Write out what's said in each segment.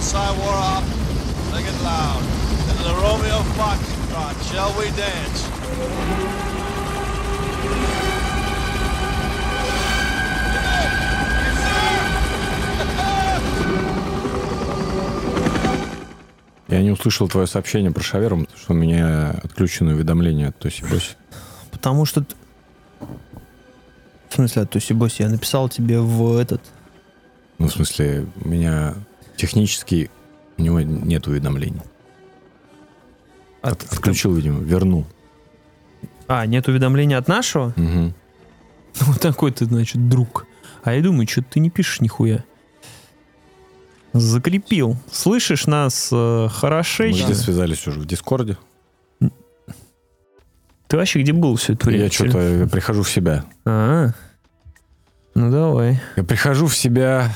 outside wore off. Sing it loud. Into the Romeo Foxtrot. Shall we dance? Я не услышал твое сообщение про шаверму, потому что у меня отключено уведомление от Тоси Боси. Потому что... В смысле, от Туси Боси, я написал тебе в этот... Ну, в смысле, у меня технически у него нет уведомлений. От- От- отключил, видимо, вернул. А, нет уведомления от нашего? Мгм. Вот такой ты, значит, друг. А я думаю, что ты не пишешь нихуя. Закрепил. Слышишь нас э, Мы хорошечно? где связались уже? В Дискорде? Ты вообще где был все это время? Я что-то прихожу в себя. А, ну давай. Я прихожу в себя,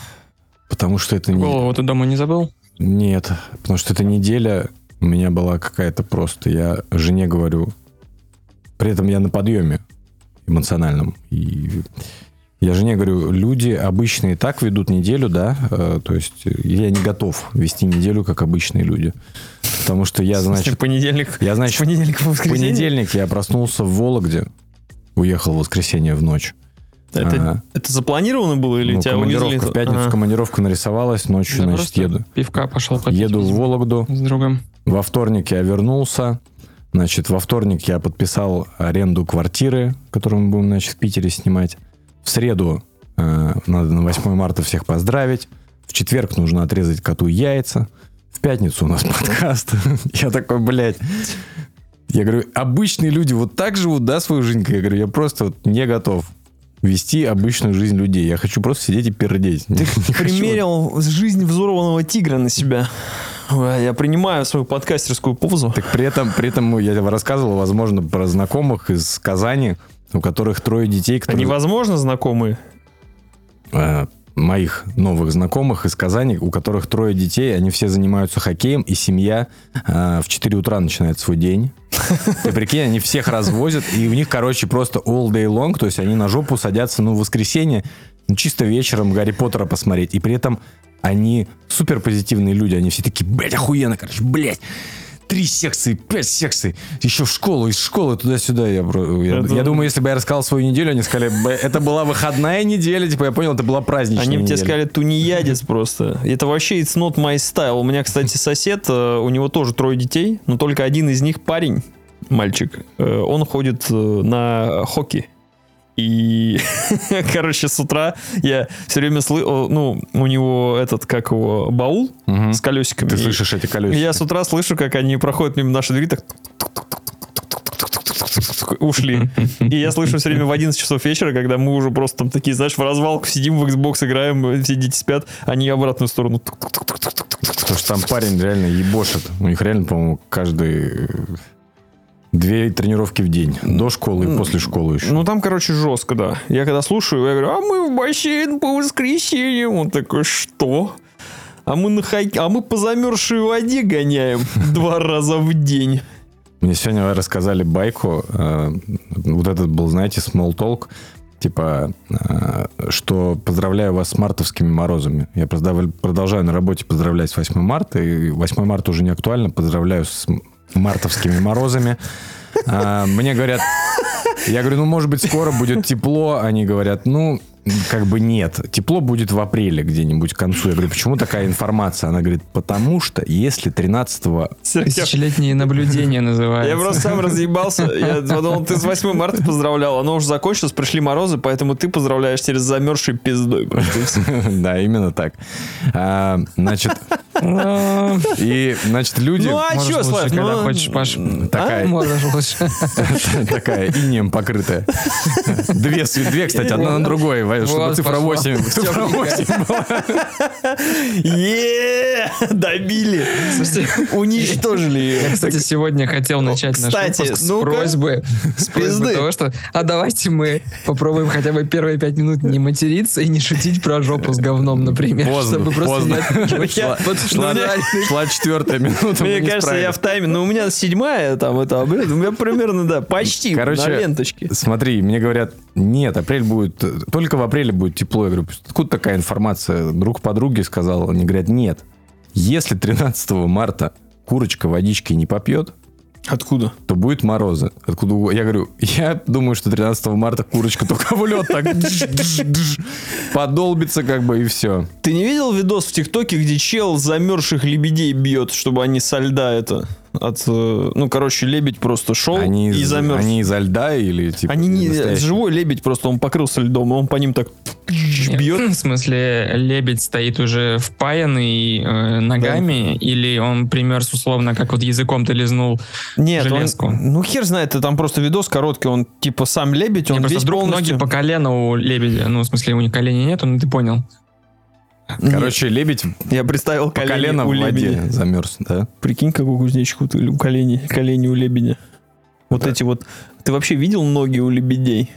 потому что это не... Голову ты дома не забыл? Нет, потому что эта неделя у меня была какая-то просто. Я жене говорю, при этом я на подъеме эмоциональном. И я жене говорю, люди обычные так ведут неделю, да, э, то есть я не готов вести неделю, как обычные люди. Потому что я, значит, понедельник. я, значит, С понедельника по в понедельник я проснулся в Вологде, уехал в воскресенье в ночь. Это, Ага. это запланировано было или Ну, тебя командировка в пятницу, Ага. командировка нарисовалась, ночью, Да значит, еду. Пивка пошел попить Еду в Вологду, с другом. Во вторник я вернулся. Значит, во вторник я подписал аренду квартиры, которую мы будем, значит, в Питере снимать. В среду э, надо на 8 марта всех поздравить. В четверг нужно отрезать коту яйца. В пятницу у нас подкаст. Я такой, блядь. Я говорю, обычные люди вот так живут, да, свою жизнь? Я говорю, я просто вот не готов вести обычную жизнь людей. Я хочу просто сидеть и пердеть. Хочу вот Примерил жизнь взорванного тигра на себя. Я принимаю свою подкастерскую позу. Так при этом, при этом я рассказывал, возможно, про знакомых из Казани, у которых трое детей, Они, которые, возможно, знакомые? э, моих новых знакомых из Казани, у которых трое детей, они все занимаются хоккеем, и семья э, в 4 утра начинает свой день. Ты прикинь, они всех развозят, и у них, короче, просто all day long, то есть они на жопу садятся, ну, в воскресенье, ну, чисто вечером Гарри Поттера посмотреть, и при этом они супер позитивные люди, они все такие, блядь, охуенно, короче, блядь, три секции, пять секций, еще в школу, из школы туда-сюда. Я, я, Это- я думаю, если бы я рассказал свою неделю, они сказали, «Б, это была выходная неделя, типа, я понял, это была праздничная Они бы тебе неделя». сказали тунеядец просто. Это вообще it's not my style. У меня, кстати, сосед, э, у него тоже трое детей, но только один из них парень, мальчик. Э, Он ходит э, на хоккей. И, короче, с утра я все время слышу, ну, у него этот, как его, баул Мгм. с колесиками. Ты слышишь эти колеса? Я с утра слышу, как они проходят мимо нашей двери, так ушли. И я слышу все время в 11 часов вечера, когда мы уже просто там такие, знаешь, в развалку сидим, в Xbox играем, все дети спят, они обратную сторону. Потому что там парень реально ебошит. У них реально, по-моему, каждый... Две тренировки в день. До школы и после школы еще. Ну, там, короче, жестко, да. Я когда слушаю, я говорю, а мы в бассейн по воскресеньям. Он такой, что? А мы на хоккей, а мы по замерзшей воде гоняем два раза в день. Мне сегодня рассказали байку. э, вот этот был, знаете, small talk. Типа, э, что поздравляю вас с мартовскими морозами. Я продолжаю на работе поздравлять с 8 марта. И 8 марта уже не актуально. Поздравляю с мартовскими морозами. А, Мне говорят, я говорю, ну, может быть, скоро будет тепло. Они говорят, ну, как бы нет. Тепло будет в апреле где-нибудь к концу. Я говорю, почему такая информация? Она говорит, потому что если 13 Тысячелетние наблюдения называется. Я просто сам разъебался. Я подумал, ты с 8 марта поздравлял. Оно уже закончилось, пришли морозы, поэтому ты поздравляешь через замерзшей пиздой. Да, именно так. А, Значит, и, значит, люди... Ну, а лучше, Слав, когда ну, хочешь, Паш. Такая, Можешь лучше. такая инеем покрытая. Две, кстати, одна на другой, чтобы Вот цифра пошла. 8. Цифра 8 была. Е, Добили. Уничтожили Я, ее. кстати, сегодня хотел начать наш выпуск с просьбы, с просьбы того, что а давайте мы попробуем хотя бы первые пять минут не материться и не шутить про жопу с говном, например. Поздно, чтобы просто поздно. Шла, ну, четвертая минута. Мне не кажется, я в тайме. Ну, у меня седьмая там это, а, у меня примерно, да, почти на ленточке. Смотри, мне говорят, нет, апрель будет, только в апреле будет тепло. Я говорю, откуда такая информация? Друг подруги сказал, они говорят, нет. Если 13 марта курочка водички не попьет, Откуда? то будет морозы. Откуда Я говорю, я думаю, что 13 марта курочка только в лед так подолбится как бы и все. Ты не видел видос в ТикТоке, где чел замерзших лебедей бьет, чтобы они со льда это от, э, ну короче лебедь просто шел Они, и из- замерз. они изо льда или типа Они не настоящие? живой лебедь просто он покрылся льдом, он по ним так бьет. В смысле, лебедь стоит уже впаянный э, ногами, или он примерз условно, как вот языком ты лизнул? Нет, он- железку. ну хер знает, это там просто видос короткий, он типа сам лебедь, Не, он просто весь вдруг полностью... ноги по колено у лебедя. Ну, в смысле, у них коленей нету, ну ты понял. Короче, лебедь Я представил по колени колено у в воде лебедя. замерз, да? Прикинь, как у кузнечика у у колени, колени у лебедя. Вот Да. эти вот... Ты вообще видел ноги у лебедей?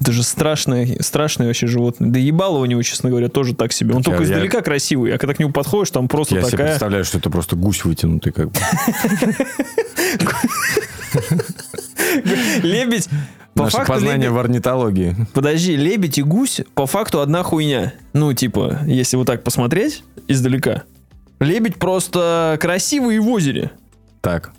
Это же страшное, страшное вообще животное. Да ебало у него, честно говоря, тоже так себе. Он Так только я- я- издалека красивый, а когда к нему подходишь, там просто Я себе такая... представляю, что это просто гусь вытянутый как бы. Лебедь... По Наше факту познание лебедь- в орнитологии. Подожди, лебедь и гусь по факту одна хуйня. Ну, типа, если вот так посмотреть издалека. Лебедь просто красивый и в озере. Так,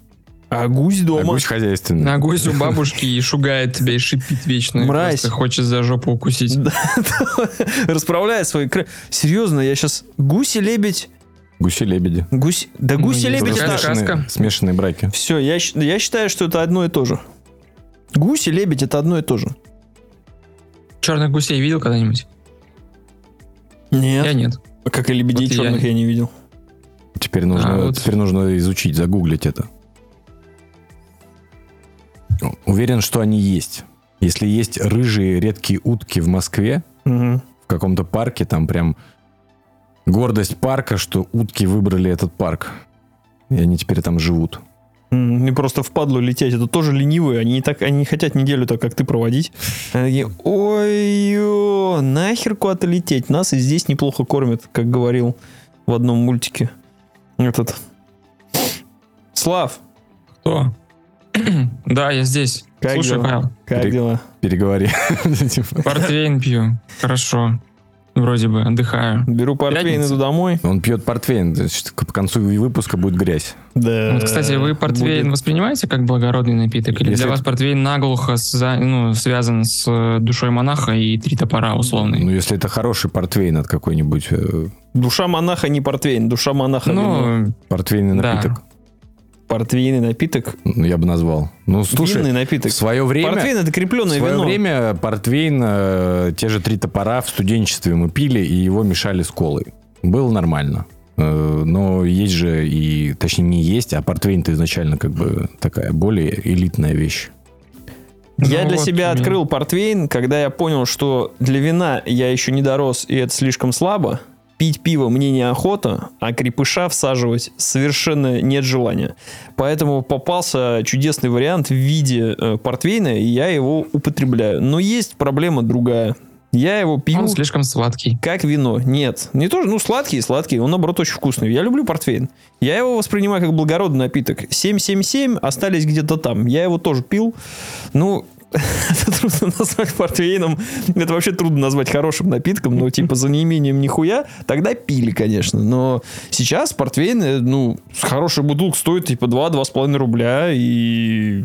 А гусь а дома. гусь хозяйственный. На гусь у бабушки и шугает тебя, и шипит вечно. Мразь. просто хочет за жопу укусить. Да, Расправляет свои кры... Серьезно, я сейчас... Гусь и лебедь... Гуси-лебеди. Гусь... Да гусь и есть лебедь... такая это- сказка. Смешанные, смешанные браки. Все, я считаю, что это одно и то же. Гусь и лебедь это одно и то же. Черных гусей видел когда-нибудь? Нет. Я нет. Как и лебедей Вот я- черных я не видел. Теперь нужно, А, вот. теперь нужно изучить, загуглить это. Уверен, что они есть. Если есть рыжие редкие утки в Москве, Мгм. в каком-то парке, там прям гордость парка, что утки выбрали этот парк. И они теперь там живут. Мне просто впадло лететь. Это тоже ленивые. Они не, так, они не хотят неделю так, как ты, проводить. Они такие, ой нахер куда-то лететь. Нас и здесь неплохо кормят, как говорил в одном мультике. Этот. Слав, Кто? Да, я здесь. Как Слушай, дела? Павел, как При- дела? Переговори. Портвейн пью. Хорошо. Вроде бы, отдыхаю. Беру портвейн, иду домой. Он пьет портвейн. значит, К концу выпуска будет грязь. Да. Вот, кстати, вы портвейн будет. воспринимаете как благородный напиток? Или Если для вас портвейн наглухо за- ну, связан с э, душой монаха и три топора условный? Ну, если это хороший портвейн от какой-нибудь э, Душа монаха не портвейн, душа монаха вино. Ну, портвейный Да. Портвейный напиток. ну, я бы назвал. Ну, слушай, Винный напиток. в свое время... Портвейн это В крепленное свое вино. время портвейн, э, те же три топора в студенчестве мы пили, и его мешали с колой. Было нормально. Э, но есть же и, точнее не есть, а портвейн-то изначально как бы такая более элитная вещь. Я Ну для вот себя открыл портвейн, когда я понял, что для вина я еще не дорос, и это слишком слабо. Пить пиво мне неохота, а крепыша всаживать совершенно нет желания. Поэтому попался чудесный вариант в виде э, портвейна, и я его употребляю. Но есть проблема другая. Я его пью он слишком сладкий. как вино. Нет, не тоже, ну сладкий, сладкий, он наоборот очень вкусный. Я люблю портвейн. Я его воспринимаю как благородный напиток. 777 остались где-то там. Я его тоже пил. Ну, это трудно назвать портвейном. Это вообще трудно назвать хорошим напитком, но типа за неимением нихуя. Тогда пили, конечно. Но сейчас портвейн, э, ну, с хорошей бутылкой стоит типа 2-2,5 рубля. И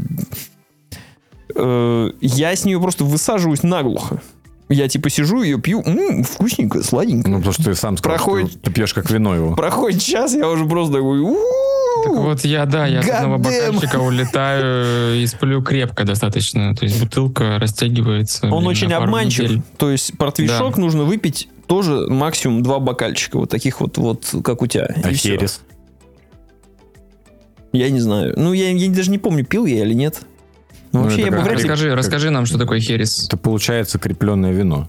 э, я с нее просто высаживаюсь наглухо. Я типа сижу ее пью, м, вкусненько, сладенько. Ну, потому что ты сам сказал, Проходит- что ты пьешь как вино его. Проходит час, я уже просто такой... Так вот я, да, я с одного God damn. бокальчика улетаю и сплю крепко достаточно. То есть бутылка растягивается. Он очень обманчив. недель. То есть портвишок нужно выпить тоже максимум два бокальчика, вот таких вот, вот как у тебя. А и херес? Я не знаю. Ну, я, я даже не помню, пил я или нет. Ну, Ну, вообще, я бы как- вряд ли... Расскажи, расскажи нам, что такое херес. Это получается крепленное вино.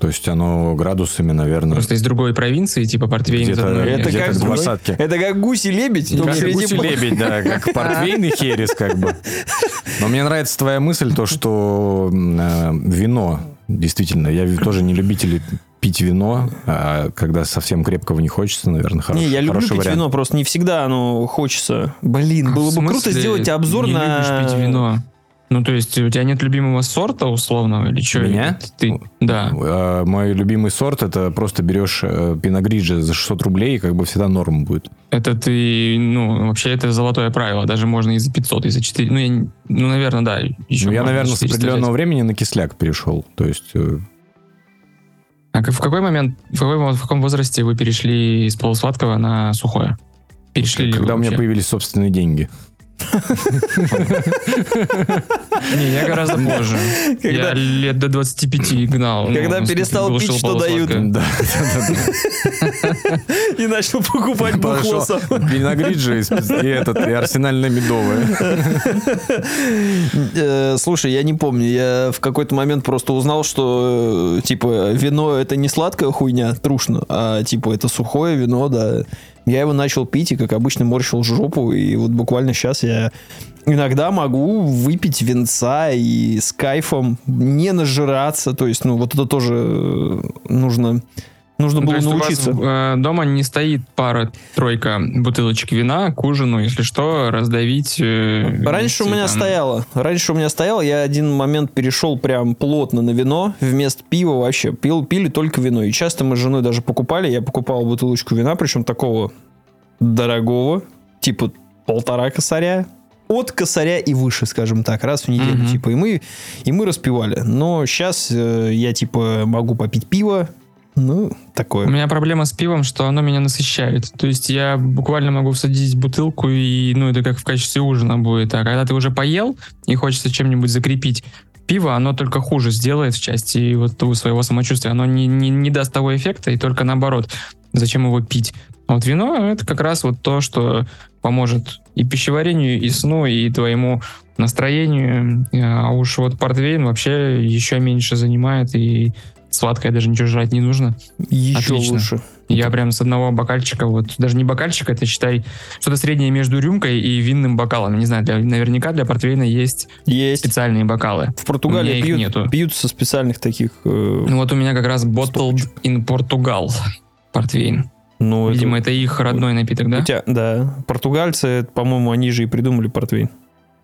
То есть оно градусами, наверное, Просто из другой провинции, типа портвейн. где-то Это где-то как- двадцатки. Это как гусь и лебедь, только Как гусь и лебедь, да, как портвейн и херес, как бы. Но мне нравится твоя мысль, то, что э, вино, действительно, я тоже не любитель пить вино, а когда совсем крепкого не хочется, наверное, хороший, Не, я люблю пить вариант. вино, просто не всегда оно хочется. Блин, было В бы круто сделать обзор не на... любишь пить вино? Ну, то есть у тебя нет любимого сорта условного или что? Меня? Ты, да. А, Мой любимый сорт это просто берешь э, пиногриджи за 600 рублей, и как бы всегда норм будет. Это ты, ну, вообще это золотое правило. Даже можно и за 500, и за 4. Ну, я, ну наверное, да. Еще Ну, я, наверное, с 400 определенного взять. времени на кисляк перешел. То есть э, А в какой момент, в, какой, в каком возрасте вы перешли из полусладкого на сухое? Перешли когда у меня вообще? появились собственные деньги. Не, я гораздо позже. Я лет до 25 гнал. ну, Когда перестал был пить, что дают. И начал покупать бухло и спец- и этот, и арсенальное медовое. Э, Слушай, я не помню, я в какой-то момент просто узнал, что э, типа вино это не сладкая хуйня, трушно, а типа это сухое вино, да. Я его начал пить и, как обычно, морщил жопу, и вот буквально сейчас я иногда могу выпить винца и с кайфом не нажираться, то есть, ну, вот это тоже э, нужно, нужно Ну, то было есть у вас научиться. э, дома не стоит пара-тройка бутылочек вина к ужину, если что, раздавить. э, Раньше у меня там. стояло. Раньше у меня стояло. Я один момент перешел прям плотно на вино. Вместо пива вообще пил, пили только вино. И часто мы с женой даже покупали. Я покупал бутылочку вина, причем такого дорогого, типа полтора косаря. От косаря и выше, скажем так, раз в неделю. Мгм. Типа, и мы, и мы распивали. Но сейчас я, типа, могу попить пиво. Ну, такое. У меня проблема с пивом, что оно меня насыщает. То есть я буквально могу всадить бутылку, и ну это как в качестве ужина будет. А когда ты уже поел и хочется чем-нибудь закрепить, пиво, оно только хуже сделает в части вот своего самочувствия. Оно не, не, не даст того эффекта, и только наоборот. Зачем его пить? А вот вино — это как раз вот то, что поможет и пищеварению, и сну, и твоему настроению. А уж вот портвейн вообще еще меньше занимает, и сладкое даже ничего жрать не нужно. Еще Отлично. лучше. Я прям с одного бокальчика, вот даже не бокальчик, это считай что-то среднее между рюмкой и винным бокалом. Не знаю, для, наверняка для портвейна есть Есть. специальные бокалы. В Португалии пьют, нету. пьют со специальных таких... э, Ну вот у меня как раз Bottled in Portugal портвейн. ну, это- Видимо, это их родной напиток, да? У тебя- да. Португальцы, по-моему, они же и придумали портвейн.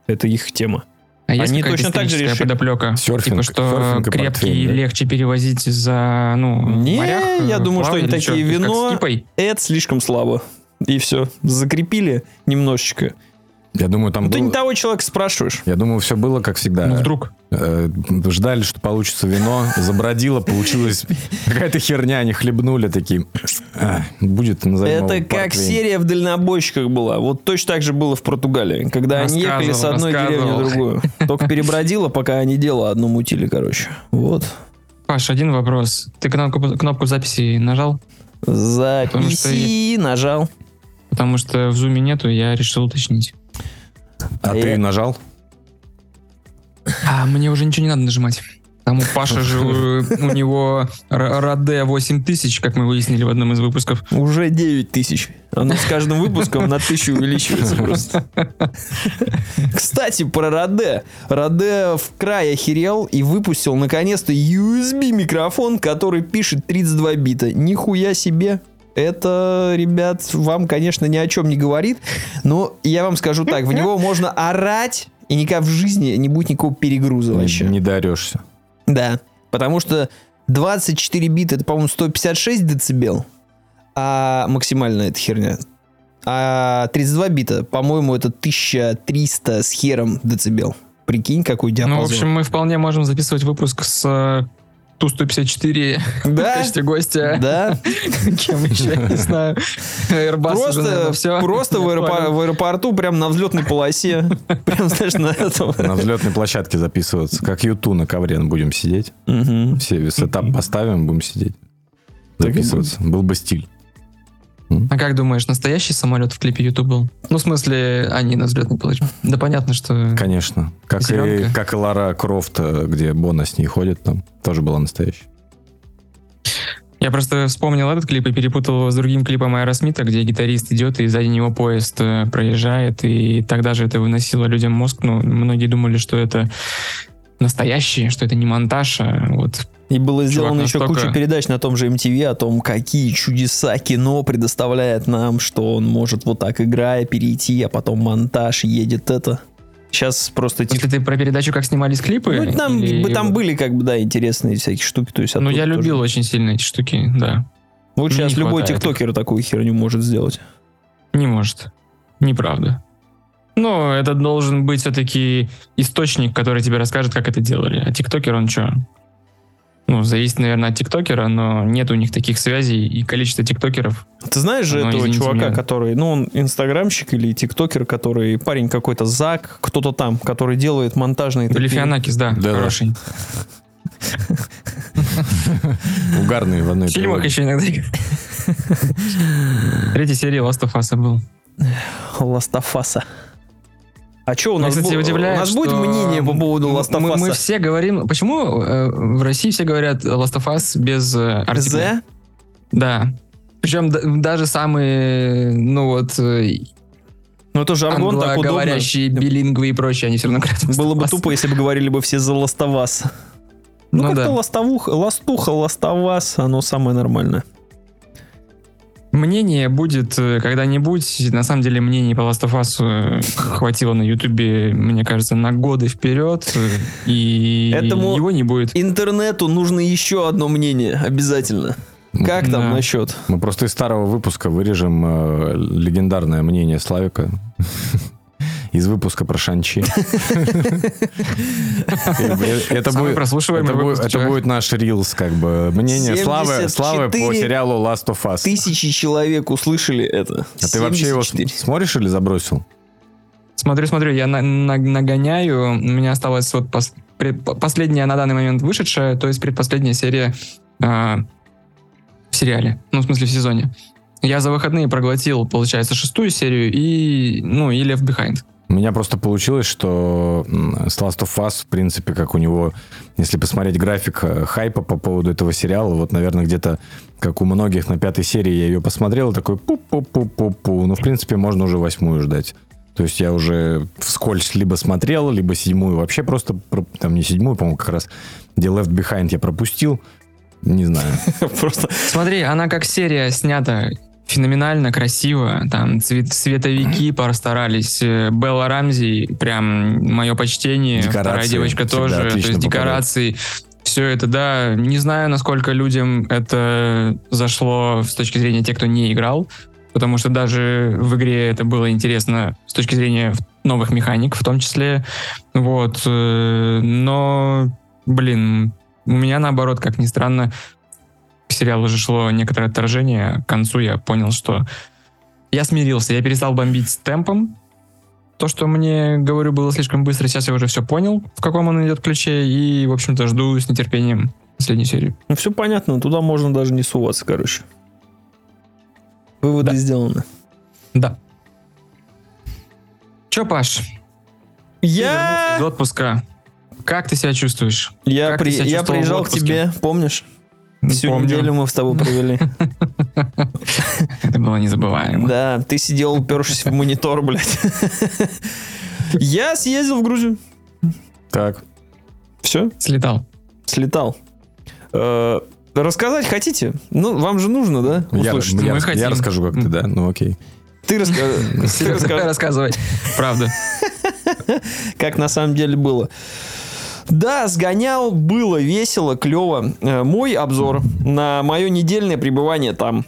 Это их тема. А есть они точно так же решили. подоплека? Серфинг- типа, что серфинг крепкий портвейн, да? легче перевозить за, ну, Не, морях, я э, думаю, что они такие, вино-? Это слишком слабо. И все. Закрепили немножечко. Я думаю, там Ну, ты было- не того человека спрашиваешь. Я думаю, все было как всегда. Ну, вдруг. Э, Ждали, что получится вино, забродило, получилась какая-то херня, они хлебнули такие. «А, будет, назовем Это как портвейн». серия в дальнобойщиках была. Вот точно так же было в Португалии. Когда они ехали с одной деревни в другую. Только перебродило, пока они дело одно мутили, короче. Вот. Паш, один вопрос. Ты кнопку, кнопку записи нажал? что Записи нажал. Потому что в зуме нету, я решил уточнить. А ты нажал? А мне уже ничего не надо нажимать. Там у Паши же у него Раде 8000, как мы выяснили в одном из выпусков. Уже 9 тысяч. Оно с каждым выпуском на тысячу увеличивается просто. Кстати, про Раде. Раде в край охерел и выпустил наконец-то USB микрофон, который пишет 32 бита. Нихуя себе. Это, ребят, вам, конечно, ни о чем не говорит, но я вам скажу так, в него можно орать, и никак в жизни не будет никакого перегруза вообще. Не, не дарешься. Да, потому что 24 бита это, по-моему, 156 децибел, а максимальная эта херня. А 32 бита, по-моему, это 1300 с хером децибел. Прикинь, какой диапазон. Ну, в общем, мы вполне можем записывать выпуск с э, Ту-154 в да, качестве гостя. да. Кем еще, я не знаю. Airbus уже, Просто, наверное, всё. просто в, аэропо- в аэропорту, прям на взлетной полосе. Прям, знаешь, на этом. На взлетной площадке записываться. Как U2 на ковре будем сидеть. Мгм. Все setup поставим, будем сидеть. Записываться. Был бы стиль. А как думаешь, настоящий самолет в клипе YouTube был? Ну, в смысле, они на взлетной полосе. Да понятно, что... Конечно. Как и, как и Лара Крофт, э, где Боно с ней ходит, там тоже была настоящая. Я просто вспомнил этот клип и перепутал его с другим клипом Аэросмита, где гитарист идет, и сзади него поезд э, проезжает, и тогда же это выносило людям мозг. Ну, многие думали, что это настоящий, что это не монтаж, а вот И было сделано еще настолько- куча передач на том же MTV о том, какие чудеса кино предоставляет нам, что он может вот так играя перейти, а потом монтаж едет это. Сейчас просто Если ты про передачу, как снимались клипы? Ну, там, или- там были, как бы, да, интересные всякие штуки. То есть Ну, я тоже. любил очень сильно эти штуки, да. Вот мне сейчас любой тиктокер такую херню может сделать. Не может. Неправда. Ну, это должен быть все-таки источник, который тебе расскажет, как это делали. А тиктокер, он что? Ну, зависит, наверное, от тиктокера, но нет у них таких связей, и количество тиктокеров. Ты знаешь же этого чувака, меня. который, ну, он инстаграмщик или тиктокер, который, парень какой-то, Зак, кто-то там, который делает монтажные... такие- Галифианакис, да, Да-да. хороший. Угарные в одной В фильмах еще иногда. Третья серия Us был. Ластафаса. А что у Меня, нас, кстати, бу- удивляет, у нас будет мнение по поводу мы- Ластафаса? Мы, мы все говорим... Почему э, в России все говорят Last of Us без э, артикля? З? Да. Причем д- даже самые, ну вот, э, Ну это жаргон так удобно. англоговорящие, билингвы и прочие, они все равно говорят Last Было бы of Us. тупо, если бы говорили бы все за Ластовас. Ну, Ну как-то да. ластовуха, ластуха, ластовас, оно самое нормальное. Мнение будет э, когда-нибудь. На самом деле мнений по Last of Us э, хватило на Ютубе, мне кажется, на годы вперед. э, И Этому- его не будет. Интернету нужно еще одно мнение, обязательно. Как там Да. насчет? Мы просто из старого выпуска вырежем э, легендарное мнение Славика из выпуска про Шанчи. Это будет прослушиваемый это будет- наш рилс, как бы. Мнение Славы, Славы по 74 сериалу Last of Us. Тысячи человек услышали это. А ты вообще его с- 74. смотришь или забросил? Смотрю, смотрю, я на- на- нагоняю. У меня осталась вот пос- пред- по- последняя на данный момент вышедшая, то есть предпоследняя серия а, в сериале. Ну, в смысле, в сезоне. Я за выходные проглотил, получается, шестую серию и, ну, и Left Behind. У меня просто получилось, что с Last of Us, в принципе, как у него, если посмотреть график э, хайпа по поводу этого сериала, вот, наверное, где-то, как у многих на пятой серии я ее посмотрел, такой пу-пу-пу-пу-пу. Ну, в принципе, можно уже восьмую ждать. То есть я уже вскользь либо смотрел, либо седьмую вообще просто, про- там не седьмую, по-моему, как раз, где Left Behind я пропустил. Не знаю. Просто Смотри, она как серия снята феноменально красиво. Там цвет, световики постарались. э, Белла Рамзи, прям мое почтение. Вторая Декорации девочка всегда тоже. То есть декорации. Все это, да. Не знаю, насколько людям это зашло с точки зрения тех, кто не играл. Потому что даже в игре это было интересно с точки зрения новых механик в том числе. Вот. э, Но, блин, у меня наоборот, как ни странно, к сериалу же шло некоторое отторжение. К концу я понял, что я смирился. Я перестал бомбить с темпом. То, что мне, говорю, было слишком быстро, сейчас я уже все понял, в каком он идет ключе. И, в общем-то, жду с нетерпением последнюю серию. Ну, все понятно, туда можно даже не суваться, короче. Выводы сделаны. Да. Че, Паш? Я, из отпуска. Как ты себя чувствуешь? я, как при- себя я приезжал к тебе, помнишь? Всю Помню. неделю мы с тобой провели. Это было незабываемо. Да, ты сидел, упершись в монитор, блядь. Я съездил в Грузию. Так. Все, Слетал. слетал. Э, Рассказать хотите? Ну, вам же нужно, да? Я, Услышать. я я расскажу, как ты, да? Ну, окей. Ты раска- ты расскажи. рассказывать. Правда. как на самом деле было. Да, сгонял, было весело, клево. Э, Мой обзор на мое недельное пребывание там.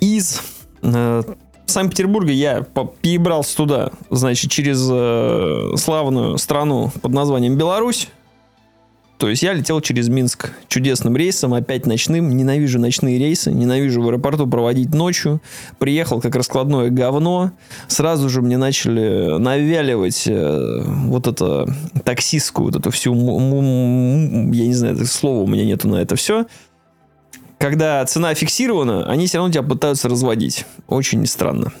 Из э, Санкт-Петербурга я перебрался туда, значит, через э, славную страну под названием Беларусь. То есть я летел через Минск чудесным рейсом, опять ночным. Ненавижу ночные рейсы, ненавижу в аэропорту проводить ночью. Приехал как раскладное говно. Сразу же мне начали навяливать э, вот это таксистскую, вот эту всю, я не знаю, слова у меня нету на это все. Когда цена фиксирована, они все равно тебя пытаются разводить. Очень странно.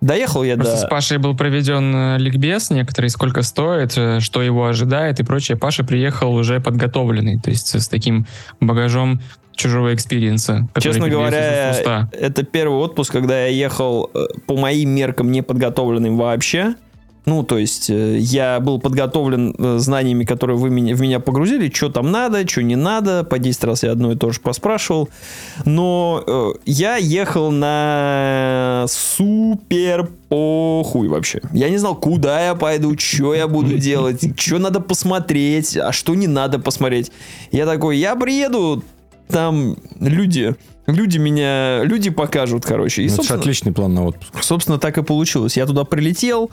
Доехал я Просто до... с Пашей был проведен э, ликбез некоторый, сколько стоит, э, что его ожидает и прочее. Паша приехал уже подготовленный, то есть с таким багажом чужого experience а. Честно говоря, это первый отпуск, когда я ехал э, по моим меркам не подготовленным вообще. Ну, то есть э, я был подготовлен э, знаниями, которые вы меня, в меня погрузили, что там надо, что не надо. По 10 раз я одно и то же поспрашивал. Но э, я ехал на супер похуй вообще. Я не знал, куда я пойду, что я буду делать, что надо посмотреть, а что не надо посмотреть. Я такой, я приеду, там люди, люди меня, люди покажут, короче. И, Ну, это отличный план на отпуск. Собственно, так и получилось. Я туда прилетел,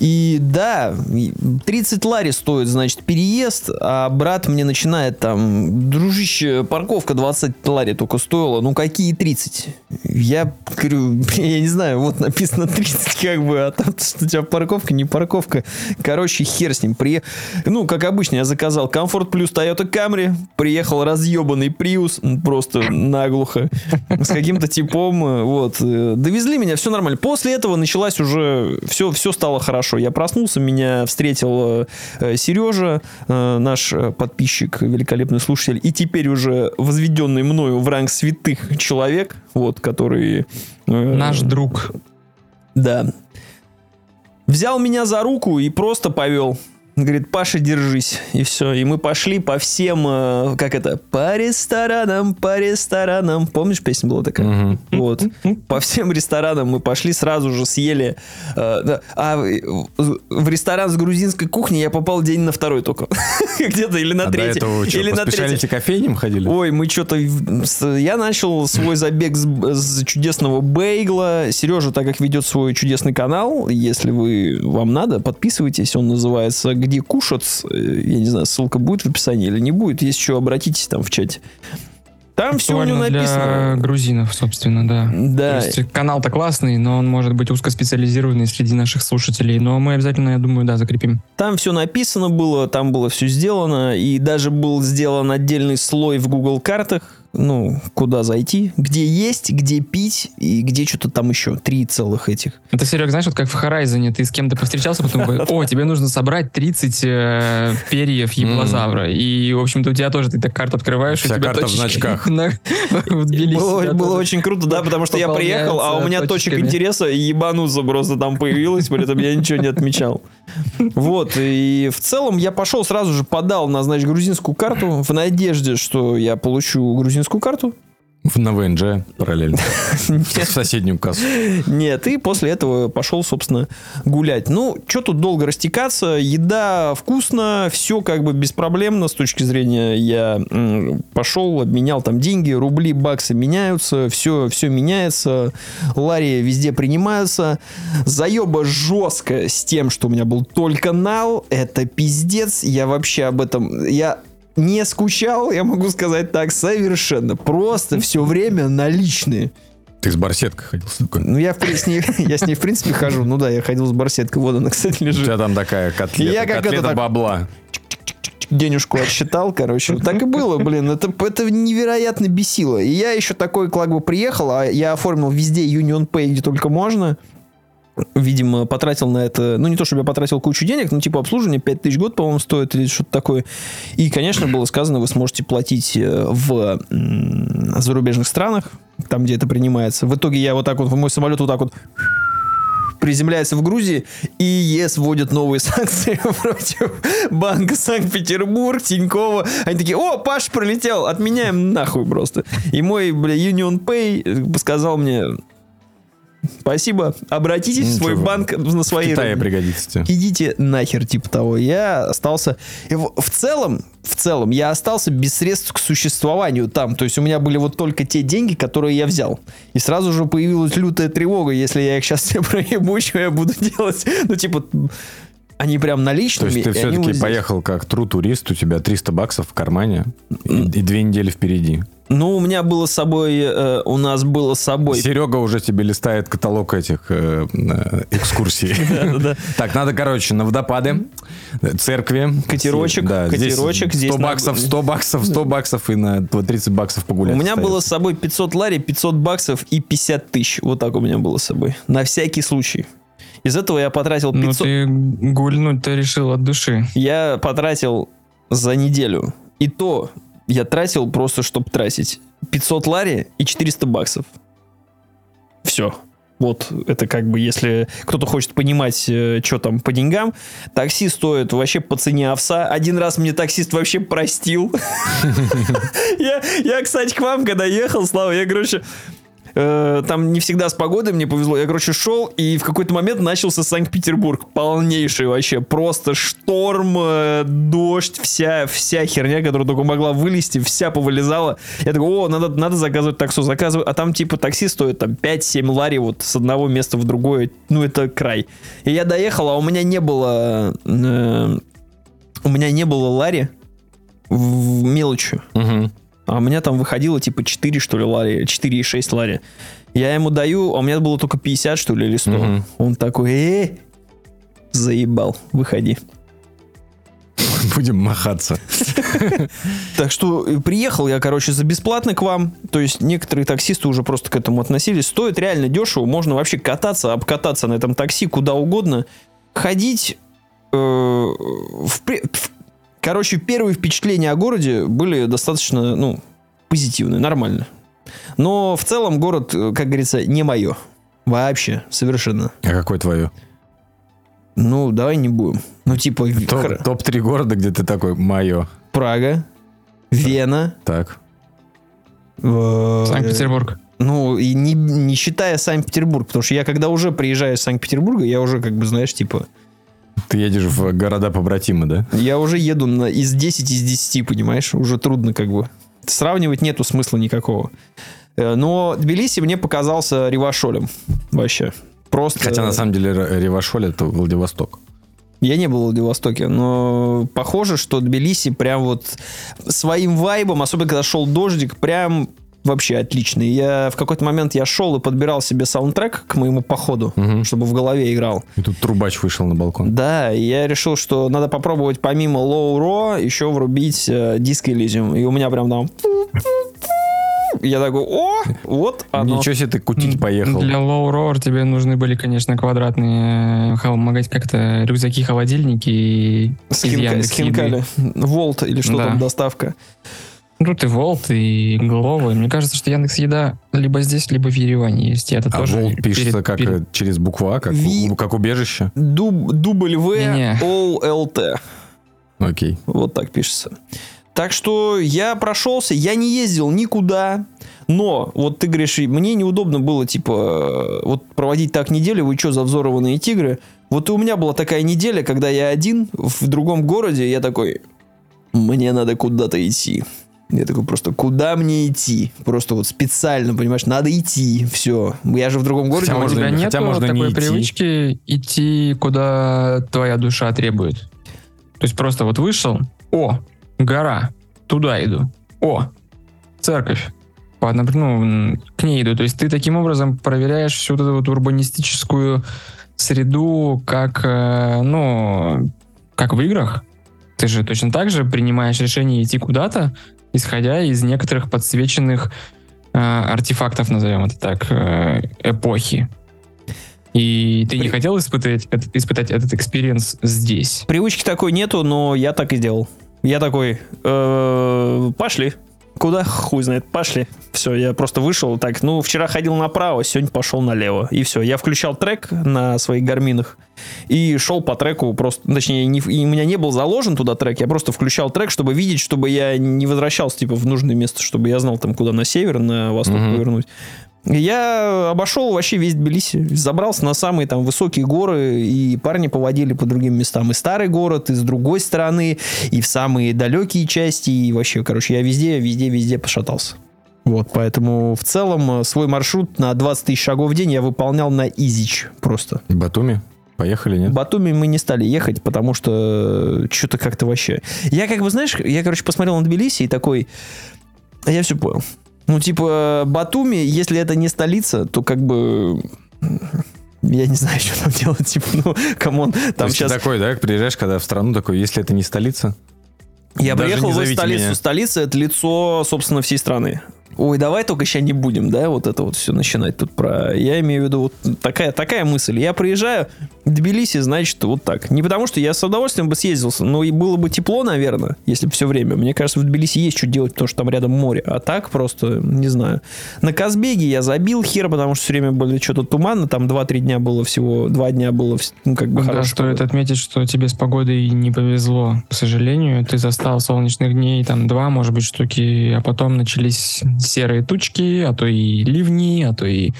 и да, и 30 лари стоит, значит, переезд, а брат мне начинает там, дружище, парковка 20 лари только стоила, ну какие 30? Я говорю, я не знаю, вот написано 30 как бы, а там что у тебя парковка, не парковка. Короче, хер с ним. При... Ну, как обычно, я заказал комфорт плюс Toyota Camry, приехал разъебанный Prius, просто наглухо, с каким-то типом, э, вот. э, Довезли меня, все нормально. После этого началась уже, все, все стало хорошо. Я проснулся, меня встретил э, Сережа, наш подписчик, великолепный слушатель, и теперь уже возведенный мною в ранг святых человек, вот, который... Наш друг. да. Взял меня за руку и просто повел. Говорит, Паша, держись. И все. И мы пошли по всем, э, как это, по ресторанам, по ресторанам. Помнишь, песня была такая? Мгм. Вот. По всем ресторанам мы пошли, сразу же съели. э. А в, в ресторан с грузинской кухни я попал день на второй только. Где-то или на А до третий. этого что, Или на специалити кофейням ходили? Ой, мы что-то... Я начал свой забег с, с чудесного бейгла. Сережа, так как ведет свой чудесный канал, если вы вам надо, подписывайтесь. Он называется «Где кушать?». Э, Я не знаю, ссылка будет в описании или не будет. Если что, обратитесь там в чате. Там все у него Актуально для написано. грузинов, собственно, да. Да. То есть канал-то классный, но он может быть узкоспециализированный среди наших слушателей. Но мы обязательно, я думаю, да, закрепим. Там все написано было, там было все сделано, и даже был сделан отдельный слой в Google картах, ну, куда зайти, где есть, где пить, и где что-то там еще, три целых этих. Это, Серег, знаешь, вот как в Horizon, ты с кем-то повстречался, потом говорит, о, тебе нужно собрать 30 э, перьев еблозавра. И, в общем-то, у тебя тоже ты так карту открываешь, и Вся у тебя карта в точечки значках. на- в Тбилиси, Было, да, было очень круто, да, потому что я приехал, а у меня точек интереса ебануться просто там появилось, при этом я ничего не отмечал. Вот, и в целом я пошел сразу же подал на, значит, грузинскую карту в надежде, что я получу грузинскую карту. В- На ВНЖ параллельно. В соседнюю кассу. Нет, и после этого пошел, собственно, гулять. Ну, что тут долго растекаться? Еда вкусно, все как бы беспроблемно с точки зрения я пошел, обменял там деньги, рубли, баксы меняются, все, все меняется, лари везде принимаются. Заеба жестко с тем, что у меня был только нал, это пиздец, я вообще об этом, я не скучал, я могу сказать так, совершенно. Просто все время наличные. Ты с барсеткой ходил с такой. Ну, я, с ней, я с ней, в принципе, хожу. Ну да, я ходил с барсеткой. Вот она, кстати, У лежит. тебя там такая котлета, Я как котлета это бабла. Денежку отсчитал, короче. Так и было, блин. Это, это невероятно бесило. И я еще такой, как бы, приехал, а я оформил везде Union Pay, где только можно. Видимо, потратил на это, ну не то, чтобы я потратил кучу денег, но типа обслуживание 5000 год, по-моему, стоит или что-то такое. И, конечно, было сказано, вы сможете платить э, в зарубежных странах, там, где это принимается. В итоге я вот так вот, мой самолет вот так вот приземляется в Грузии, и ЕС вводит новые санкции против Банка Санкт-Петербург, Тинькова. Они такие, о, Паш пролетел, отменяем нахуй просто. И мой, бля, Union Pay э, сказал мне, спасибо, обратитесь в свой Ничего. банк на В свои... Китае пригодится. Идите нахер, типа того. Я остался... В в целом, в целом, я остался без средств к существованию там. То есть у меня были вот только те деньги, которые я взял. И сразу же появилась лютая тревога, если я их сейчас все проебу, что я буду делать. Ну, типа, они прям То наличными. есть ты все-таки поехал как true турист, у тебя 300 баксов в кармане и, и две недели впереди. Ну, у меня было с собой... э, у нас было с собой... Серега уже тебе листает каталог этих э, э, экскурсий. Так, надо, короче, на водопады, церкви. Катерочек, катерочек, здесь 100 надо- баксов, 100 баксов, 100 баксов и на 30 баксов погулять. У меня было с собой 500 лари, 500 баксов и 50 тысяч. Вот так у меня было с собой. На всякий случай. Из этого я потратил Ну 500... ты гульнуть-то решил от души. Я потратил за неделю. И то я тратил просто, чтобы тратить 500 лари и 400 баксов. Все. Вот, это как бы, если кто-то хочет понимать, что там по деньгам, такси стоит вообще по цене овса. Один раз мне таксист вообще простил. Я, я, кстати, к вам, когда ехал, Слава, я, короче, э, там не всегда с погодой мне повезло. Я, короче, шел, и в какой-то момент начался Санкт-Петербург. Полнейший вообще. Просто шторм, э, дождь, вся, вся херня, которая только могла вылезти, вся повылезала. Я такой, о, надо, надо заказывать таксу. Заказываю. А там, типа, такси стоит там 5-7 лари вот с одного места в другое. Ну, это край. И я доехал, а у меня не было... э, у меня не было лари в мелочью. Мгм. А у меня там выходило типа 4, что ли, лари, 4,6 лари. Я ему даю, а у меня было только 50, что ли, или 100. Мгм. Он такой, э, заебал, выходи. Будем махаться. Так что э, приехал я, короче, за бесплатно к вам. То есть некоторые таксисты уже просто к этому относились. Стоит реально дешево. Можно вообще кататься, обкататься на этом такси куда угодно. Ходить... э, в- короче, первые впечатления о городе были достаточно, ну, позитивные, нормально. Но в целом город, э, как говорится, не мое. Вообще, совершенно. А какое твое? Ну, давай не будем. Ну, типа, в- хр- Топ- Топ-3 города, где ты такой, мое. Прага, Вена, Так. э, Санкт-Петербург. Ну, и не, не считая Санкт-Петербург, потому что я когда уже приезжаю из Санкт-Петербурга, я уже, как бы, знаешь, типа, Ты едешь в города побратимы, да? я уже еду на, из 10 из 10, понимаешь? Уже трудно, как бы. Сравнивать нету смысла никакого. Э, Но Тбилиси мне показался ревашолем. Вообще. Просто... Хотя на самом деле Ревашоль это Владивосток. Я не был в Владивостоке, но похоже, что Тбилиси прям вот своим вайбом, особенно когда шел дождик, прям вообще отличный. Я в какой-то момент я шел и подбирал себе саундтрек к моему походу, Мгм. чтобы в голове играл. И тут трубач вышел на балкон. Да, и я решил, что надо попробовать помимо Low Ro еще врубить э, Disco Elysium. И у меня прям там... Я такой, о, вот оно. Ничего себе ты кутить поехал. Для Low Roar тебе нужны были, конечно, квадратные магазин- как-то рюкзаки-холодильники и из С, хинка- с Яндекс.Еды. хинкали. Волт или что Да. там, доставка. Ну, ты Волт и Гловы. Мне кажется, что Яндекс Еда либо здесь, либо в Ереване есть. И это А тоже Волт пишется перед- как перед- через букву А, как, Ви- как убежище. Дуб, W Не-не. OLT. Окей. Вот так пишется. Так что я прошелся, я не ездил никуда, но вот ты говоришь, и мне неудобно было, типа, э, вот проводить так неделю, вы что за взорванные тигры? Вот и у меня была такая неделя, когда я один в другом городе, я такой, мне надо куда-то идти. Я такой просто, куда мне идти? Просто вот специально, понимаешь, надо идти, все. Я же в другом городе. Хотя А у можно- тебя нет можно не такой идти. привычки идти, куда твоя душа требует. То есть просто вот вышел, о, гора, туда иду. О, церковь. По, напр- ну, к ней иду. То есть ты таким образом проверяешь всю вот эту вот урбанистическую среду, как, э, ну, как в играх. Ты же точно так же принимаешь решение идти куда-то, исходя из некоторых подсвеченных э, артефактов, назовем это так, э, эпохи. И ты не хотел испытать, этот- испытать этот experience здесь? Привычки такой нету, но я так и сделал. Я такой, «Э, пошли. Куда? Хуй знает, пошли. Все, я просто вышел так, ну, вчера ходил направо, сегодня пошел налево. И все, я включал трек на своих гарминах и шел по треку просто, точнее, не, и у меня не был заложен туда трек, я просто включал трек, чтобы видеть, чтобы я не возвращался, типа, в нужное место, чтобы я знал там, куда на север, на восток Мгм. повернуть. Я обошел вообще весь Тбилиси, забрался на самые там высокие горы, и парни поводили по другим местам. И старый город, и с другой стороны, и в самые далекие части, и вообще, короче, я везде, везде, везде пошатался. Вот, поэтому в целом э, свой маршрут на 20 тысяч шагов в день я выполнял на изич просто. Батуми? Поехали, В нет? Батуми мы не стали ехать, потому что что-то как-то вообще... Я как бы, знаешь, я, короче, посмотрел на Тбилиси и такой... А я все понял. Ну, типа, Батуми, если это не столица, то как бы... Я не знаю, что там делать. Типа, ну, come on, там сейчас... такой, да, приезжаешь, когда в страну, такой, если это не столица, Я даже приехал в столицу. меня. Столица — это лицо, собственно, всей страны. Ой, давай только сейчас не будем, да, вот это вот все начинать тут про... Я имею в виду вот такая, такая мысль. Я приезжаю в Тбилиси, значит, вот так. Не потому, что я с удовольствием бы съездился, но и было бы тепло, наверное, если бы все время. Мне кажется, в Тбилиси есть что делать, потому что там рядом море. А так просто, не знаю. На Казбеге я забил хер, потому что все время были что-то туманно. Там 2-3 дня было всего, 2 дня было, ну, как бы Да, хорошо. стоит отметить, что тебе с погодой не повезло, к сожалению. Ты застал солнечных дней, там два, может быть, штуки, а потом начались серые тучки, а то и ливни, а то и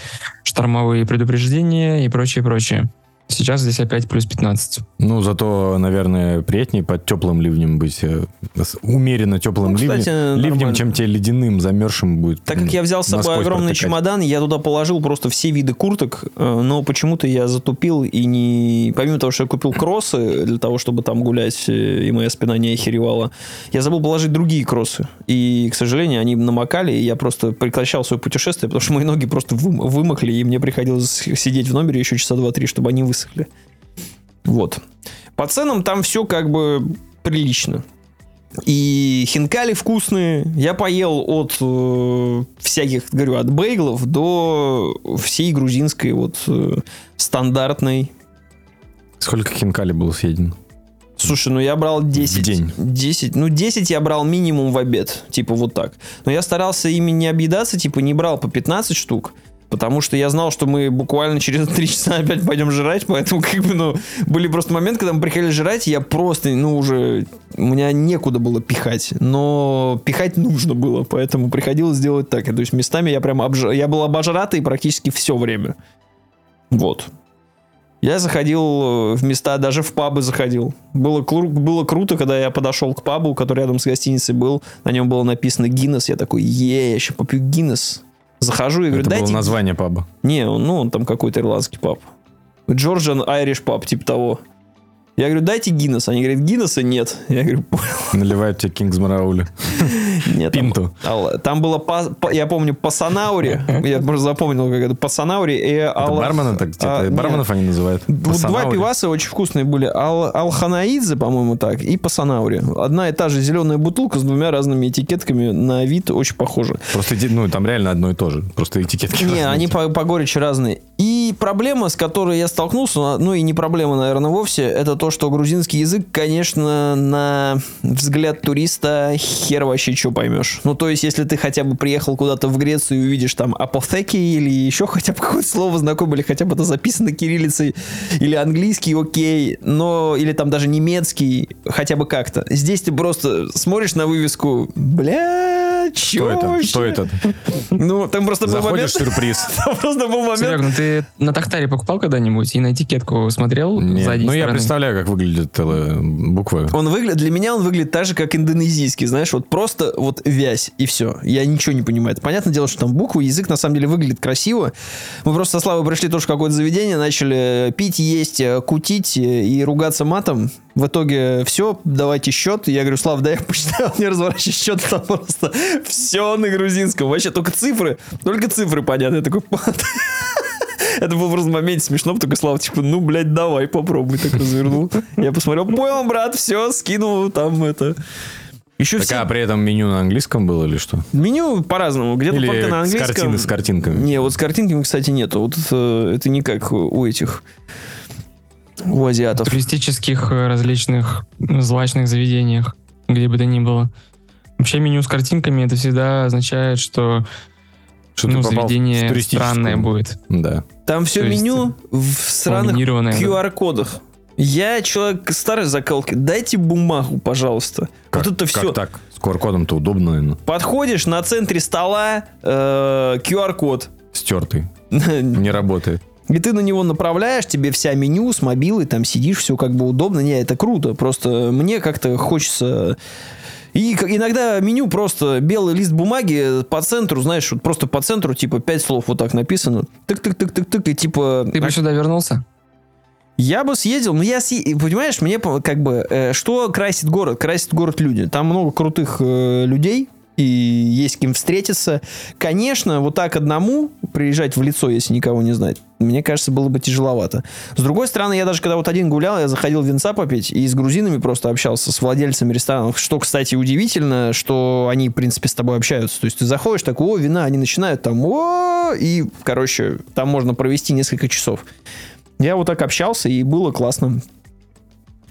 штормовые предупреждения и прочее, прочее. Сейчас здесь опять плюс 15. Ну, зато, наверное, приятнее под теплым ливнем быть. э, умеренно теплым Ну, кстати, ливнем, ливнем, чем тебе ледяным, замерзшим будет. Так как я взял с собой огромный протыкать. чемодан, я туда положил просто все виды курток, э, но почему-то я затупил и не... Помимо того, что я купил кроссы для того, чтобы там гулять, э, и моя спина не охеревала, я забыл положить другие кроссы. И, к сожалению, они намокали, и я просто прекращал свое путешествие, потому что мои ноги просто вым- вымокли, и мне приходилось сидеть в номере еще часа два-три, чтобы они высохли. Вот. По ценам там все как бы прилично. И хинкали вкусные. Я поел от э, всяких, говорю, от бейглов до всей грузинской вот э, стандартной. Сколько хинкали было съедено? Слушай, ну я брал 10. В день. 10. Ну 10 я брал минимум в обед. Типа вот так. Но я старался ими не объедаться, типа не брал по 15 штук. Потому что я знал, что мы буквально через 3 часа опять пойдем жрать, поэтому как бы, ну, были просто моменты, когда мы приходили жрать, я просто, ну, уже, у меня некуда было пихать, но пихать нужно было, поэтому приходилось делать так. То есть местами я прям, обж- я был обожратый практически все время. Вот. Я заходил э, в места, даже в пабы заходил. Было, кру- было круто, когда я подошел к пабу, который рядом с гостиницей был. На нем было написано Гиннес. Я такой, е, я сейчас попью Гиннес. Захожу и говорю, Это было дайте... название паба. Не, ну, он там какой-то ирландский паб. Джорджан Айриш паб, типа того. Я говорю, дайте Гиннес. Они говорят, Гиннеса нет. Я говорю, «Понял, Наливают тебе Кингс Мараули. нет. там- Пинту. Ал- Там было, па- па- я помню, по Санаури. Я просто запомнил, как это по Санаури. И Алла- бармены так? а, это нет. барменов они называют? Вот два Пасанаури. пиваса очень вкусные были. Ал Алханаидзе, по-моему, так, и Пасанаури. Одна и та же зеленая бутылка с двумя разными этикетками. На вид очень похожи. Просто, ну, там реально одно и то же. Просто этикетки. Не, разные. они по, по горечи разные. И проблема, с которой я столкнулся, ну и не проблема, наверное, вовсе, это то, что грузинский язык, конечно, на взгляд туриста хер вообще что поймешь. Ну, то есть, если ты хотя бы приехал куда-то в Грецию и увидишь там апофеки или еще хотя бы какое-то слово знакомое, или хотя бы это записано кириллицей, или английский, окей, но, или там даже немецкий, хотя бы как-то. Здесь ты просто смотришь на вывеску, бля, Что чё это? вообще?» Что это? Ну, там просто был момент... Заходишь, сюрприз. Там просто был момент... Серег, ну ты на Тахтаре покупал когда-нибудь и на этикетку смотрел Нет. сзади Ну, я стороны? Представляю, как выглядят э, буквы. Он выглядит, для меня он выглядит так же, как индонезийский, знаешь, вот просто вот вязь и все. Я ничего не понимаю. Это понятное дело, что там буквы, язык на самом деле выглядит красиво. Мы просто со Славой пришли тоже в какое-то заведение, начали пить, есть, э, кутить э, и ругаться матом. В итоге все, давайте счет. Я говорю, Слав, дай я посчитаю, не разворачивай счет, там просто все на грузинском. Вообще только цифры, только цифры понятны. Я такой, Это был просто в моменте смешно, только Слава, типа, ну, блядь, давай, попробуй, так развернул. Я посмотрел, понял, брат, все, скинул там это. Еще Так, все... а при этом меню на английском было или что? Меню по-разному, где-то Или только на с английском. картины с картинками? Не, вот с картинками, кстати, нету. Вот это, это не как у этих, у азиатов. В туристических э, различных злачных заведениях, где бы то ни было. Вообще меню с картинками это всегда означает, что, Что ну, заведение странное будет. Да. Там все То есть, меню в сраных ламинированное, да. Я человек старой закалки. Дайте бумагу, пожалуйста. Как, вот это как все. так? С QR-кодом-то удобно, наверное. Подходишь на центре стола э, QR-код. Стертый. Не работает. И ты на него направляешь, тебе вся меню с мобилой, там сидишь, все как бы удобно. Не, это круто. Просто мне как-то хочется... И как- иногда меню просто белый лист бумаги по центру, знаешь, вот просто по центру, типа, пять слов вот так написано. Тык-тык-тык-тык-тык, и типа... Ты бы сюда вернулся? Я бы съездил, но я съе- понимаешь, мне как бы э, что красит город? Красит город люди. Там много крутых э, людей, и есть кем встретиться. Конечно, вот так одному приезжать в лицо, если никого не знать, мне кажется, было бы тяжеловато. С другой стороны, я даже когда вот один гулял, я заходил винца попить и с грузинами просто общался, с владельцами ресторанов, что, кстати, удивительно, что они, в принципе, с тобой общаются. То есть ты заходишь, так, о, вина, они начинают там, о, и, короче, там можно провести несколько часов. Я вот так общался, и было классно.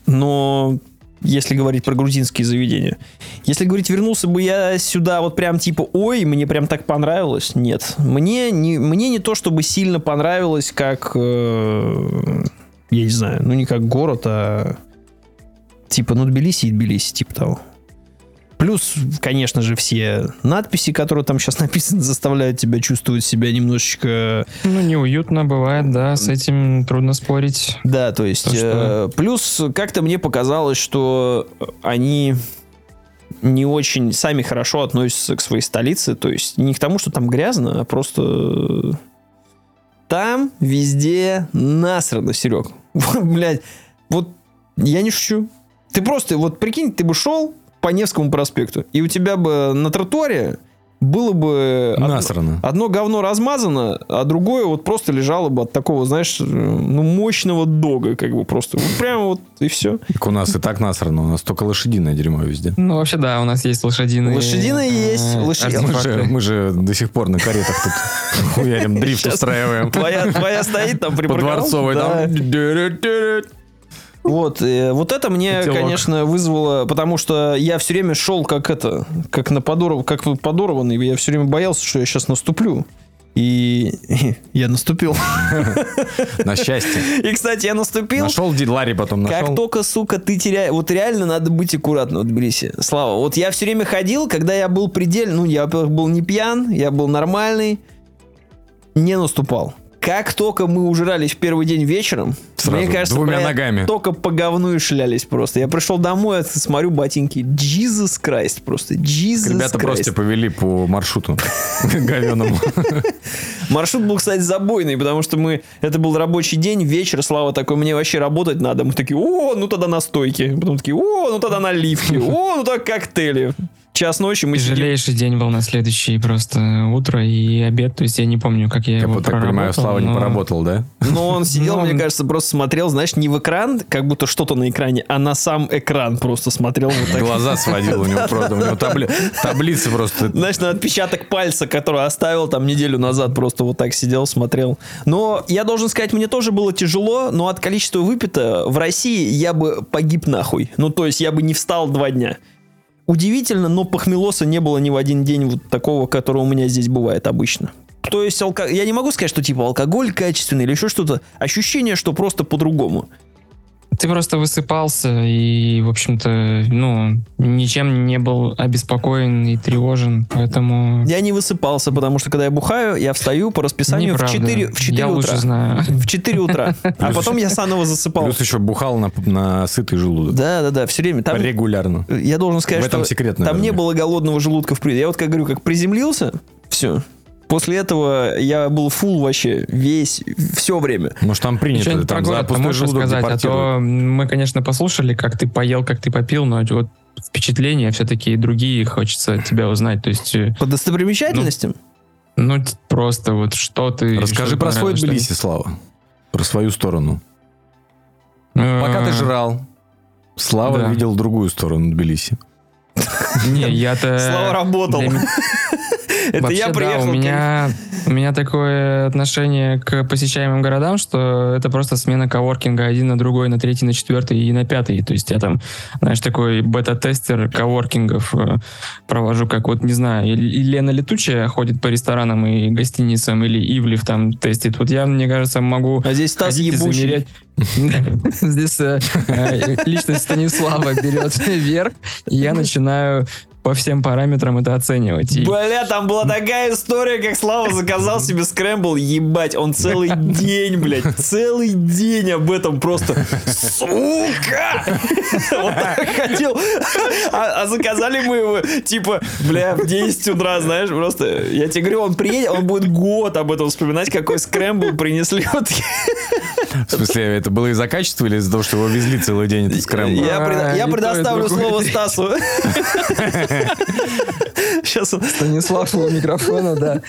Но если говорить про грузинские заведения. Если говорить, вернулся бы я сюда вот прям типа, ой, мне прям так понравилось, нет. Мне не, мне не то, чтобы сильно понравилось, как, э, я не знаю, ну не как город, а типа, ну Тбилиси и Тбилиси, типа того. Плюс, конечно же, все надписи, которые там сейчас написаны, заставляют тебя чувствовать себя немножечко Ну, неуютно бывает, да, с этим трудно спорить. Да, то есть То, что- э, плюс как-то мне показалось, что они не очень сами хорошо относятся к своей столице, то есть не к тому, что там грязно, а просто э, там везде насрано, Серег. Блять, вот я не шучу. Ты просто, вот прикинь, ты бы шел по Невскому проспекту, и у тебя бы на тротуаре было бы одно- Насрано. Одно говно размазано, а другое вот просто лежало бы от такого, знаешь, ну, мощного дога, как бы просто. Вот прямо вот и все. Так у нас и так насрано, у нас только лошадиное дерьмо везде. Ну, вообще, да, у нас есть лошадиные... Лошадиные есть, э, лошади- Мы артефакты. же, мы же до сих пор на каретах тут хуярим, дрифт устраиваем. Твоя, твоя стоит там По припарковалась. Дворцовой Да. там. Вот, э, вот это мне, Котелок. конечно, вызвало, потому что я все время шел как это, как на подоров, как подорванный, я все время боялся, что я сейчас наступлю. И я наступил. На счастье. И, кстати, я наступил. Нашел Ди Ларри потом Как нашел. только, сука, ты теряешь... Вот реально надо быть аккуратным в Тбилиси. Слава, вот я все время ходил, когда я был предельно... Ну, я, во-первых, был не пьян, я был нормальный, не наступал. Как только мы ужирались в первый день вечером, Сразу, мне кажется, двумя бля, ногами. только по говну и шлялись просто. Я пришел домой, я смотрю ботинки. Jesus Christ просто. Jesus Ребята Christ. просто повели по маршруту говеному. Маршрут был, кстати, забойный, потому что мы... Это был рабочий день, вечер, Слава такой, мне вообще работать надо. Мы такие, о, ну тогда на стойке. Потом такие, о, ну тогда наливки. О, ну так коктейли. Час ночи мы сидим. Тяжелейший день был на следующий просто утро и обед. То есть я не помню, как я, Я его так понимаю, проработал, Слава не но- поработал, да? Но он сидел, Ну, мне кажется, просто смотрел, знаешь, не в экран, как будто что-то на экране, а на сам экран просто смотрел вот так. Глаза сводил у него просто. У него табли- таблицы просто. Знаешь, на отпечаток пальца, который оставил там неделю назад, просто вот так сидел, смотрел. Но я должен сказать, мне тоже было тяжело, но от количества выпито в России я бы погиб нахуй. Ну, то есть я бы не встал два дня. Удивительно, но похмелоса не было ни в один день вот такого, которого у меня здесь бывает обычно. То есть алко... я не могу сказать, что типа алкоголь качественный или еще что-то. Ощущение, что просто по-другому. Ты просто высыпался и, в общем-то, ну, ничем не был обеспокоен и тревожен, поэтому... Я не высыпался, потому что когда я бухаю, я встаю по расписанию в Неправда. 4, в 4 Я утра. лучше знаю. В 4 утра. А потом я заново засыпал. Плюс еще бухал на, на сытый желудок. Да, да, да, все время. Там, Регулярно. я должен сказать, В этом что секрет, там не было голодного желудка в принципе. Я вот как говорю, как приземлился, все. После этого я был фул вообще весь, все время. Может, там принято, Что-нибудь про там за город пустой можешь рассказать, а то мы, конечно, послушали, как ты поел, как ты попил, но вот впечатления все-таки другие, хочется тебя узнать. То есть, э, По достопримечательностям. ну, т- просто вот что ты... Расскажи что про свой? Тбилиси, Слава. Про свою сторону. Э, Пока ты жрал, Слава да. видел другую сторону Тбилиси. Не, я-то... Слава работал. для Это Вообще, я да, приехал. у меня, у меня такое отношение к посещаемым городам, что это просто смена коворкинга один на другой, на третий, на четвертый и на пятый. То есть я там, знаешь, такой бета-тестер коворкингов э, провожу, как вот, не знаю, и, и Лена Летучая ходит по ресторанам и гостиницам, или Ивлев там тестит. Вот я, мне кажется, могу А здесь Стас ебучий. Здесь э, э, личность Станислава берет вверх, и я начинаю по всем параметрам это оценивать. Бля, там была такая история, как Слава заказал себе скрэмбл, ебать, он целый день, блядь, целый день об этом просто, сука! Вот так хотел. А, а заказали мы его, типа, бля, в 10 утра, знаешь, просто, я тебе говорю, он приедет, он будет год об этом вспоминать, какой скрэмбл принесли. Вот В смысле, это было из-за качества или из-за того, что его везли целый день, этот скрэмбл? Я, А, предоставлю слово Стасу. Сейчас Станислав у микрофона, да.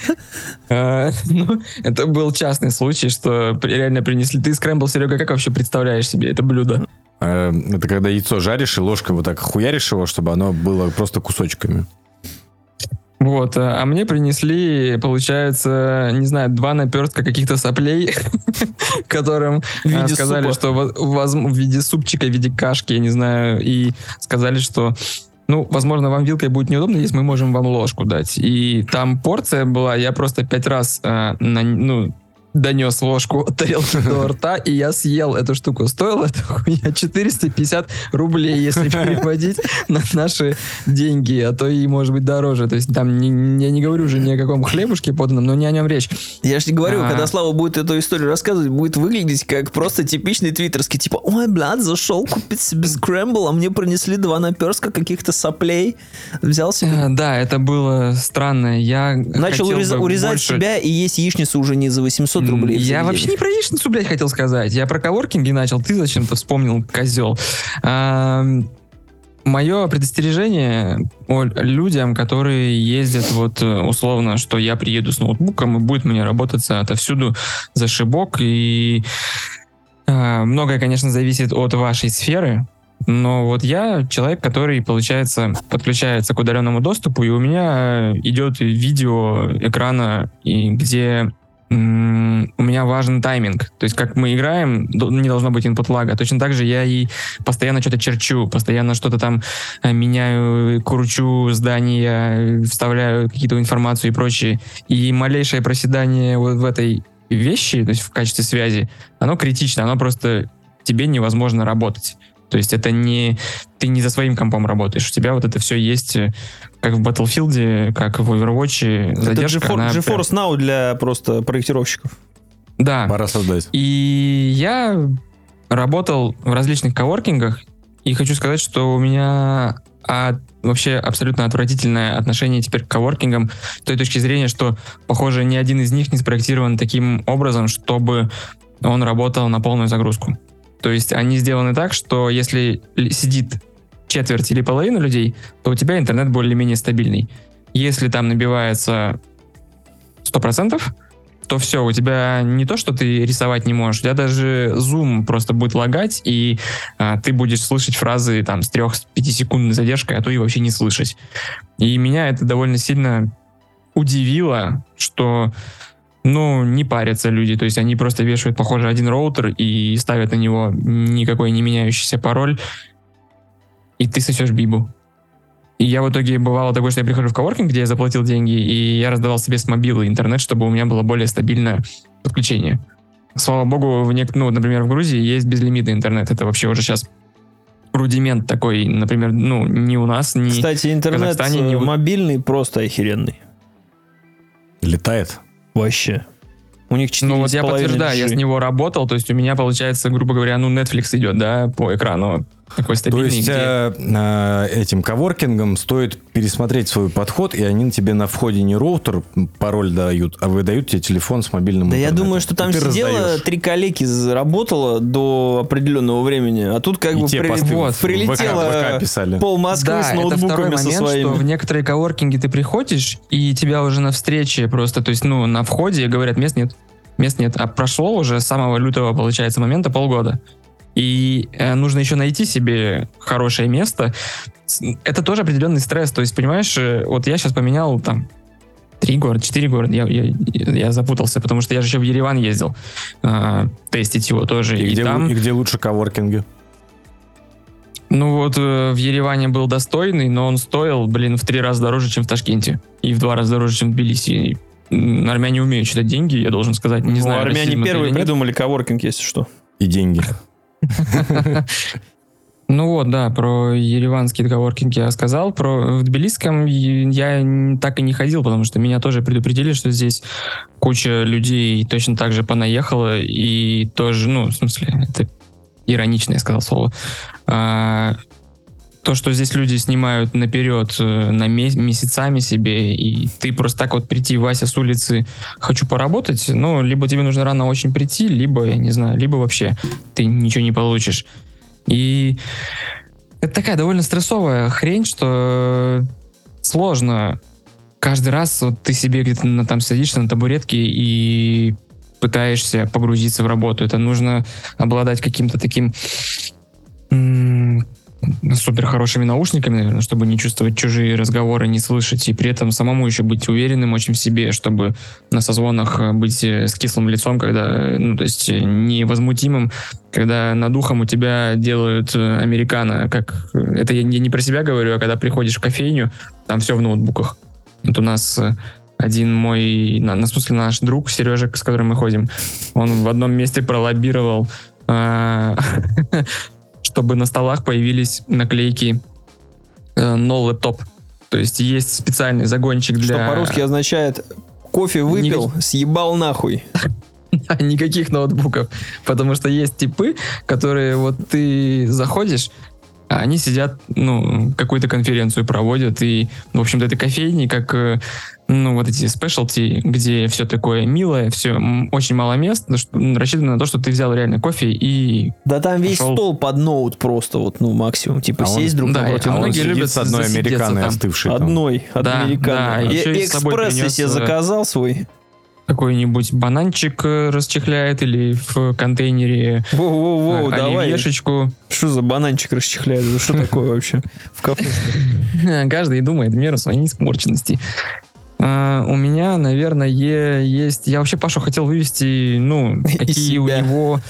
А, ну, это был частный случай, что реально принесли. Ты скрэмбл, Серега, как вообще представляешь себе это блюдо? Э, Это когда яйцо жаришь и ложкой вот так хуяришь его, чтобы оно было просто кусочками. Вот, а а мне принесли, получается, не знаю, два наперстка каких-то соплей, которым а, сказали, что в виде супчика, в виде кашки, я не знаю, и сказали, что ну, возможно, вам вилкой будет неудобно, если мы можем вам ложку дать. И там порция была, я просто пять раз на- ну, донес ложку от тарелки до рта, и я съел эту штуку. Стоила эта хуйня 450 рублей, если переводить на наши деньги, а то и, может быть, дороже. То есть там, не- я не говорю уже ни о каком хлебушке поданном, но не о нем речь. Я же тебе говорю, А. когда Слава будет эту историю рассказывать, будет выглядеть как просто типичный твиттерский, типа, ой, блядь, зашел купить себе скрэмбл, а мне принесли два наперстка каких-то соплей, взял себе. Э, Да, это было странно. Я Начал бы урезать больше- себя и есть яичницу уже не за 800 рублей. в Я вообще не про яичницу, блядь, хотел сказать. Я про коворкинги начал. Ты зачем-то вспомнил, козел. Мое предостережение людям, которые ездят вот э, условно, что я приеду с ноутбуком и будет мне работаться отовсюду за шибок. И э, многое, конечно, зависит от вашей сферы. Но вот я человек, который, получается, подключается к удаленному доступу, и у меня идет видео экрана, и где у меня важен тайминг. То есть, как мы играем, не должно быть input лага. Точно так же я и постоянно что-то черчу, постоянно что-то там э, меняю, кручу здания, вставляю какие-то информацию и прочее. И малейшее проседание вот в этой вещи, то есть в качестве связи, оно критично, оно просто тебе невозможно работать. То есть это не ты не за своим компом работаешь, у тебя вот это все есть, э, как в Battlefield, как в Overwatch, Это задержка. GeForce, она GeForce Now для просто проектировщиков. Да. Пора создать. И я работал в различных коворкингах, и хочу сказать, что у меня а, вообще абсолютно отвратительное отношение теперь к коворкингам с той точки зрения, что, похоже, ни один из них не спроектирован таким образом, чтобы он работал на полную загрузку. То есть они сделаны так, что если сидит четверть или половина людей, то у тебя интернет более-менее стабильный. Если там набивается 100%, то все, у тебя не то, что ты рисовать не можешь, у тебя даже зум просто будет лагать, и а, ты будешь слышать фразы там с 3-5 секундной задержкой, а то и вообще не слышать. И меня это довольно сильно удивило, что ну, не парятся люди, то есть они просто вешают, похоже, один роутер и ставят на него никакой не меняющийся пароль, и ты сосешь бибу. И я в итоге бывало такое, что я прихожу в коворкинг, где я заплатил деньги, и я раздавал себе с мобилы интернет, чтобы у меня было более стабильное подключение. Слава богу, в нек- ну, например, в Грузии есть безлимитный интернет. Это вообще уже сейчас рудимент такой, например, ну, не у нас, не... Кстати, интернет Казахстане не э, мобильный просто охеренный. Летает. Вообще. У них 4,5 Ну вот я подтверждаю, я с него работал, то есть у меня получается, грубо говоря, ну Netflix идет, да, по экрану такой То стабильный. есть где- э, э, этим коворкингам стоит пересмотреть свой подход, и они тебе на входе не роутер пароль дают, а выдают тебе телефон с мобильным Да я интернетом. думаю, что там И сидело раздаешь. три коллеги, работало до определенного времени, а тут как И бы при- вот, прилетело ВК, ВК писали. пол Москвы да, с это второй ноутбуками со момент, своими. что в некоторые коворкинги ты приходишь, и тебя уже на встрече просто, то есть, ну, на входе говорят, мест нет, мест нет. А прошло уже с самого лютого, получается, момента полгода. И э, нужно еще найти себе хорошее место. Это тоже определенный стресс. То есть, понимаешь, э, вот я сейчас поменял там три города, четыре города, я, я, я запутался, потому что я же еще в Ереван ездил а, тестить его тоже. И, И, где, там... и где лучше коворкинги? Ну вот э, в Ереване был достойный, но он стоил, блин, в три раза дороже, чем в Ташкенте. И в два раза дороже, чем в Тбилиси. И, м, армяне умеют считать деньги, я должен сказать. Не Ну, знаю, армяне первые придумали коворкинг, если что. И деньги. Ну вот, да, про ереванский коворкинг я сказал. Про в Тбилисском я так и не ходил, потому что меня тоже предупредили, что здесь куча людей точно так же понаехала. И тоже, ну, в смысле, это иронично я сказал слово. А, то, что здесь люди снимают наперед э, на ме- месяцами себе, и ты просто так вот прийти, Вася, с улицы, хочу поработать, ну, либо тебе нужно рано очень прийти, либо, я не знаю, либо вообще ты ничего не получишь. И это такая довольно стрессовая хрень, что сложно каждый раз вот ты себе где-то на, там садишься на табуретке и пытаешься погрузиться в работу. Это нужно обладать каким-то таким супер хорошими наушниками, чтобы не чувствовать чужие разговоры, не слышать, и при этом самому еще быть уверенным очень в себе, чтобы на созвонах э, быть э, с кислым лицом, когда, э, ну, то есть невозмутимым, когда над ухом у тебя делают американо, как это я не, про себя говорю, а когда приходишь в кофейню, там все в ноутбуках. Вот у нас один мой, на, на смысле наш друг Сережа, с которым мы ходим, он в одном месте пролоббировал, а, чтобы на столах появились наклейки э, no laptop. То есть есть специальный загончик Что для... по-русски означает кофе выпил, съебал нахуй. никаких ноутбуков. Потому что есть типы, которые вот ты заходишь, они сидят, ну, какую-то конференцию проводят, и, в общем-то, это кофейни, как, э, ну, вот эти спешлти, где все такое милое, все очень мало мест, рассчитано на то, что ты взял реально кофе и... Да там весь Пошел. стол под ноут просто, вот, ну, максимум. Типа А он- сесть друг да, напротив а А он многие любят с одной американой там. остывшей. там. Одной, от Да, да, И- еще и экспресс принес, себе э, заказал свой. Какой-нибудь бананчик э, расчехляет или в контейнере Воу-воу-воу, э, давай. Что за бананчик расчехляет? Ну, Что такое вообще? В. Каждый думает меру своей испорченности. А, у меня, наверное, есть... Я вообще Пашу хотел вывести, ну, какие у него...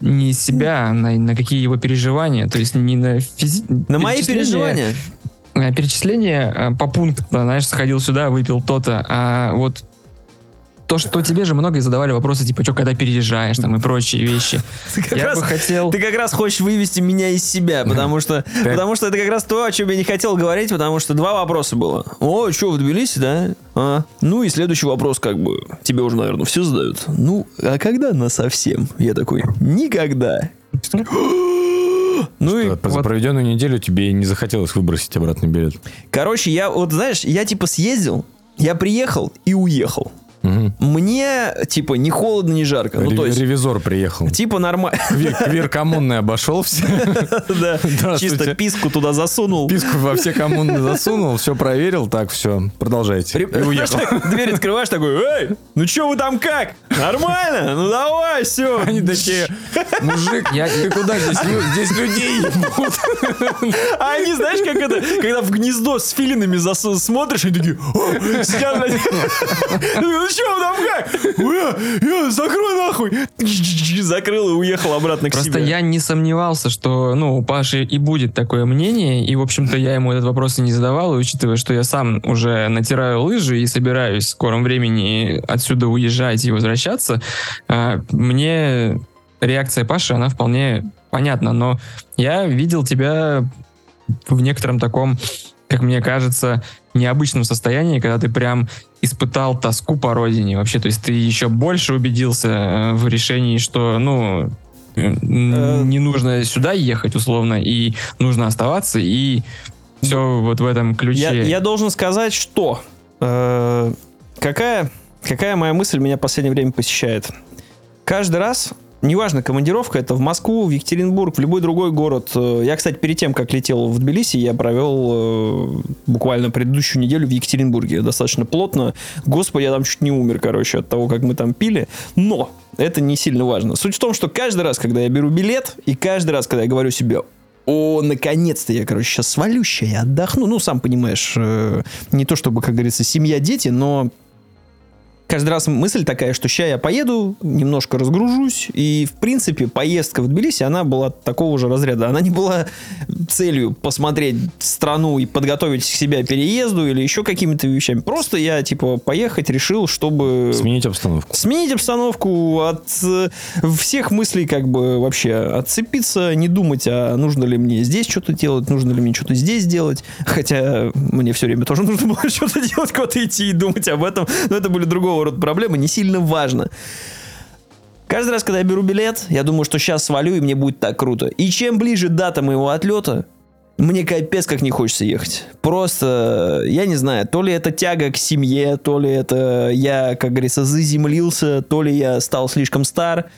Не из себя, на, на какие его переживания. То есть не на физи... На мои переживания. э, Перечисление по пунктам, знаешь, сходил сюда, выпил то-то, а вот то, что тебе же многие задавали вопросы, типа, что, когда переезжаешь, там, и прочие вещи. Ты как Я раз- бы хотел... Ты как раз хочешь вывести меня из себя, потому что, потому что это как раз то, о чем я не хотел говорить, потому что два вопроса было. О, что, в Тбилиси, да? А. Ну и следующий вопрос, как бы, тебе уже, наверное, все задают. Ну, а когда на совсем? Я такой, никогда. Ну и Что, За проведенную неделю тебе не захотелось выбросить обратный билет. Короче, я вот, знаешь, я типа съездил, я приехал и уехал. Мгм. Мне, типа, не холодно, не жарко. Ну, то Ре- есть, Ревизор приехал. типа, нормально. Квир, коммунный обошел все. Да, чисто писку туда засунул. Писку во все коммуны засунул, все проверил. Так, все, продолжайте. И уехал. Дверь открываешь, такой, эй, ну что вы там как? Нормально? Ну давай, все. Они такие, мужик, Я- ты куда здесь? Здесь людей ебут. А они, знаешь, как это, когда в гнездо с филинами смотришь, они такие, «О, сидят, блядь». ну что там как? «Э, э, Закрой нахуй. Закрыл и уехал обратно к Просто себе. я не сомневался, что, ну, у Паши и будет такое мнение, и, в общем-то, я ему этот вопрос и не задавал, и учитывая, что я сам уже натираю лыжи и собираюсь в скором времени отсюда уезжать и возвращаться, а, мне реакция Паши, она вполне понятна, но я видел тебя в некотором таком, как мне кажется, необычном состоянии, когда ты прям испытал тоску по родине вообще, то есть ты еще больше убедился э, в решении, что, ну, э, н- не нужно сюда ехать условно, и нужно оставаться, и все вот в этом ключе. Я, я должен сказать, что э, какая, какая моя мысль меня в последнее время посещает. Каждый раз, неважно, командировка, это в Москву, в Екатеринбург, в любой другой город. Э, Я, кстати, перед тем, как летел в Тбилиси, я провел э, буквально предыдущую неделю в Екатеринбурге. Достаточно плотно. Господи, я там чуть не умер, короче, от того, как мы там пили. Но это не сильно важно. Суть в том, что каждый раз, когда я беру билет, и каждый раз, когда я говорю себе, о, наконец-то я, короче, сейчас свалю, я отдохну. Ну, сам понимаешь, э, не то чтобы, как говорится, семья, дети, но каждый раз мысль такая, что ща я поеду, немножко разгружусь, и, в принципе, поездка в Тбилиси, она была такого же разряда. Она не была целью посмотреть страну и подготовить себя к переезду или еще какими-то вещами. Просто я, типа, поехать решил, чтобы... Сменить обстановку. Сменить обстановку от э, всех мыслей, как бы вообще отцепиться, не думать, а нужно ли мне здесь что-то делать, нужно ли мне что-то здесь делать. Хотя мне все время тоже нужно было что-то делать, куда-то идти и думать об этом. Но это были другого рода проблемы, не сильно важно. Каждый раз, когда я беру билет, я думаю, что сейчас свалю, и мне будет так круто. И чем ближе дата моего отлета, мне капец как не хочется ехать. Просто, я не знаю, то ли это тяга к семье, то ли это я, как говорится, заземлился, то ли я стал слишком стар,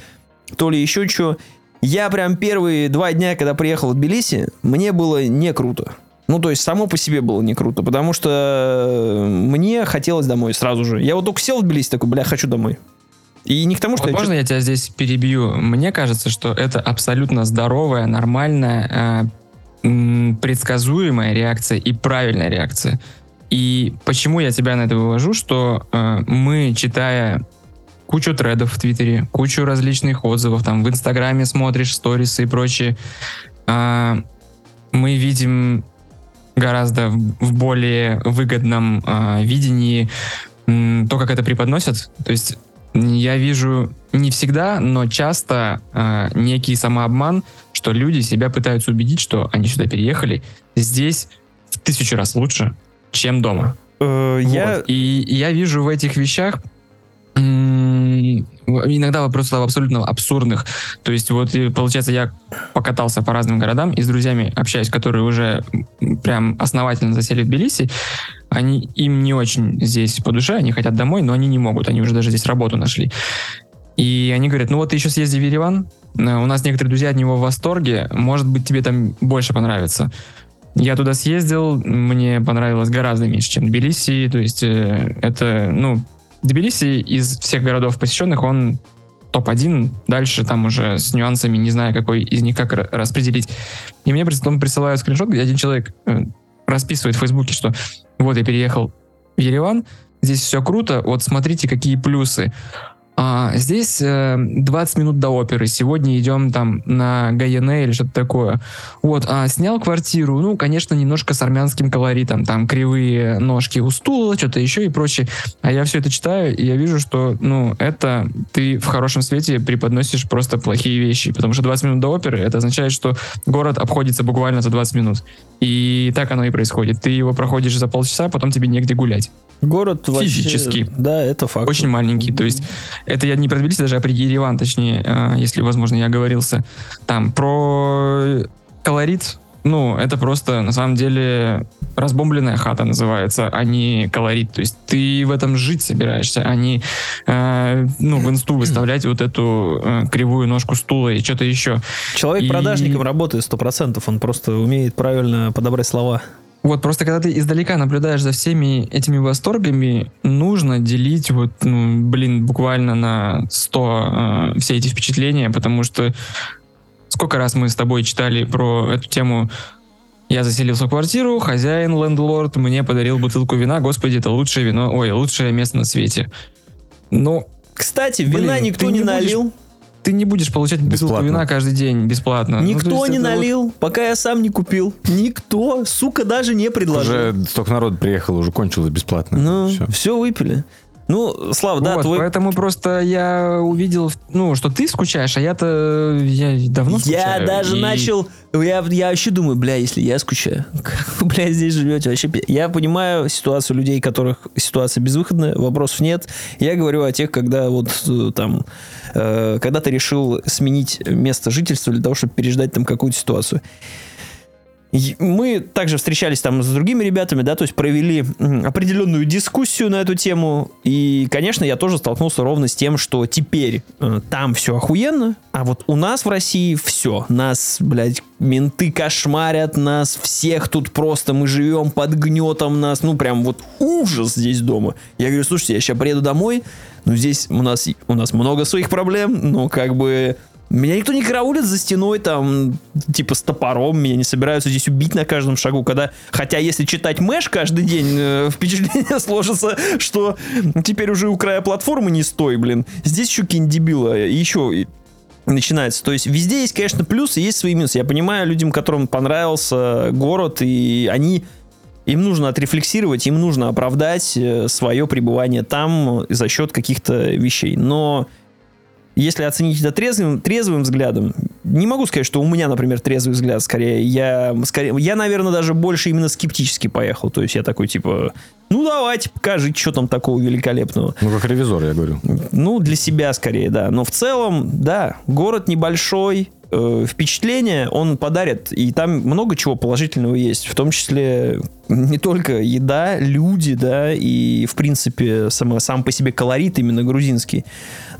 то ли еще что. Я прям первые два дня, когда приехал в Тбилиси, мне было не круто. Ну, то есть, само по себе было не круто, потому что мне хотелось домой сразу же. Я вот только сел в Тбилиси, такой, бля, хочу домой. И не к тому, что Вот я можно я тебя здесь перебью? Мне кажется, что это абсолютно здоровая, нормальная, э, предсказуемая реакция и правильная реакция. И почему я тебя на это вывожу, что э, мы, читая кучу тредов в Твиттере, кучу различных отзывов, там в Инстаграме смотришь сторисы и прочее, а, мы видим гораздо в более выгодном а, видении то, как это преподносят. То есть я вижу не всегда, но часто а, некий самообман, что люди себя пытаются убедить, что они сюда переехали, здесь в тысячу раз лучше, чем дома. Э, я... Вот. И я вижу в этих вещах м, иногда вопросов абсолютно абсурдных. То есть вот получается я покатался по разным городам и с друзьями общаюсь, которые уже прям основательно засели в Тбилиси. Они им не очень здесь по душе, они хотят домой, но они не могут, они уже даже здесь работу нашли. И они говорят, ну вот ты еще съезди в Ереван, э, у нас некоторые друзья от него в восторге, может быть тебе там больше понравится. Я туда съездил, мне понравилось гораздо меньше, чем Тбилиси. То есть э, это, ну, Тбилиси из всех городов посещенных, он топ-1. Дальше там уже с нюансами, не знаю, какой из них как ра- распределить. И мне потом присылают скриншот, где один человек э, расписывает в Фейсбуке, что вот я переехал в Ереван, здесь все круто, вот смотрите, какие плюсы. А, здесь э, 20 минут до оперы. Сегодня идем там на Гайене или что-то такое. Вот, а снял квартиру, ну, конечно, немножко с армянским колоритом. Там кривые ножки у стула, что-то еще и прочее. А я все это читаю, и я вижу, что, ну, это ты в хорошем свете преподносишь просто плохие вещи. Потому что 20 минут до оперы, это означает, что город обходится буквально за 20 минут. И так оно и происходит. Ты его проходишь за полчаса, потом тебе негде гулять. Город вообще- Физически. Да, это факт. Очень маленький. То есть это я не про Тбилиси, даже а про Ереван, точнее, э, если, возможно, я оговорился. Там про колорит, ну, это просто, на самом деле, разбомбленная хата называется, а не колорит. То есть ты в этом жить собираешься, а не, э, ну, в инсту выставлять вот эту э, кривую ножку стула и что-то еще. Человек И- продажником работает сто процентов, он просто умеет правильно подобрать слова. Вот просто когда ты издалека наблюдаешь за всеми этими восторгами, нужно делить вот, ну, блин, буквально на 100 э, все эти впечатления, потому что сколько раз мы с тобой читали про эту тему я заселился в квартиру, хозяин, лендлорд, мне подарил бутылку вина. Господи, это лучшее вино, ой, лучшее место на свете. Но Кстати, вина Блин, никто не, не будешь налил. Ты не будешь получать бутылку Бесплатно. вина каждый день бесплатно. Ну, то Никто есть не это вот- налил, пока я сам не купил. Никто, сука, даже не предложил. Уже столько народу приехало, уже кончилось бесплатно. Ну, Всё. все выпили. Ну, Слава, да, Вот, твой... Поэтому просто я увидел, ну, что ты скучаешь, а я-то я давно скучаю. Я даже и- начал... Я, я вообще думаю, бля, если я скучаю, как вы, бля, здесь живете вообще... Я понимаю ситуацию людей, которых ситуация безвыходная, вопросов нет. Я говорю о тех, когда вот э, там... э, когда ты решил сменить место жительства для того, чтобы переждать там какую-то ситуацию. Мы также встречались там с другими ребятами, да, то есть провели определенную дискуссию на эту тему. И, конечно, я тоже столкнулся ровно с тем, что теперь э, там все охуенно, а вот у нас в России все. Нас, блядь, менты кошмарят, нас всех тут просто, мы живем под гнетом нас, ну прям вот ужас здесь дома. Я говорю, слушайте, я сейчас приеду домой, ну здесь у нас, у нас много своих проблем, но как бы меня никто не караулит за стеной, там, типа, с топором, меня не собираются здесь убить на каждом шагу, когда, хотя, если читать Мэш каждый день, э, впечатление сложится, что теперь уже у края платформы не стой, блин. Здесь еще какие-нибудь дебилы, еще и начинается. То есть везде есть, конечно, плюсы, есть свои минусы. Я понимаю людям, которым понравился город, и они им нужно отрефлексировать, им нужно оправдать э, свое пребывание там за счет каких-то вещей. Но если оценить это трезвым, трезвым взглядом, не могу сказать, что у меня, например, трезвый взгляд, скорее, я, скорее, я, наверное, даже больше именно скептически поехал, то есть я такой, типа, ну, давайте, покажите, что там такого великолепного. Ну, как ревизор, я говорю. Ну, для себя скорее, да. Но в целом, да, город небольшой, э, впечатление он подарит, и там много чего положительного есть, в том числе не только еда, люди, да, и, в принципе, сам, сам по себе колорит именно грузинский,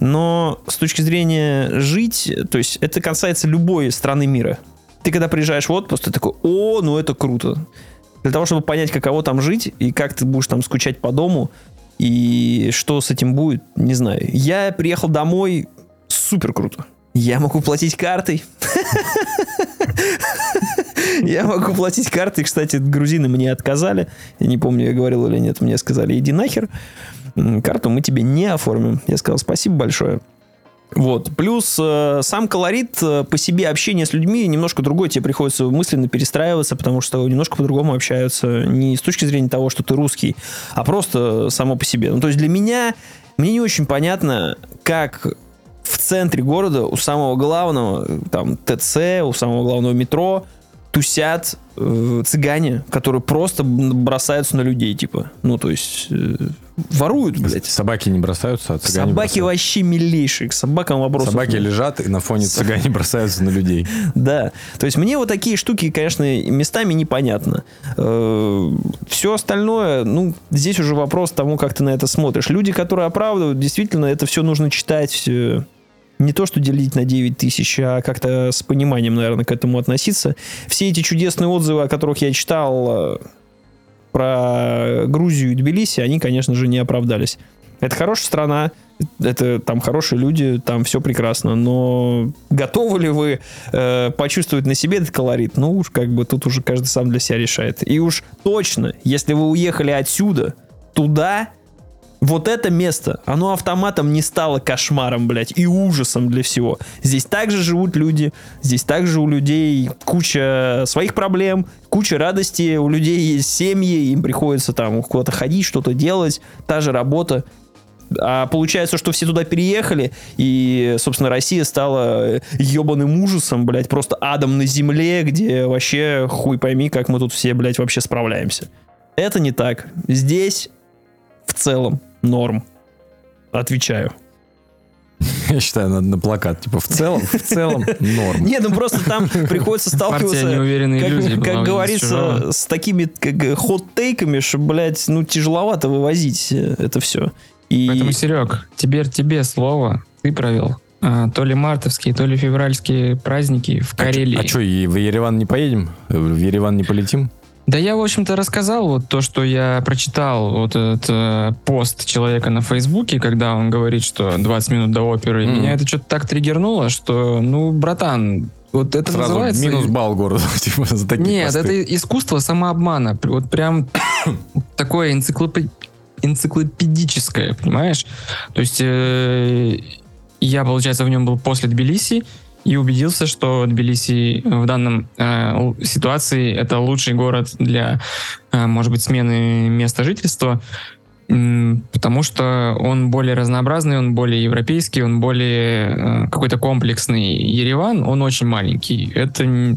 но с точки зрения жить, то есть это касается любой страны мира. Ты когда приезжаешь в отпуск, ты такой, о, ну это круто. Для того, чтобы понять, каково там жить, и как ты будешь там скучать по дому, и что с этим будет, не знаю. Я приехал домой, супер круто. Я могу платить картой. Я могу платить картой. Кстати, грузины мне отказали. Я не помню, я говорил или нет. Мне сказали, иди нахер. Карту мы тебе не оформим. Я сказал, спасибо большое. Вот. Плюс э, сам колорит э, по себе общение с людьми немножко другой. Тебе приходится мысленно перестраиваться, потому что немножко по-другому общаются. Не с точки зрения того, что ты русский, а просто само по себе. Ну, то есть для меня, мне не очень понятно, как в центре города у самого главного, э, там, ТЦ, у самого главного метро тусят э, цыгане, которые просто бросаются на людей, типа. Ну, то есть, э, воруют, блядь. Собаки не бросаются, а цыгане Собаки бросаются. вообще милейшие, к собакам вопросов Собаки нет. лежат, и на фоне цыгане бросаются на людей. Да. То есть мне вот такие штуки, конечно, местами непонятно. Все остальное, ну, здесь уже вопрос тому, как ты на это смотришь. Люди, которые оправдывают, действительно, это все нужно читать. Не то, что делить на 9 тысяч, а как-то с пониманием, наверное, к этому относиться. Все эти чудесные отзывы, о которых я читал э, про Грузию и Тбилиси, они, конечно же, не оправдались. Это хорошая страна, это там хорошие люди, там все прекрасно, но готовы ли вы э, почувствовать на себе этот колорит? Ну уж как бы тут уже каждый сам для себя решает. И уж точно, если вы уехали отсюда, туда, вот это место, оно автоматом не стало кошмаром, блядь, и ужасом для всего. Здесь также живут люди, здесь также у людей куча своих проблем, куча радости, у людей есть семьи, им приходится там куда-то ходить, что-то делать, та же работа. А получается, что все туда переехали, и, собственно, Россия стала ебаным ужасом, блядь, просто адом на земле, где вообще хуй пойми, как мы тут все, блядь, вообще справляемся. Это не так. Здесь в целом норм. Отвечаю. Я считаю, надо на плакат. Типа, в целом, в целом норм. Не, ну просто там приходится сталкиваться, неуверенные как, люди. как говорится, с такими как, хот-тейками, что, блядь, ну тяжеловато вывозить э, это все. И Поэтому, Серег, теперь тебе слово. Ты провел. А, то ли мартовские, то ли февральские праздники в Карелии. А что, и в Ереван не поедем? В Ереван не полетим? Да я, в общем-то, рассказал вот то, что я прочитал, вот этот э, пост человека на Фейсбуке, когда он говорит, что 20 минут до оперы. Мгм. Меня это что-то так триггернуло, что, ну, братан, вот это Сразу называется... минус балл городу, типа, за такие Нет, посты. это искусство самообмана. Вот прям такое энциклопе- энциклопедическое, понимаешь? То есть э, я, получается, в нем был после Тбилиси и убедился, что Тбилиси в данном э, ситуации это лучший город для, э, может быть, смены места жительства, м, потому что он более разнообразный, он более европейский, он более э, какой-то комплексный. Ереван, он очень маленький. Это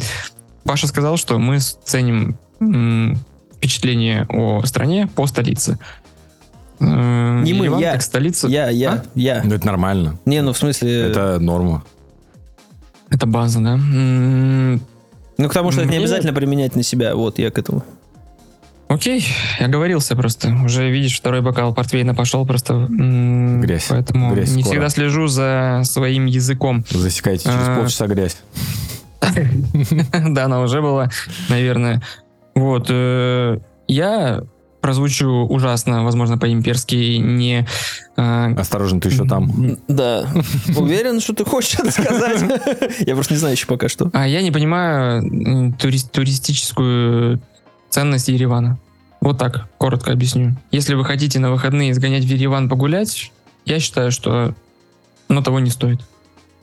Паша сказал, что мы ценим м, впечатление о стране по столице. Э, Не мы, Ереван я. как столица. я, я, А? я. Ну, это нормально. Не, ну в смысле... Это норма. Это база, да? М, Ну, к тому, что это не обязательно применять на себя. Вот, я к этому. Окей, я говорился просто. Уже видишь, второй бокал портвейна пошел просто. м, Грязь. Поэтому Грязь не скоро. всегда слежу за своим языком. Засекайте через А. полчаса грязь. да, она уже была, наверное. Вот. э, Я прозвучу ужасно, возможно, по-имперски, не... э, Осторожно, ты еще там. Да. Уверен, что ты хочешь это сказать? Я просто не знаю еще пока что. А я не понимаю туристическую ценность Еревана. Вот так, коротко объясню. Если вы хотите на выходные сгонять в Ереван погулять, я считаю, что оно того не стоит.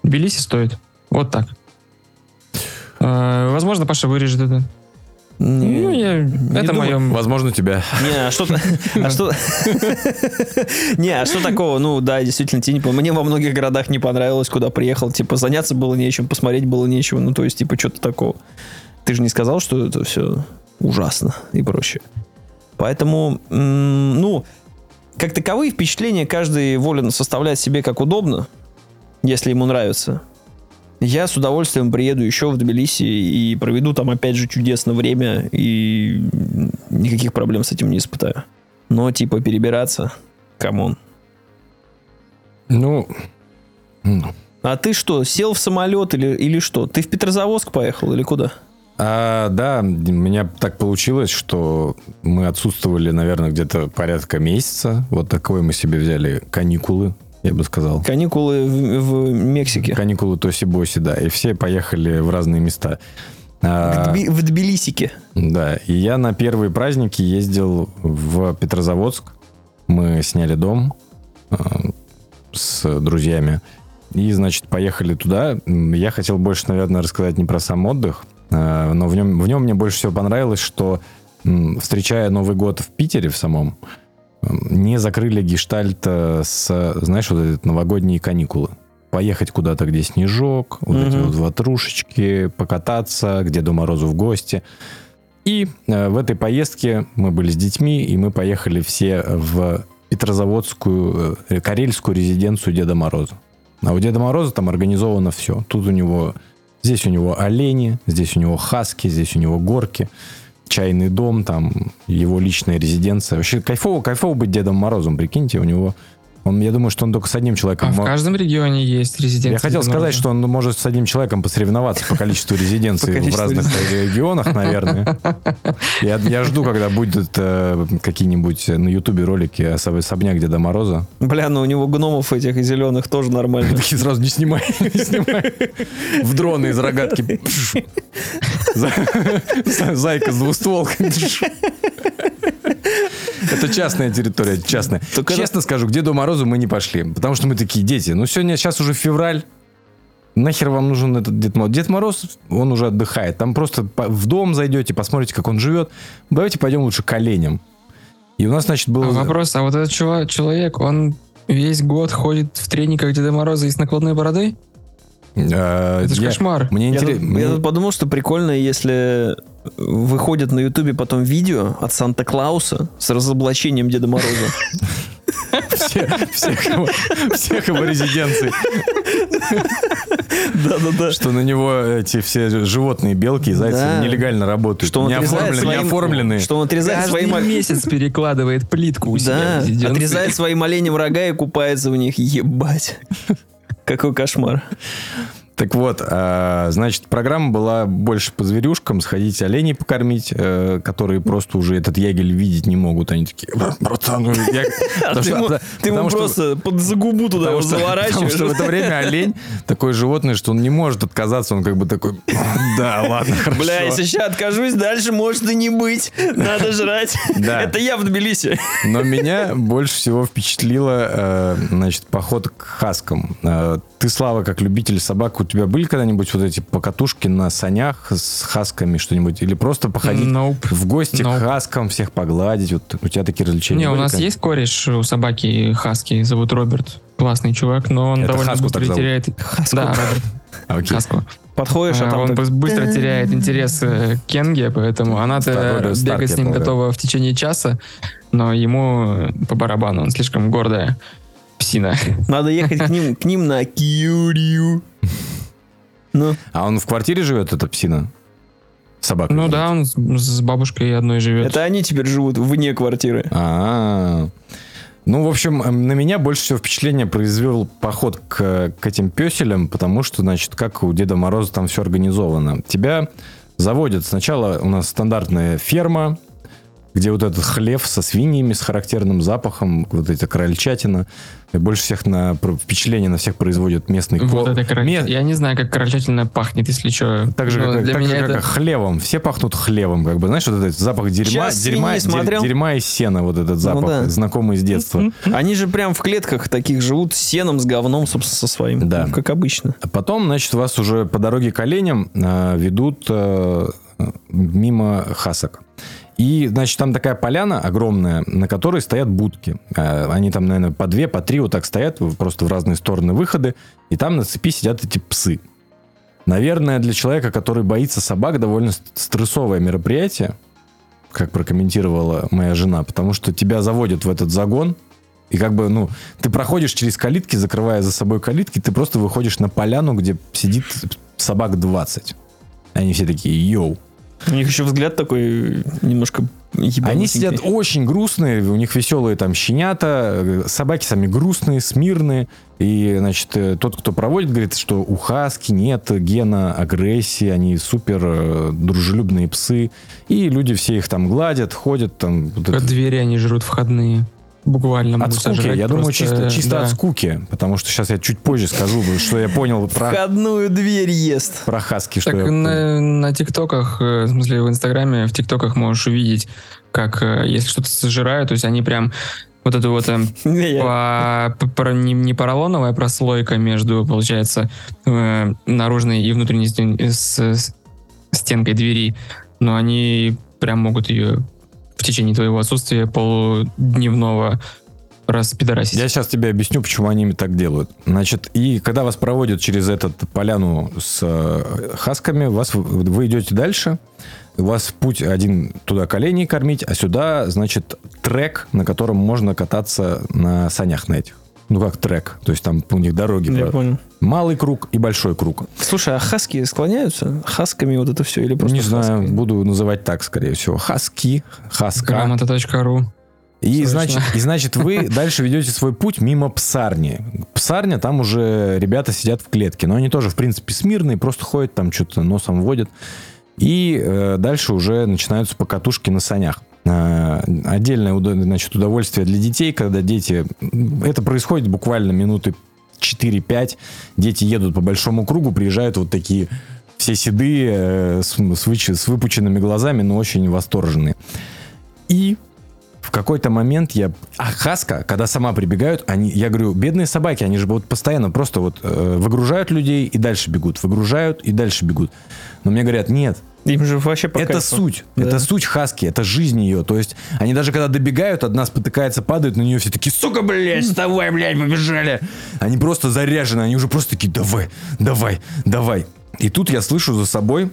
Тбилиси стоит. Вот так. Э, Возможно, Паша вырежет это. Не, Ну, я... Это думаю. мое... Возможно, тебя. Не, а что а что Не, а что такого? Ну, да, действительно, тебе не по- Мне во многих городах не понравилось, куда приехал. Типа, заняться было нечем, посмотреть было нечего. Ну, то есть, типа, что-то такого. Ты же не сказал, что это все ужасно и прочее. Поэтому, ну, как таковые впечатления каждый волен составлять себе как удобно, если ему нравится. Я с удовольствием приеду еще в Тбилиси и проведу там опять же чудесно время и никаких проблем с этим не испытаю. Но типа перебираться, come on. Ну, ну, А ты что, сел в самолет или, или что? Ты в Петрозаводск поехал или куда? А, да, у меня так получилось, что мы отсутствовали, наверное, где-то порядка месяца. Вот такое мы себе взяли каникулы, я бы сказал. Каникулы в, в Мексике. Каникулы Тоси-Боси, да. И все поехали в разные места. В, А, Тби- в Тбилисике. да, и я на первые праздники ездил в Петрозаводск. Мы сняли дом э, с друзьями. И, значит, поехали туда. Я хотел больше, наверное, рассказать не про сам отдых, э, но в нем, в нем мне больше всего понравилось, что, встречая Новый год в Питере в самом, не закрыли гештальт э, с, знаешь, вот эти новогодние каникулы. Поехать куда-то, где снежок, вот эти Мгм. вот ватрушечки, покататься, к Деду Морозу в гости. И э, в этой поездке мы были с детьми, и мы поехали все в Петрозаводскую, э, карельскую резиденцию Деда Мороза. А у Деда Мороза там организовано все. Тут у него, здесь у него олени, здесь у него хаски, здесь у него горки, чайный дом, там его личная резиденция. Вообще кайфово, кайфово быть Дедом Морозом, прикиньте, у него... Он, я думаю, что он только с одним человеком... А в каждом регионе есть резиденция. я хотел сказать, что он может с одним человеком посоревноваться по количеству резиденций в разных регионах, наверное. Я, жду, когда будет э, какие-нибудь на Ютубе ролики особ- особняк Деда Мороза. Бля, ну у него гномов этих и зеленых тоже нормально. Такие сразу не снимай, не снимай. В дроны из рогатки. За- Зайка с двустволкой. Это частная территория, частная. Только это- Честно скажу, к Деду Морозу мы не пошли. Потому что мы такие дети. Ну, сегодня, сейчас уже февраль. Нахер вам нужен этот Дед Мороз? Дед Мороз, он уже отдыхает. Там просто в дом зайдете, посмотрите, как он живет. Давайте пойдем лучше к оленям. И у нас, значит, А был... вопрос, а вот этот чува- человек, он весь год ходит в трениках Деда Мороза и с накладной бородой? э, Это ж я- кошмар. Мне Я тут, интересно... я тут подумал, что прикольно, если выходит на Ютубе потом видео от Санта-Клауса с разоблачением Деда Мороза. всех, его, всех его резиденций. Да-да-да. Что на него эти все животные, белки и зайцы Да. нелегально работают. Что он не, отрезает оформлены, не своим- оформленные. Что он отрезает Каждый своим... месяц перекладывает плитку у себя Да, отрезает своим оленям рога и купается в них. Ебать. Какой кошмар. Так вот, а, значит, программа была больше по зверюшкам, сходить оленей покормить, э, которые просто уже этот ягель видеть не могут. Они такие, «Бра- братан, ну, я-» А ты ему, просто под за губу туда его что, потому заворачиваешь. что в это время олень такое животное, что он не может отказаться, он как бы такой, да, ладно, хорошо. Бля, если сейчас откажусь, дальше может и не быть. Надо жрать. Это я в Тбилиси. Но меня больше всего впечатлило, э, значит, поход к хаскам. Э, Ты, Слава, как любитель собак, тебя были когда-нибудь вот эти покатушки на санях с хасками что-нибудь? Или просто походить Nope. в гости Nope. к хаскам, всех погладить? Вот у тебя такие развлечения Не, у нас есть кореш у собаки Хаски, зовут Роберт. Классный чувак, но он Это довольно Хаску быстро теряет... Да, Роберт окей. Хаску. Подходишь, а А, там он так- быс- быстро теряет интерес э, к Кенге, поэтому она-то бегать с ним готова в течение часа, но ему э, по барабану, он слишком гордая псина. надо ехать к ним, к ним на Киурию. Ну, А он в квартире живет, эта псина? Собака? Ну да, он с- бабушкой одной живет. это они теперь живут вне квартиры. А, ну, в общем, на меня больше всего впечатление произвел поход к, к этим песелям, потому что, значит, как у Деда Мороза там все организовано. Тебя заводят сначала у нас стандартная ферма, где вот этот хлев со свиньями, с характерным запахом, вот эта крольчатина. И больше всех на впечатление на всех производит местный Вот это король. ме- Я не знаю, как корочательно пахнет, если что. так же, как, для так же, меня как это... хлевом. Все пахнут хлевом, как бы. Знаешь, вот этот запах дерьма, Час дерьма, дерь- дерьма и сена, вот этот запах, да. знакомый с детства. Они же прям в клетках таких живут с сеном, с говном, собственно, со своим. Да. Ну, Как обычно. А потом, значит, вас уже по дороге к оленям э, ведут э, мимо хасок. И, значит, там такая поляна огромная, на которой стоят будки. Э, Они там, наверное, по две, по три вот так стоят, просто в разные стороны выходы. И там на цепи сидят эти псы. Наверное, для человека, который боится собак, довольно ст- стрессовое мероприятие, как прокомментировала моя жена, потому что тебя заводят в этот загон, И как бы, ну, ты проходишь через калитки, закрывая за собой калитки, ты просто выходишь на поляну, где сидит собак 20. Они все такие, йоу. У них еще взгляд такой немножко Они сидят очень грустные, у них веселые там щенята, собаки сами грустные, смирные. И, значит, э, тот, кто проводит, говорит, что у хаски нет гена агрессии, они супер э, дружелюбные псы. И люди все их там гладят, ходят там. вот Как это- двери они жрут входные. Буквально От могут скуки, сожрать я думаю, просто, чисто, чисто да. от скуки, потому что сейчас я чуть позже скажу, что я понял про, Входную дверь ест. про хаски, что Так я на, на ТикТоках, э, в смысле в Инстаграме, в ТикТоках можешь увидеть, как э, если что-то сожирают, то есть они прям вот эту вот по, по- про- не, не поролоновая прослойка между, получается, э, наружной и внутренней стен- э, с- с- стенкой двери, но они прям могут ее в течение твоего отсутствия полудневного распидорасить. Я сейчас тебе объясню, почему они так делают. Значит, и когда вас проводят через этот поляну с э, хасками, вас, вы идете дальше, у вас путь один туда коленей кормить, а сюда, значит, трек, на котором можно кататься на санях на этих. Ну, как трек. То есть там у них дороги. Я понял. Малый круг и большой круг. Слушай, а хаски склоняются? Хасками вот это все или просто Не знаю, хаски? буду называть так, скорее всего. Хаски, хаска. Грамота.ру И значит, и значит, вы дальше ведете свой путь мимо псарни. Псарня, там уже ребята сидят в клетке, но они тоже, в принципе, смирные, просто ходят там, что-то носом водят. И э, дальше уже начинаются покатушки на санях. Э, отдельное значит, удовольствие для детей, когда дети... Это происходит буквально минуты 4-5. Дети едут по большому кругу, приезжают вот такие все седые, э, с, с выч- с выпученными глазами, но очень восторженные. И в какой-то момент я... А Хаска, когда сама прибегают, они, я говорю, бедные собаки, они же вот постоянно просто вот э, выгружают людей и дальше бегут, выгружают и дальше бегут. Но мне говорят, нет, Им же вообще по это кайфу. суть, Да. это суть Хаски, это жизнь ее. То есть они даже когда добегают, одна спотыкается, падает на нее, все такие, сука, блядь, вставай, блядь, побежали. Они просто заряжены, они уже просто такие, давай, давай, давай. И тут я слышу за собой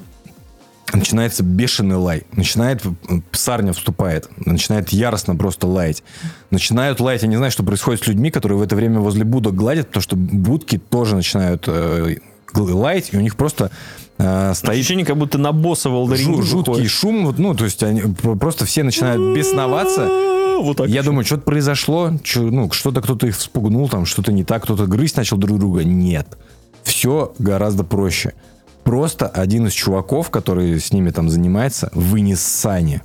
начинается бешеный лай. Начинает, э, псарня вступает, начинает яростно просто лаять. Начинают лаять, я не знаю, что происходит с людьми, которые в это время возле будок гладят, потому что будки тоже начинают э, лаять, и у них просто э, стоит Ощущение, как будто на босса Волдеринга Жу- жуткий шум, вот, ну, то есть они просто все начинают бесноваться. Вот так. Я думаю, что-то произошло, чё- ну, что-то кто-то их вспугнул, там что-то не так, кто-то грызть начал друг друга. Нет. Все гораздо проще. Просто один из чуваков, который с ними там занимается, вынес сани.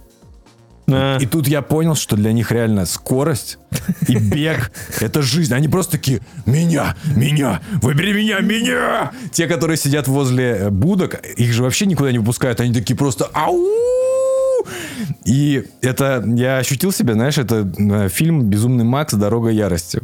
И тут я понял, что для них реально скорость и бег — это жизнь. Они просто такие «Меня! Меня! Выбери меня! Меня!» Те, которые сидят возле э, будок, их же вообще никуда не выпускают. Они такие просто «Ау!» И это... Я ощутил себя, знаешь, это э, фильм «Безумный Макс. Дорога ярости».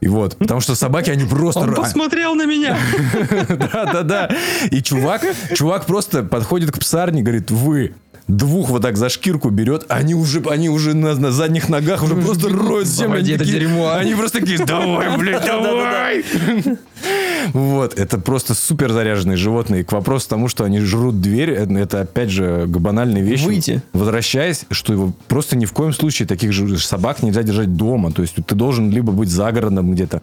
И вот, потому что собаки, они просто... Он посмотрел на меня. да, да, да. И чувак, чувак просто подходит к псарне, говорит, вы двух вот так за шкирку берет, они уже, они уже на, на задних ногах уже просто роют землю. Они, такие- дерьмо. они просто такие, давай, блядь, давай. Вот, это просто супер заряженные животные. К вопросу тому, что они жрут дверь, это, это, опять же к банальной вещи. Выйти. Возвращаясь, что его просто ни в коем случае таких же собак нельзя держать дома. То есть ты должен либо быть за городом где-то,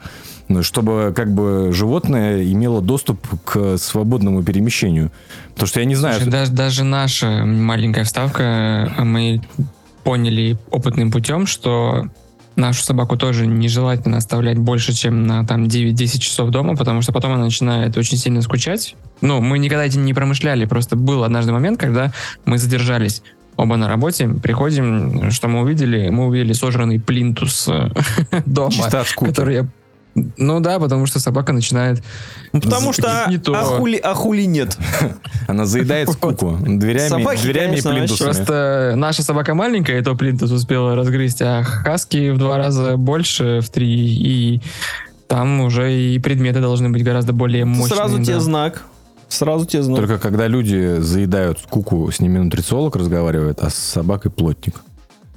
ну, чтобы как бы животное имело доступ к свободному перемещению. Потому что я не знаю... Слушай, даже, даже наша маленькая вставка, э, мы поняли опытным путем, что нашу собаку тоже нежелательно оставлять больше, чем на там 9-10 часов дома, потому что потом она начинает очень сильно скучать. Ну, мы никогда этим не промышляли, просто был однажды момент, когда мы задержались оба на работе, приходим, что мы увидели? Мы увидели сожранный плинтус э, дома, который я... Ну да, потому что собака начинает... ну, потому что не то. а хули, а хули нет. Она заедает скуку дверями, Собаки, дверями и конечно, плинтусами. Просто наша собака маленькая, и то плинтус успела разгрызть, а хаски в два раза больше, в три, и там уже и предметы должны быть гораздо более мощные. Сразу да. тебе знак. Сразу тебе знак. Только когда люди заедают скуку, с ними нутрициолог разговаривает, а с собакой плотник.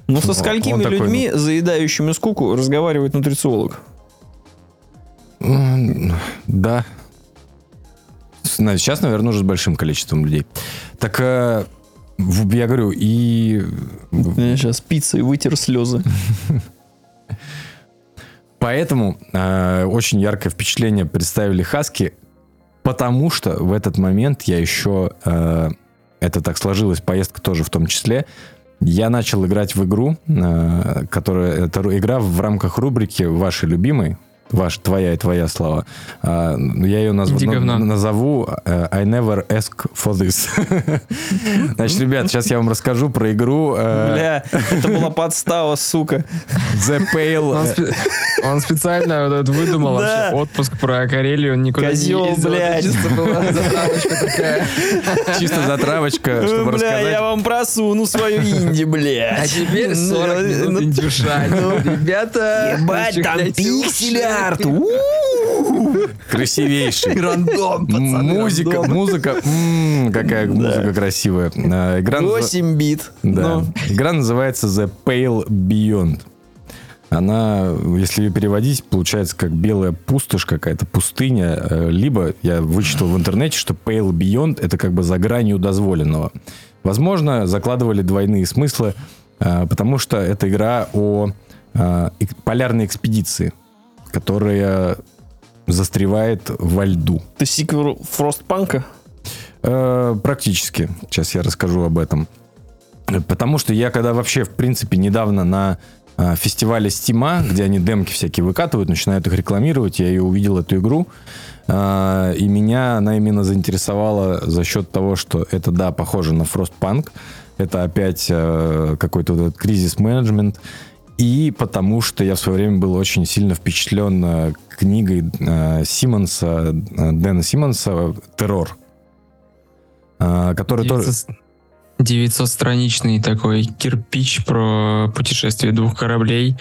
Ну, со Он- сколькими он такой, людьми, заедающими скуку, разговаривает нутрициолог? Да. Сейчас, наверное, уже с большим количеством людей. Так э, я говорю, и Я сейчас пиццей вытер слезы. Поэтому э, очень яркое впечатление представили Хаски, потому что в этот момент я еще, э, это так сложилось, поездка тоже в том числе, я начал играть в игру, э, которая, это игра в рамках рубрики вашей любимой, Ваш, твоя и твоя слава. А, я ее назв- Иди на- говно. назову э, I never ask for this. Значит, ребят, сейчас я вам расскажу про игру э, Бля, это была подстава, сука. The Pale. Он, спе- он специально вот это выдумал Да. вообще отпуск про Карелию, он никуда не ездил. блядь. Чисто была затравочка такая. Чисто затравочка, чтобы Бля, я рассказать. вам просуну свою инди, блядь. А теперь Ну, 40 минут ну, индюшать. Ребята, Ебать, там расчехляйте У-у-у. Красивейший. Рандом, пацаны, Музыка, рандом. музыка, м, какая музыка красивая. А, Игра, наз- 8 бит. да. Ну, Игра называется The Pale Beyond. Она, если ее переводить, получается как белая пустошь какая-то, пустыня. Э, Либо я вычитал в интернете, что Pale Beyond это как бы за гранью дозволенного. Возможно, закладывали двойные смыслы, э, потому что это игра о э, эк- полярной экспедиции, которая застревает во льду. ты сиквел Фростпанка? Э, Практически. Сейчас я расскажу об этом. Потому что я когда вообще, в принципе, недавно на э, фестивале Стима, где они демки всякие выкатывают, начинают их рекламировать, я ее увидел, эту игру, э, и меня она именно заинтересовала за счет того, что это, да, похоже на Frostpunk, это опять э, какой-то вот кризис-менеджмент, и потому что я в свое время был очень сильно впечатлен э, книгой э, Симмонса, э, Дэна Симмонса «Террор», который тоже... 900 900-страничный такой кирпич про путешествие двух кораблей,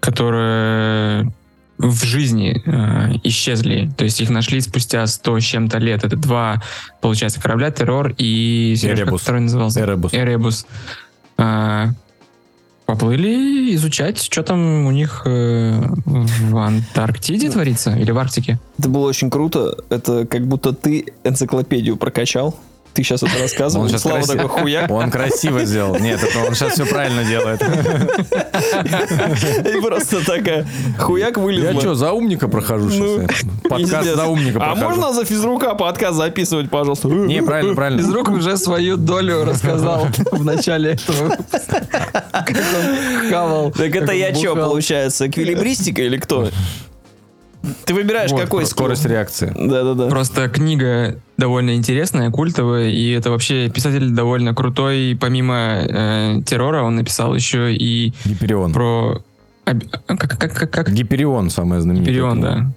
которые в жизни э, исчезли. То есть их нашли спустя 100 с чем-то лет. Это два, получается, корабля, Террор и... Сереж, как Эребус. второй назывался? Эребус. Эребус. Поплыли изучать, что там у них э, в Антарктиде творится или в Арктике. Это было очень круто. Это как будто ты энциклопедию прокачал. Ты сейчас это рассказывал. Он щас Слава красиво- такой хуяк. Он красиво сделал. Нет, это он сейчас все правильно делает. И просто такая хуяк вылезла. Я что, за умника прохожу Ну, сейчас? Подкаст Пиздец. за умника А прохожу. можно за физрука подкаст записывать, пожалуйста? Не, правильно, правильно. Физрук уже свою долю рассказал в начале этого выпуска. Как он хавал. Так это я что, получается, эквилибристика или кто? Ты выбираешь, Вот, какой. Скорость реакции. Да-да-да. Просто книга довольно интересная, культовая, и это вообще писатель довольно крутой. Помимо э, террора он написал еще и Гиперион. про... а, Как, как, как, как? Гиперион самая знаменитая. Гиперион, книга. да.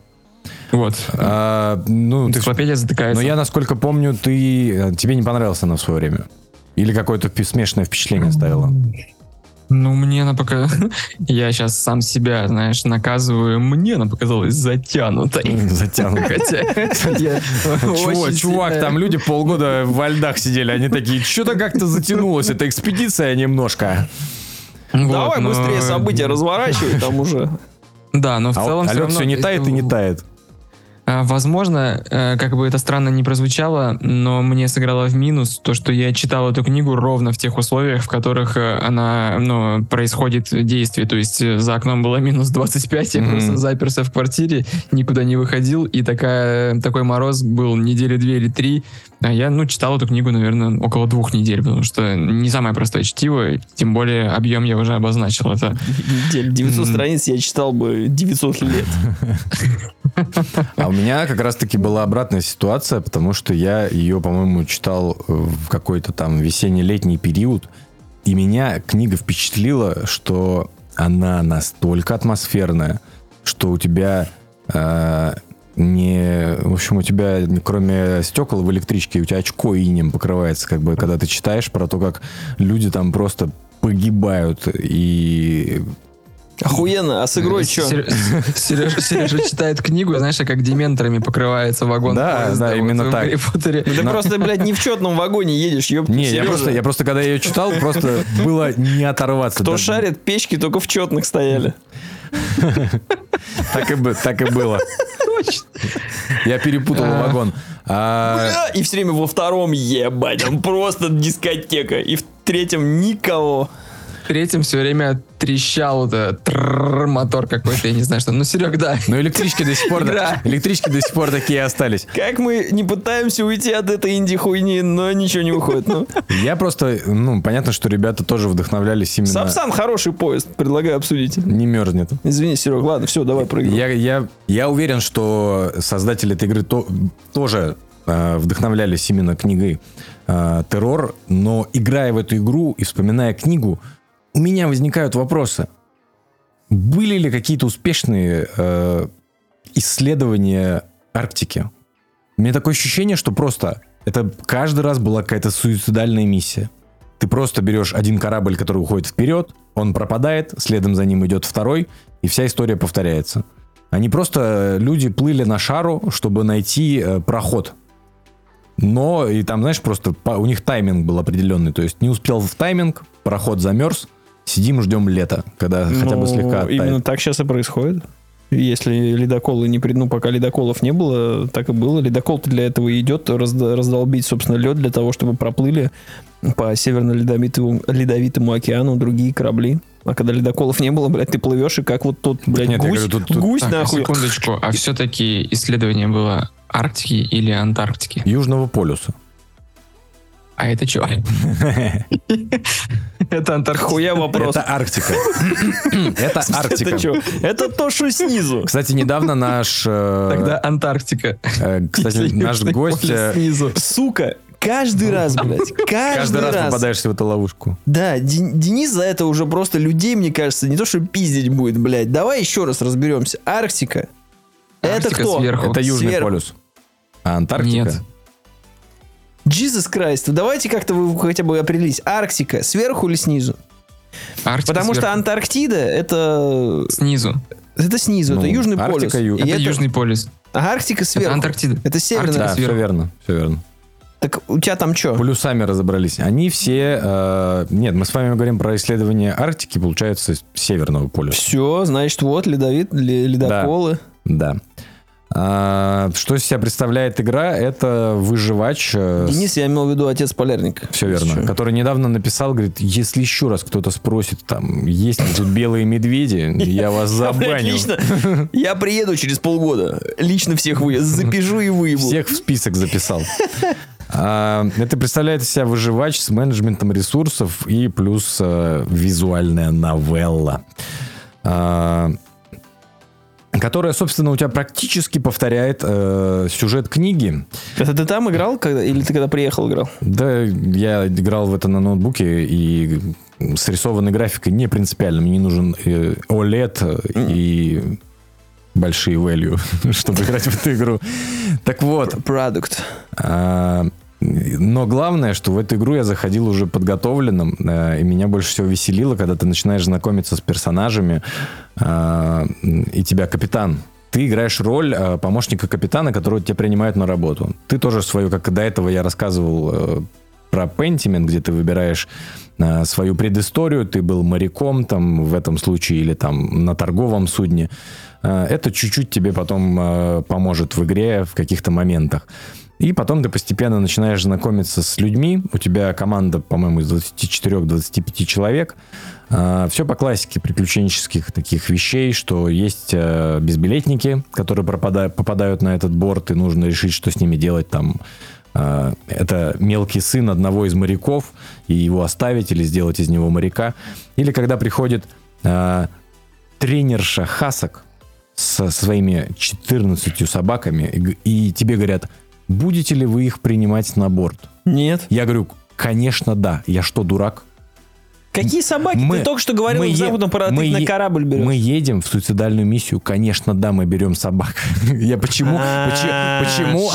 Вот. А, ну, ты Энциклопедия затыкается. но я, насколько помню, ты э, тебе не понравился она в свое время. Или какое-то смешанное впечатление оставила. Ну, мне она пока... Я сейчас сам себя, знаешь, наказываю. Мне она показалась затянутой. Затянут. Хотя я Чего, чувак, там люди полгода во льдах сидели, они такие, что-то как-то затянулось, эта экспедиция немножко. Вот, Давай быстрее события разворачивай, там уже. Да, но в А, целом а равно- все не тает и не тает. А, Возможно, э, как бы это странно не прозвучало, но мне сыграло в минус то, что я читал эту книгу ровно в тех условиях, в которых э, она, ну, происходит действие. То есть э, за окном было минус 25, я Мгм. просто заперся в квартире, никуда не выходил, и такая, такой мороз был недели две или три. А я, ну, читал эту книгу, наверное, около двух недель, потому что не самое простое чтиво, тем более объем я уже обозначил. Это Недель 900 М. страниц я читал бы 900 лет. А у меня как раз-таки была обратная ситуация, потому что я ее, по-моему, читал в какой-то там весенне-летний период, и меня книга впечатлила, что она настолько атмосферная, что у тебя э, не... В общем, у тебя, кроме стекол в электричке, у тебя очко инем покрывается, как бы, когда ты читаешь про то, как люди там просто погибают, и Охуенно, а с игрой что? Сер- Сережа, Сережа читает книгу, знаешь, а как дементорами покрывается вагон. Да, поезда, да, вот именно в так. Гарри Поттере. Ты просто, блядь, не в четном вагоне едешь, ёпта. Не, я просто, я просто, когда ее читал, просто было не оторваться. Кто Да, шарит, печки только в четных стояли. Так и, бы- Я перепутал А. вагон. А, И все время во втором ебать, там просто дискотека. И в третьем никого. Третьем все время трещал трррр мотор какой-то, я не знаю что. Ну, Серег, да. Но электрички до сих пор, Игра. электрички до сих пор такие остались. Как мы не пытаемся уйти от этой инди-хуйни, но ничего не выходит. Ну. Я просто, ну, понятно, что ребята тоже вдохновлялись именно... Сапсан хороший поезд, предлагаю обсудить. Не мерзнет. Извини, Серег, ладно, все, давай прыгай. Я, я, я уверен, что создатели этой игры то- тоже э, вдохновлялись именно книгой э, «Террор», но играя в эту игру и вспоминая книгу, у меня возникают вопросы. Были ли какие-то успешные э, исследования Арктики? У меня такое ощущение, что просто это каждый раз была какая-то суицидальная миссия. Ты просто берешь один корабль, который уходит вперед, он пропадает, следом за ним идет второй, и вся история повторяется. Они просто, э, люди плыли на шару, чтобы найти э, проход. Но, и там, знаешь, просто по- у них тайминг был определенный. То есть не успел в тайминг, проход замерз, сидим, ждем лета, когда хотя бы Ну, слегка оттает. Именно так сейчас и происходит. Если ледоколы не... при- Ну, пока ледоколов не было, так и было. Ледокол-то для этого идет, разд- раздолбить, собственно, лед для того, чтобы проплыли по северно-ледовитому ледовитому океану другие корабли. А когда ледоколов не было, блядь, ты плывешь, и как вот тот, блядь, Нет, гусь, говорю, тут- тут- гусь Так, нахуй. секундочку. А все-таки исследование было Арктики или Антарктики? Южного полюса. А это что? Это Антарктика. Хуя вопрос. Это Арктика. Это Арктика. Это что? Это то, что снизу. Кстати, недавно наш, э, Тогда Антарктика. э, кстати, наш гость э, снизу. Сука, каждый раз, блядь, каждый, каждый раз раз. попадаешься в эту ловушку. Да, Де- Денис за это уже просто людей, мне кажется, не то, что пиздить будет, блядь. Давай еще раз разберемся. Арктика. это Арктика кто? сверху. Это Южный Сверху. полюс. А Антарктика? Нет. Jesus Christ. Давайте как-то вы хотя бы определись. Арктика сверху или снизу? Арктика Потому что сверху. Антарктида это, Снизу. это снизу, Ну, это Южный полюс. Арктика, ю- И Это это- Южный полюс. А Арктика сверху. Это Антарктида. Это северный. Да, Арктика все сверху. верно, все верно. Так у тебя там что? Полюсами разобрались. Они все... э, нет, мы с вами говорим про исследование Арктики, получается, с Северного полюса. Все, значит, вот ледовит, ле- ледоколы. Да. А, что из себя представляет игра? Это выживач... э, Денис, я имел в виду отец полярника. Все верно. Чё? Который недавно написал, говорит, если еще раз кто-то спросит, там, есть ли тут белые медведи, я вас забаню. Лично, я приеду через полгода. Лично всех вы запишу и выебу. Всех в список записал. А, Это представляет из себя выживач с менеджментом ресурсов и плюс э, визуальная новелла. Которая, собственно, у тебя практически повторяет э, сюжет книги. Это ты там играл, когда, или ты когда приехал играл? Да, я играл в это на ноутбуке, и с рисованной графикой не принципиально. Мне не нужен э, OLED и большие value, чтобы играть в эту игру. Так вот, Продукт. Но главное, что в эту игру я заходил уже подготовленным, э, и меня больше всего веселило, когда ты начинаешь знакомиться с персонажами, а, и тебя капитан. Ты играешь роль э, помощника капитана, которого тебя принимают на работу. Ты тоже свою, как до этого я рассказывал э, про Pentiment, где ты выбираешь э, свою предысторию, ты был моряком там в этом случае или там на торговом судне. Э, Это чуть-чуть тебе потом э, поможет в игре в каких-то моментах. И потом ты постепенно начинаешь знакомиться с людьми. У тебя команда, по-моему, из 24-25 человек. Все по классике приключенческих таких вещей, что есть э, безбилетники, которые попадают на этот борт, и нужно решить, что с ними делать там. Э, Это мелкий сын одного из моряков, и его оставить или сделать из него моряка. Или когда приходит э, тренерша Хасок со своими 14 собаками, и тебе говорят, будете ли вы их принимать на борт? Нет. Я говорю, конечно, да. Я что, дурак? Какие собаки? Мы- ты только что говорил, мы западном пора мы ты на корабль берешь. Мы едем в суицидальную миссию. Конечно, да, мы берем собак. Я почему, А, почему,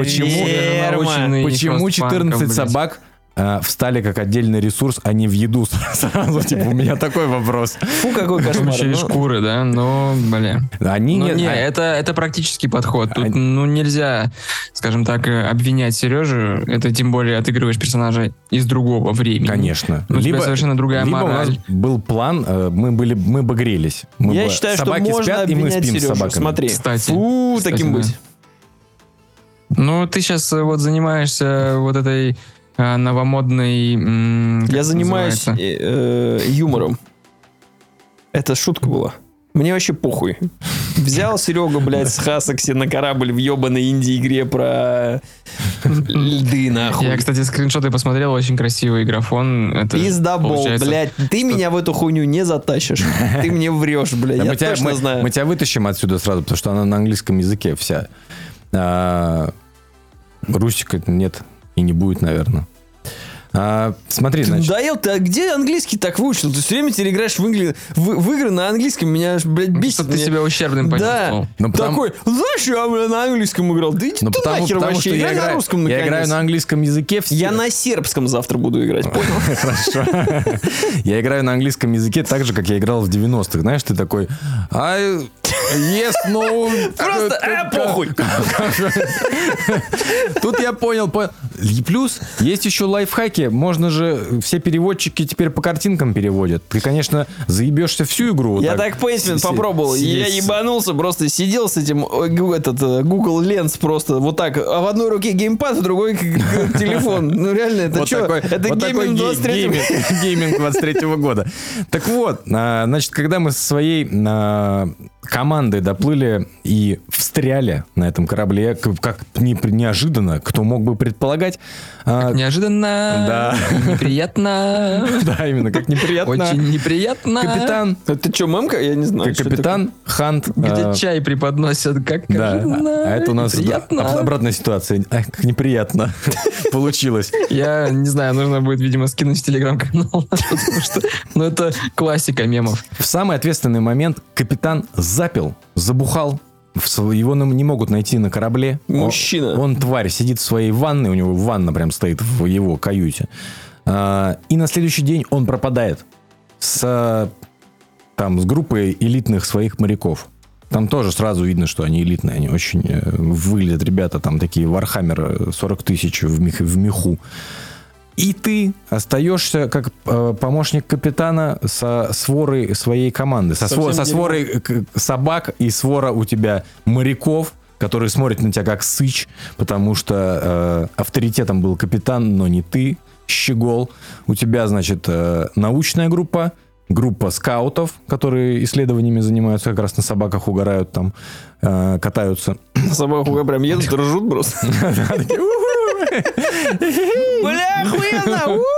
почему, почему, шаверма. Наученный почему хостпанком, 14 блядь. собак а, встали как отдельный ресурс, а не в еду сразу? Типа, у меня такой вопрос. Фу, какой кошмар. еще и ну. шкуры, да? Ну, бля. Они Ну, не... не, а- это, это практический подход. Тут, ну, нельзя, скажем так, э, обвинять Сережу. Это тем более отыгрываешь персонажа из другого времени. Конечно. Ну, у тебя совершенно другая либо у нас мораль. был план, э, мы были, мы бы грелись. Мы Я бы- считаю, что собаки можно спят, и мы обвинять спим с Сережу. собаками. Смотри. Кстати. Фу, Кстати, таким да. быть. Ну, ты сейчас вот занимаешься вот этой э, новомодный... м, как Я занимаюсь э, э, юмором. Это шутка была. Мне вообще похуй. Взял Серега, блядь, с Хасакси на корабль в ебаной инди-игре про льды, нахуй. Я, кстати, скриншоты посмотрел, очень красивый графон. Это Пиздабол, получается- блядь. Ты меня в эту хуйню не затащишь. Ты мне врешь, блядь. Да Я мы, тебя, точно мы- знаю. мы тебя вытащим отсюда сразу, потому что она на английском языке вся. А, Русика нет и не будет, наверное. А, смотри, значит, надоел, ты а где английский так выучил? Ты все время теперь играешь в, игры- в- в игры на английском, меня блядь, бесит. Что ты себя ущербным Да, почувствовал. Ну, потому- такой, знаешь, я бля, на английском играл. Да иди ну, ты потому, нахер потому вообще, что я играй на играю, русском я наконец. играю на английском языке. все- Я на сербском завтра буду играть, понял? Хорошо. Я играю на английском языке так же, как я играл в 90-х. Знаешь, ты такой... I... Yes, no... Просто, а, похуй. Тут я понял, понял. И плюс есть еще лайфхаки. Можно же все переводчики теперь по картинкам переводят. Ты, конечно, заебешься всю игру. Я так Placement попробовал. Я ебанулся, просто сидел с этим гу- этот э, Google Lens просто вот так. А в одной руке геймпад, в другой телефон. Ну реально, это Вот что? такой- Это вот gaming ga- 23 gaming, gaming 23 года. Так вот, а, значит, когда мы со своей а, командой доплыли и встряли на этом корабле, как не- неожиданно, кто мог бы предполагать, а, Неожиданно. Да. Неприятно. да, именно как неприятно, Очень неприятно. капитан, Это что, мамка? Я не знаю. капитан Хант, Где а, чай преподносят, как да, а это у нас обратная ситуация. Как неприятно получилось. Я не знаю, нужно будет, видимо, скинуть в телеграм-канал, потому что, ну, это классика мемов. В самый ответственный момент капитан запил, забухал. Его не могут найти на корабле. Он- Мужчина. Он, тварь, сидит в своей ванной, у него ванна прям стоит в его каюте. А, И на следующий день он пропадает с, там, с группой элитных своих моряков. Там тоже сразу видно, что они элитные, они очень э, выглядят ребята, там такие Warhammer 40 тысяч в, мех- в меху. И ты остаешься как э, помощник капитана со сворой своей команды, со, Совсем сво- со сворой собак и свора у тебя моряков, которые смотрят на тебя как сыч, потому что э, авторитетом был капитан, но не ты, щегол. У тебя, значит, э, научная группа, группа скаутов, которые исследованиями занимаются, как раз на собаках угорают там, э, катаются. Собаку прям едут, ржут просто. Бля, охуенно!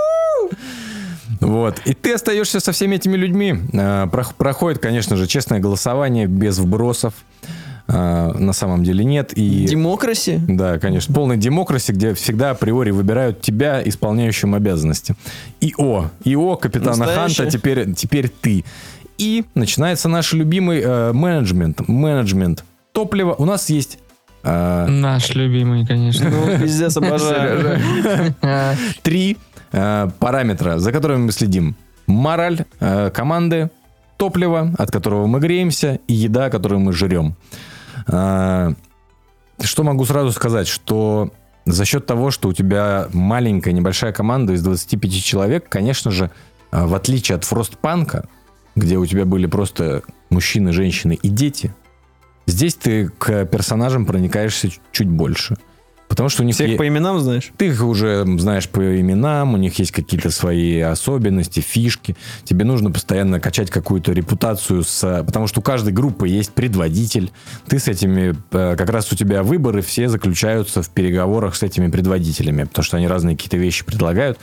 Вот. И ты остаешься со всеми этими людьми. Прох- Проходит, конечно же, честное голосование без вбросов. А, На самом деле нет. И... Демокраси? Да, конечно. Полной демокраси, где всегда априори выбирают тебя исполняющим обязанности. ИО. ИО капитана Настоящее. Ханта теперь, теперь ты. И начинается наш любимый э, менеджмент. Менеджмент топлива. У нас есть э, Наш любимый, конечно. Ну, пиздец, обожаю. А, три э, параметра, за которыми мы следим. Мораль э, команды, топливо, от которого мы греемся, и еда, которую мы жрем. Э, что могу сразу сказать, что за счет того, что у тебя маленькая, небольшая команда из 25 человек, конечно же, э, в отличие от Фростпанка, где у тебя были просто мужчины, женщины и дети, здесь ты к персонажам проникаешься чуть больше. Потому что у них Всех е- по именам знаешь? ты их уже знаешь по именам, у них есть какие-то свои особенности, фишки. Тебе нужно постоянно качать какую-то репутацию, с, потому что у каждой группы есть предводитель. Ты с этими, э, как раз у тебя выборы все заключаются в переговорах с этими предводителями, потому что они разные какие-то вещи предлагают,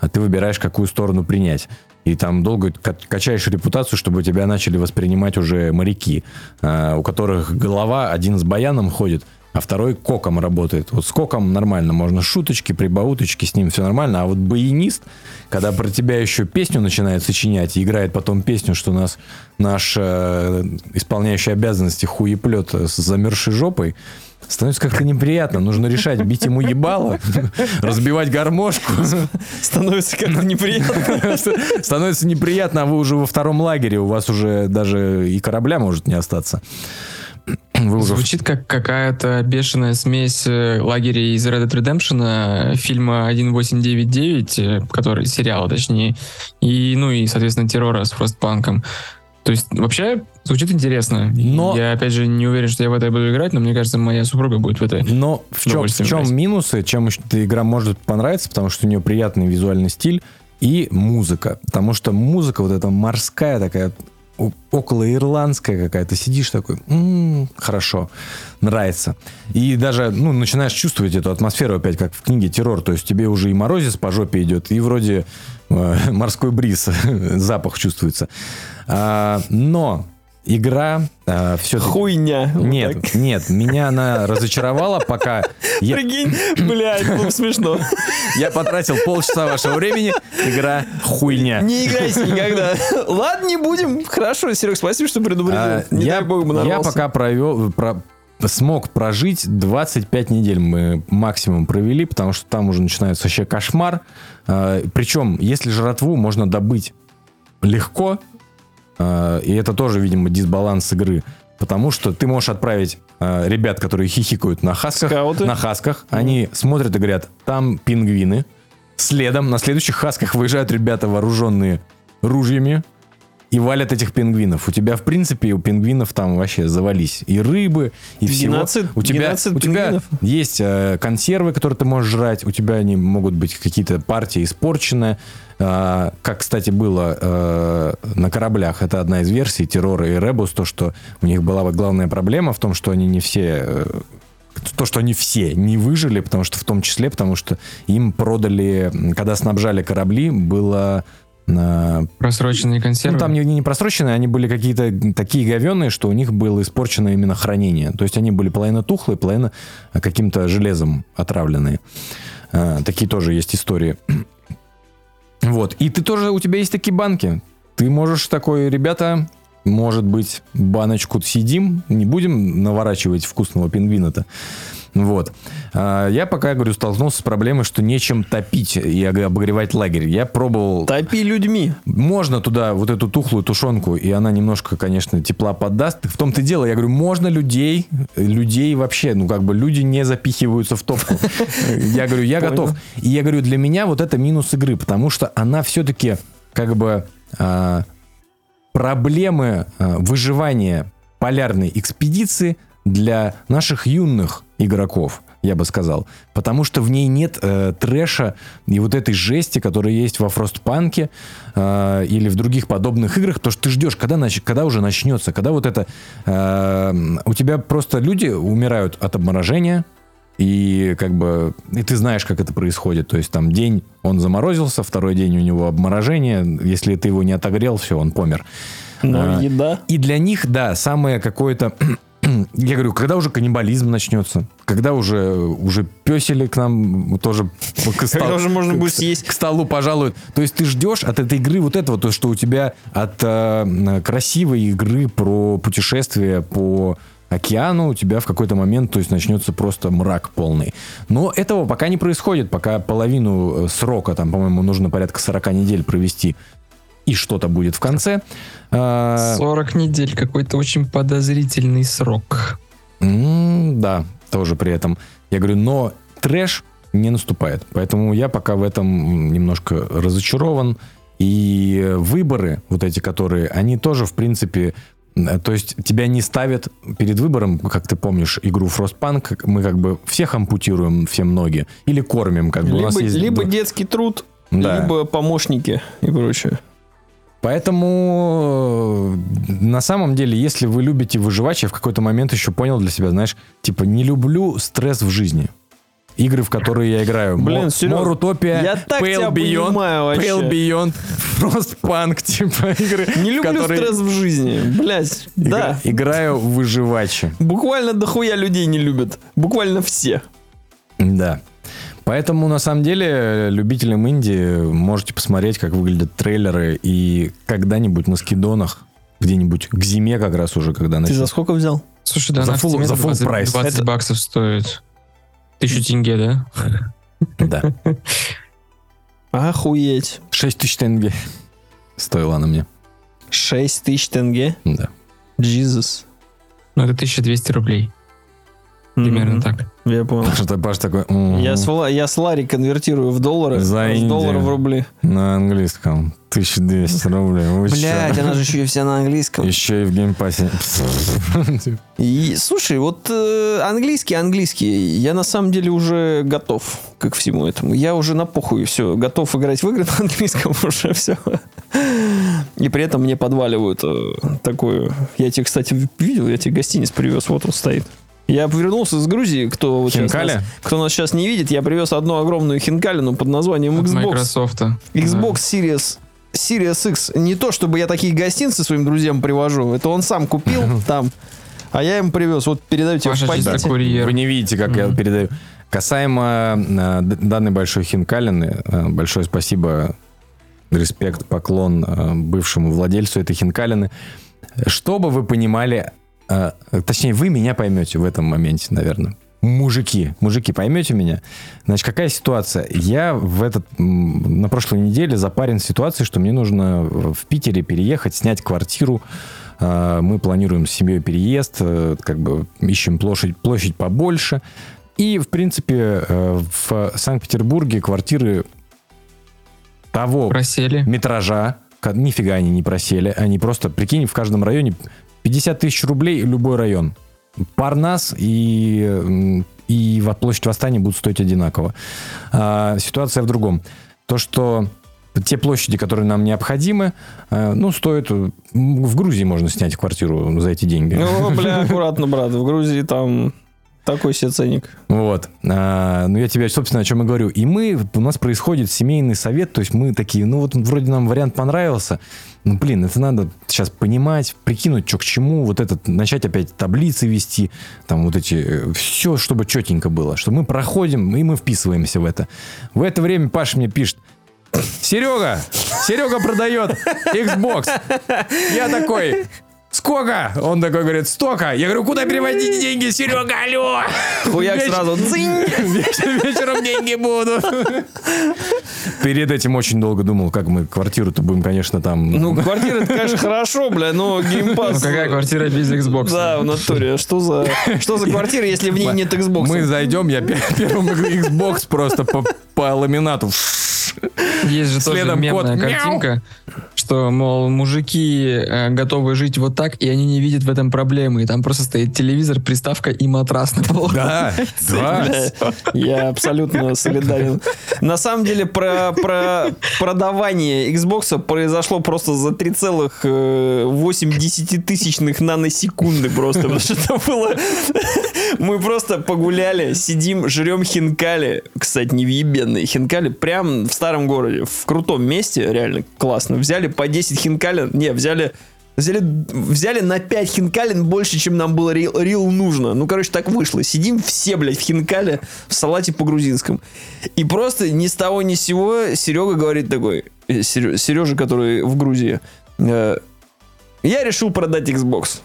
а ты выбираешь, какую сторону принять. И там долго ка- качаешь репутацию, чтобы тебя начали воспринимать уже моряки, э, у которых голова один с баяном ходит, а второй коком работает. Вот с коком нормально, можно шуточки, прибауточки, с ним все нормально. А вот баянист, когда про тебя еще песню начинает сочинять и играет потом песню, что нас наш э, исполняющий обязанности хуеплет с замерзшей жопой, становится как-то неприятно. Нужно решать, бить ему ебало, разбивать гармошку. Становится как-то неприятно. Становится неприятно, а вы уже во втором лагере, у вас уже даже и корабля может не остаться. Вы уже Звучит как какая-то бешеная смесь э, лагеря из Red Dead Redemption, э, фильма 1899, э, который сериал, точнее, и, ну и, соответственно, террора с Фростпанком. То есть вообще звучит интересно. Но- Я опять же не уверен, что я в это буду играть, но мне кажется, моя супруга будет в это. Но в чем, в чем играть. минусы, чем эта игра может понравиться, потому что у нее приятный визуальный стиль и музыка. Потому что музыка вот эта морская такая, около ирландская какая-то. Сидишь такой, «М, хорошо, нравится. И даже, ну, начинаешь чувствовать эту атмосферу опять, как в книге «Террор». То есть тебе уже и морозец по жопе идет, и вроде э, морской бриз, запах чувствуется. А, но игра все-таки... Хуйня. Вот Нет, так. нет, меня она разочаровала, пока я, Прикинь, блядь, было бы смешно. я потратил полчаса вашего времени. Игра хуйня. Не играйте никогда. Ладно, не будем. Хорошо, Серег, спасибо, что предупредил. А, Не я, дай бог бы я пока провел, про- смог прожить 25 недель мы максимум провели, потому что там уже начинается вообще кошмар. А, причем, если жратву можно добыть легко, и это тоже, видимо, дисбаланс игры, потому что ты можешь отправить а, ребят, которые хихикают на хасках, Скауты. на хасках, они смотрят и говорят, там пингвины. Следом на следующих хасках выезжают ребята, вооруженные ружьями, и валят этих пингвинов. У тебя, в принципе, у пингвинов там вообще завались и рыбы, и всего. Геноцид- у тебя, геноцид у тебя пингвинов. есть э, консервы, которые ты можешь жрать. У тебя они могут быть какие-то партии испорченные. А, как, кстати, было э, на кораблях. Это одна из версий террора и Ребус. То, что у них была вот главная проблема в том, что они не все... э, то, что они все не выжили, потому что в том числе, потому что им продали, когда снабжали корабли, было э, Просроченные консервы. ну, там не, не просроченные, они были какие-то такие говенные, что у них было испорчено именно хранение. То есть они были половина тухлые, половина а, каким-то железом отравленные. А, такие тоже есть истории. Вот. И ты тоже, у тебя есть такие банки. Ты можешь такой, ребята, может быть, баночку съедим, не будем наворачивать вкусного пингвина-то. Вот. А, Я пока, говорю, столкнулся с проблемой, что нечем топить и обогревать лагерь. Я пробовал Топи людьми. можно туда вот эту тухлую тушенку, и она немножко, конечно, тепла поддаст. В том-то и дело, я говорю, можно людей, людей вообще, ну как бы люди не запихиваются в топку. Я говорю, я готов. И я говорю, для меня вот это минус игры, потому что она все-таки как бы а, проблемы а, выживания полярной экспедиции для наших юных игроков, я бы сказал. Потому что в ней нет э, трэша и вот этой жести, которая есть во Фростпанке э, или в других подобных играх. То, что ты ждешь, когда, нач- когда уже начнется, когда вот это... э, у тебя просто люди умирают от обморожения, и как бы и ты знаешь, как это происходит. То есть там день он заморозился, второй день у него обморожение. Если ты его не отогрел, все, он помер. Но А, еда. И для них, да, самое какое-то... Я говорю, когда уже каннибализм начнется? Когда уже, уже песели к нам тоже к столу- Когда уже можно будет съесть. К столу пожалуют. То есть ты ждешь от этой игры вот этого, то, что у тебя от э, красивой игры про путешествие по океану у тебя в какой-то момент, то есть начнется просто мрак полный. Но этого пока не происходит, пока половину э, срока, там, по-моему, нужно порядка 40 недель провести, и что-то будет в конце. А, 40 недель, какой-то очень подозрительный срок. М, Да, тоже при этом. Я говорю, но трэш не наступает. Поэтому я пока в этом немножко разочарован. И выборы, вот эти, которые, они тоже, в принципе, то есть тебя не ставят перед выбором, как ты помнишь, игру Frostpunk, мы как бы всех ампутируем все ноги или кормим, как бы. У нас Либо, есть либо детский труд, Да. либо помощники и прочее. Поэтому э, на самом деле, если вы любите выживать, я в какой-то момент еще понял для себя, знаешь, типа не люблю стресс в жизни. Игры, в которые я играю. Блин, Мо- Серег, Utopia, я так Pale тебя Beyond, понимаю вообще. Pale Beyond, Frostpunk, типа игры. Не люблю которые стресс в жизни. Игра- да. Играю в выживачи. Буквально дохуя людей не любят. Буквально все. Да. Поэтому, на самом деле, любителям инди можете посмотреть, как выглядят трейлеры, и когда-нибудь на скидонах, где-нибудь к зиме как раз уже, когда Ты за начнется. сколько взял? Слушай, да, За full- за full 20, прайс. 20 Это- баксов стоит. Тысячу тенге, да? Да. Охуеть. 6 тысяч тенге стоила она мне. 6 тысяч тенге? Да. Jesus. Ну, это 1200 рублей. Примерно так. Я понял. Что Паш такой... «Мгм». Я с, я с лари конвертирую в доллары, За а с Индию. долларов в рубли. На английском. 1200 рублей. Вы Блять, чё? она же еще и вся на английском. Еще и в Game Pass е. И, слушай, вот э, английский, английский, я на самом деле уже готов к всему этому. Я уже на похуй все, готов играть в игры на английском уже все. И при этом мне подваливают э, такую... Я тебе, кстати, видел, я тебе гостиниц привез, вот он стоит. Я вернулся из Грузии, кто, вот Хинкали? нас, кто нас сейчас не видит, я привез одну огромную хинкалину под названием От Xbox. Microsoft. Xbox Series Series X. Не то, чтобы я такие гостинцы своим друзьям привожу. Это он сам купил там. А я ему привез. Вот передаю тебе Паша в пакете. курьер. Вы не видите, как я передаю. Касаемо э, данной большой хинкалины, э, большое спасибо, респект, поклон э, бывшему владельцу этой хинкалины. Чтобы вы понимали, э, точнее, вы меня поймете в этом моменте, наверное. Мужики, мужики, поймете меня? Значит, какая ситуация? Я в этот, на прошлой неделе запарен ситуацией, что мне нужно в Питере переехать, снять квартиру. Э, Мы планируем с семьей переезд, э, как бы ищем площадь, площадь побольше. И, в принципе, э, в Санкт-Петербурге квартиры того Просели. метража, нифига они не просели, они просто, прикинь, в каждом районе 50 тысяч рублей любой район. Парнас и, и во- площадь Восстания будут стоить одинаково. А, ситуация в другом. То, что те площади, которые нам необходимы, э, ну, стоят... м, В Грузии можно снять квартиру за эти деньги. Ну, бля, аккуратно, брат. В Грузии там такой себе ценник. Вот. А, ну, я тебе, собственно, о чем и говорю. И мы, у нас происходит семейный совет, то есть мы такие, ну, вот вроде нам вариант понравился, ну, блин, это надо сейчас понимать, прикинуть, что к чему, вот этот, начать опять таблицы вести, там вот эти, все, чтобы четенько было, что мы проходим, и мы вписываемся в это. В это время Паша мне пишет, Серега, Серега продает Xbox. Я такой, сколько? Он такой говорит, столько. Я говорю, куда переводить деньги, Серега, алло. Хуяк Веч- сразу дзынь. Вечером деньги будут. Перед этим очень долго думал, как мы квартиру-то будем, конечно, там... Ну, квартира, это, конечно, хорошо, бля, но Ну геймпас... какая квартира без Xbox? Да, в натуре. Что за, что за квартира, если в ней нет Xbox? мы зайдем, я пе- первым Xbox просто по, ламинату. Есть же тоже Следом мемная кот. Мяу. картинка, что, мол, мужики э, готовы жить вот так, и они не видят в этом проблемы. И там просто стоит телевизор, приставка и матрас на полу. Да, да. Я абсолютно солидарен. На самом деле про, про продавание Xbox произошло просто за 3,8 тысячных наносекунды просто. Потому что это было... Мы просто погуляли, сидим, жрем хинкали. Кстати, невъебенные хинкали. Прям в старом городе, в крутом месте, реально классно. Взяли по 10 хинкалин. Не, взяли... Взяли, взяли на 5 хинкалин больше, чем нам было рил, рил нужно. Ну, короче, так вышло. Сидим все, блядь, в хинкале в салате по-грузинскому. И просто ни с того ни с сего Серега говорит такой, э, Сережа, который в Грузии, э, я решил продать Xbox.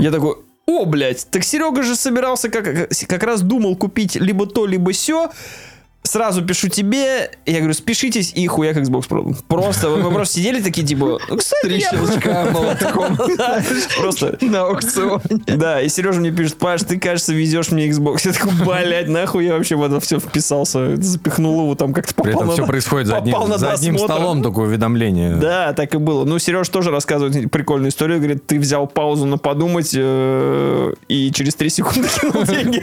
Я такой, о, блядь, так Серега же собирался, как, как раз думал купить либо то, либо все. Сразу пишу тебе, я говорю, спешитесь, и хуяк Xbox продал. Просто, мы просто сидели такие, типа, «Ну, кстати, Три щелчка молотком. Просто, На аукционе. да, и Сережа мне пишет, Паш, ты, кажется, везешь мне Xbox. Я такой, блядь, нахуй я вообще в это все вписался. Запихнул его там как-то При попал этом на- все происходит за одним, за одним столом, такое уведомление. Да, так и было. Ну, Сереж тоже рассказывает прикольную историю. Говорит, ты взял паузу на подумать э, и через 3 секунды кинул деньги.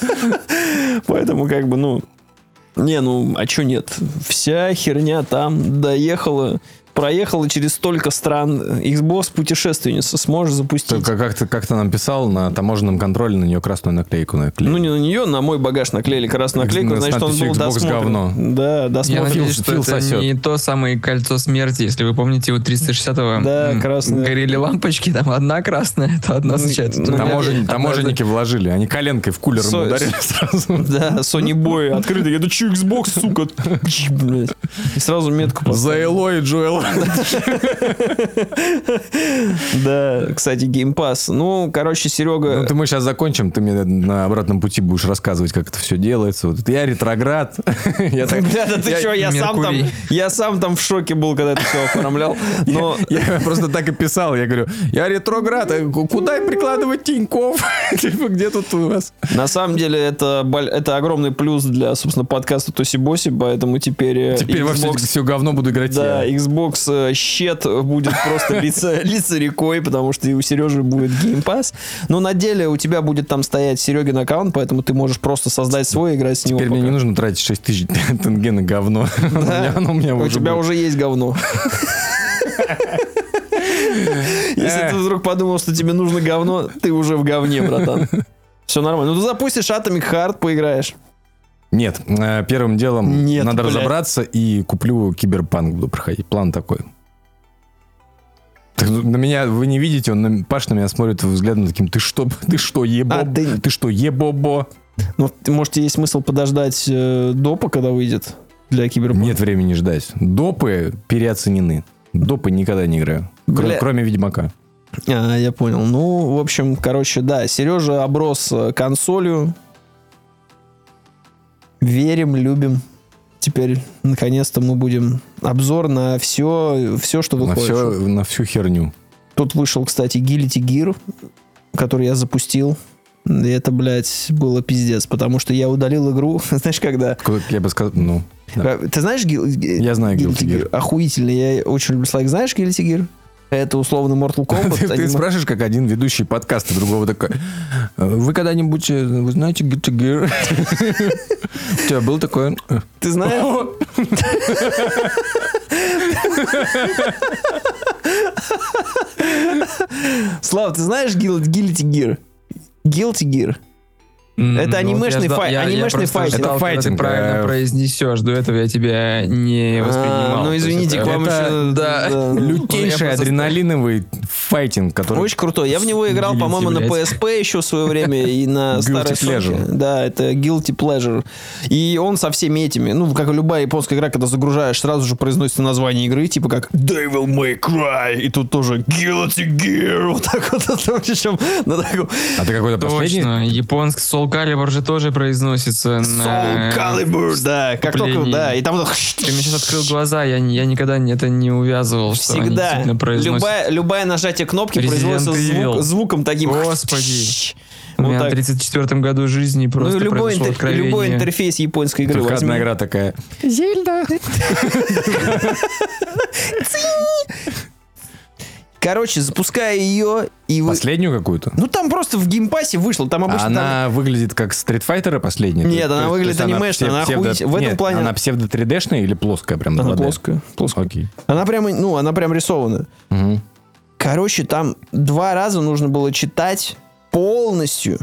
Поэтому как бы, ну... Не, ну, а чё нет? Вся херня там доехала, проехала через столько стран. Xbox путешественница сможешь запустить. Только как ты как ты нам писал, на таможенном контроле на нее красную наклейку наклеили. Ну, не на нее, на мой багаж наклеили красную наклейку, С значит, он был Xbox досмотрен. говно. Да, Я досмотрен. надеюсь, что Фил это сосет. не то самое кольцо смерти, если вы помните у 360-го. Да, м, красное. Горели лампочки, там одна красная, то одна случается. Ну, Таможен- я- таможенники вложили, они коленкой в кулер ему Со- ударили сразу. Да, Sony Boy открытый. Я, да че Xbox, сука? И сразу метку За. Элой, Джоэл. Да, кстати, Game Pass. Ну, короче, Ну, Серега... ты мы сейчас закончим, ты мне на обратном пути будешь рассказывать, как это все делается. Вот я ретроград. Я так- Бля, да ты что, я сам там, Меркурий. я сам там в шоке был, когда это все оформлял. Но Я просто так и писал. Я говорю, я ретроград. а ку- Куда прикладывать Тиньков? Типа, где тут у вас? на самом деле это, это огромный плюс для, собственно, подкаста Тоси Боси, поэтому теперь... э, Теперь во все, Xbox говно буду играть Да, я. Xbox э, щет будет просто литься, литься рекой, потому что и у Сережи будет Game Pass. Но на деле у тебя будет там стоять Серегин аккаунт, поэтому ты можешь просто создать свой и играть с него. Теперь мне пока. не нужно тратить 6 тысяч тенге на говно. У меня- Оно у меня У уже тебя будет. уже есть говно. Если ты вдруг подумал, что тебе нужно говно, ты уже в говне, братан. Все нормально. Ну ты запустишь Atomic Heart, поиграешь. Нет, э, первым делом Нет, надо блядь. разобраться и куплю киберпанк буду проходить. План такой. Так, ну, на меня вы не видите, он на, Паш на меня смотрит взглядом таким, ты что, ты что, ебо, А, ты- ты что, ебобо? Ну, может, есть смысл подождать э, допа, когда выйдет для киберпанка? Нет времени ждать. Допы переоценены. Допы никогда не играю. Бля. Кроме Ведьмака. А, я понял. Ну, в общем, короче, да, Сережа оброс э, консолью. Верим, любим. Теперь, наконец-то, мы будем обзор на все, все что На, выходит. все, на всю херню. Тут вышел, кстати, Guilty Gear, который я запустил. И это, блядь, было пиздец, потому что я удалил игру, знаешь, когда... Я бы сказал, ну... да. Э, Ты знаешь Гил- Я знаю Guilty Gear. Охуительно, я очень люблю слайк. Знаешь Guilty Gear? Это условно Mortal Kombat. Ты, ты спрашиваешь, как один ведущий подкаста другого такой, «Э, вы когда-нибудь, э, вы знаете Guilty Gear? У тебя был такое? «Э, Ты знаешь? Слава, ты знаешь Guil- Guilty Gear? Guilty Gear. Это ну, анимешный я ждал- фай- я- я анимешный ждал, Это файтинг, Ты правильно э, произнесешь. До этого я тебя не А, воспринимал. ну извините, к вам это- еще... да. Лютейший Я просто- адреналиновый файтинг, который... Очень крутой. Я в него играл, по-моему, на. PSP еще в свое время и на старой pleasure. Да, это Guilty Pleasure. И он со всеми этими, ну, как и любая японская игра, когда загружаешь, сразу же произносится название игры, типа как Devil May Cry, и тут тоже Guilty Gear, вот так вот, это причем на таком А ты какой-то последний? Точно. Японский Soul Calibur же тоже произносится Soul на... Calibur, да, как только, да, и там Ты мне сейчас открыл глаза, я, не- я никогда не- это не увязывал, всегда, любая, любая нажатие кнопки Resident производится Evil. звук- звуком таким. Господи. У Вот меня так. в 34 году жизни Ну, просто и любой, произошло интер- откровение. любой интерфейс японской игры Только возьми. одна игра такая. Короче, запуская ее, и вы... Последнюю какую-то? Ну, там просто в Game Pass е вышло, там обычно... там- Она выглядит как Street Fighter последняя? Нет, То она выглядит то анимешной, псев- она псевдо- охуительная. В этом Нет, плане- Она псевдо 3D-шная или плоская прям? Она 2D? плоская, плоская. Окей. Она прям, ну, она прям рисована. Мгм. Короче, там два раза нужно было читать полностью.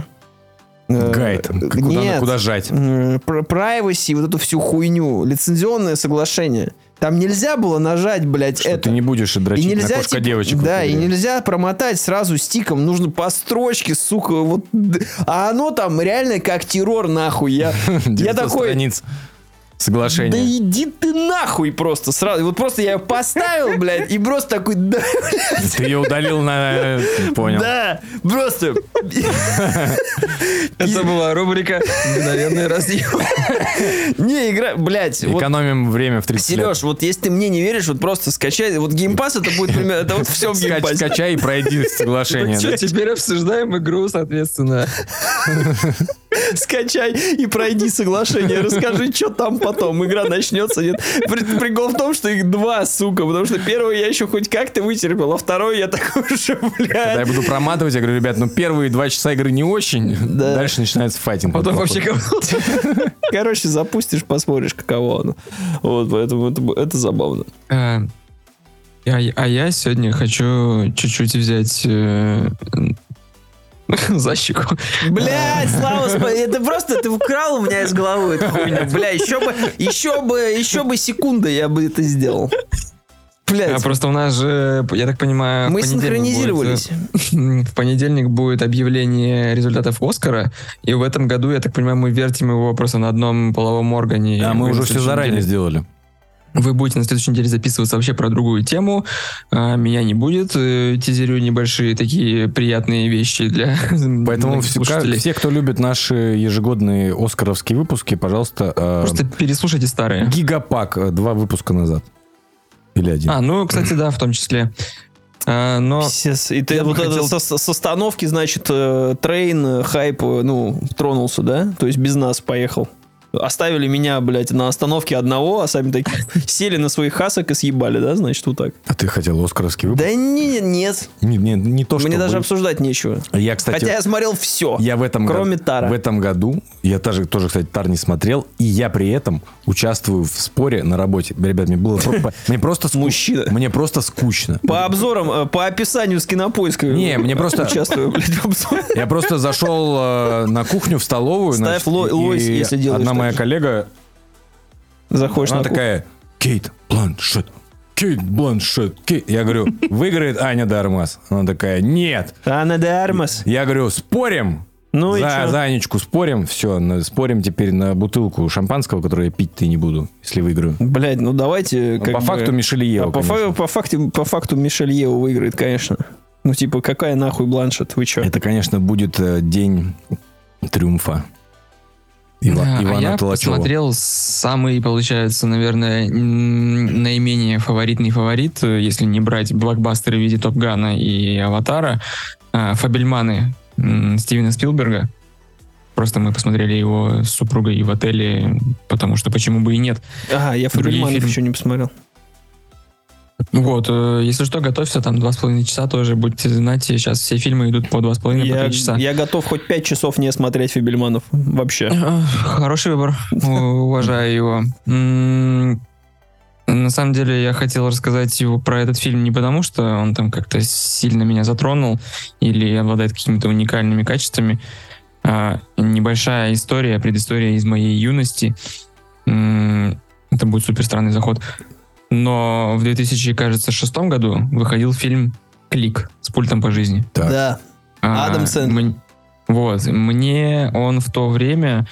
э, Гайд. Куда, Нет. куда жать? Privacy, вот эту всю хуйню, лицензионное соглашение. Там нельзя было нажать, блядь, Что это. ты не будешь И дрочить на нельзя, кошка типа, девочек. да, и нельзя промотать сразу стиком, нужно по строчке, сука, вот, а оно там реально как террор, нахуй, я, я такой, страниц соглашения. да иди ты нахуй просто сразу, вот просто я ее поставил, блядь, и просто такой, да, Ты ее удалил на... Понял. да, просто, Это была рубрика «Мгновенный разъем». не, игра, блядь, Экономим время в 30 лет. Сереж, вот если ты мне не веришь, вот просто скачай, вот Game Pass это будет примерно, это вот все в Game Pass е. Скачай и пройди соглашение. Теперь обсуждаем игру, соответственно. Скачай и пройди соглашение. Расскажи, что там потом. Игра начнется. Нет. При- Прикол в том, что их два, сука. Потому что первую я еще хоть как-то вытерпел, а второй я такой уже, Когда я блядь. буду проматывать, я говорю, ребят, ну первые два часа игры не очень. Да. Дальше начинается файтинг. Потом вообще. Короче, запустишь, посмотришь, каково оно. Вот, поэтому это, это забавно. А а я- а я сегодня хочу чуть-чуть взять э, за щеку. Блядь, Слава, спа- это просто ты украл у меня из головы эту хуйню. Бля, еще бы, еще бы, еще бы секунда я бы это сделал. А Блядь, просто у нас же, я так понимаю, мы понедельник синхронизировались. будет, э, в понедельник будет объявление результатов Оскара, и в этом году, я так понимаю, мы вертим его просто на одном половом органе. А мы уже все заранее неделе. сделали. Вы будете на следующей неделе записываться вообще про другую тему. А, меня не будет. Э, Тизерю небольшие такие приятные вещи для Поэтому все, слушателей. все, кто любит наши ежегодные оскаровские выпуски, пожалуйста, э, Просто переслушайте старые. гигапак э, два выпуска назад. Или один. А, ну, кстати, да, в том числе. А, но Писец. И ты вот это хотел- со, с остановки, значит, э, трейн, э, хайп, э, ну, тронулся, да? То есть без нас поехал. Оставили меня, блядь, на остановке одного, а сами такие сели на своих хасок и съебали, да, значит, вот так. А ты хотел оскаровский выпуск? Да не, нет. Не, не, не то, что Мне даже обсуждать нечего. Я, кстати, Хотя я смотрел все. я в этом кроме Тара. В этом году я тоже, тоже, кстати, Тар не смотрел, и я при этом участвую в споре на работе. Ребят, мне было мне просто ску- Мужчина. Мне просто скучно. По обзорам, э, по описанию с кинопоиска. Не, мне просто- Участвую, блядь, в обзоре. Я просто зашел э, на кухню в столовую. Ставь лойс, если делаешь Одна так моя коллега, Заходишь она на такая, Кейт Бланшет, Кейт Бланшет, Кейт. Я говорю, выиграет Аня Дармас. Она такая, нет. Анна де Армас. Я говорю, спорим? Ну и за, чё? за Анечку спорим. Все, спорим теперь на бутылку шампанского, которую я пить-то и не буду, если выиграю. Блядь, ну давайте... как по бы- факту Мишель Ева, А по, фа- по, факту, по факту Мишель Ева выиграет, конечно. Ну, типа, какая нахуй Бланшет, вы чё? Это, конечно, будет э, день триумфа. Ива- А, а Ивана я Толачева. посмотрел самый, получается, наверное, наименее фаворитный фаворит, если не брать блокбастеры в виде Топ Гана и Аватара, а, Фабельманы Стивена Спилберга. Просто мы посмотрели его с супругой в отеле, потому что почему бы и нет. Ага, я Фабельманов еще не посмотрел. Вот, э, если что, готовься, там два с половиной часа тоже, будете знать, сейчас все фильмы идут по два с половиной, по три часа. я готов хоть пять часов не смотреть Фабельманов. Вообще. Хороший выбор. Уважаю его. М, На самом деле я хотел рассказать его про этот фильм не потому, что он там как-то сильно меня затронул или обладает какими-то уникальными качествами. А небольшая история, предыстория из моей юности. М, Это будет супер странный заход. Но в 2006 году выходил фильм «Клик» с пультом по жизни. Так. Да. А, Адам Сэндлер. Вот, мне он в то время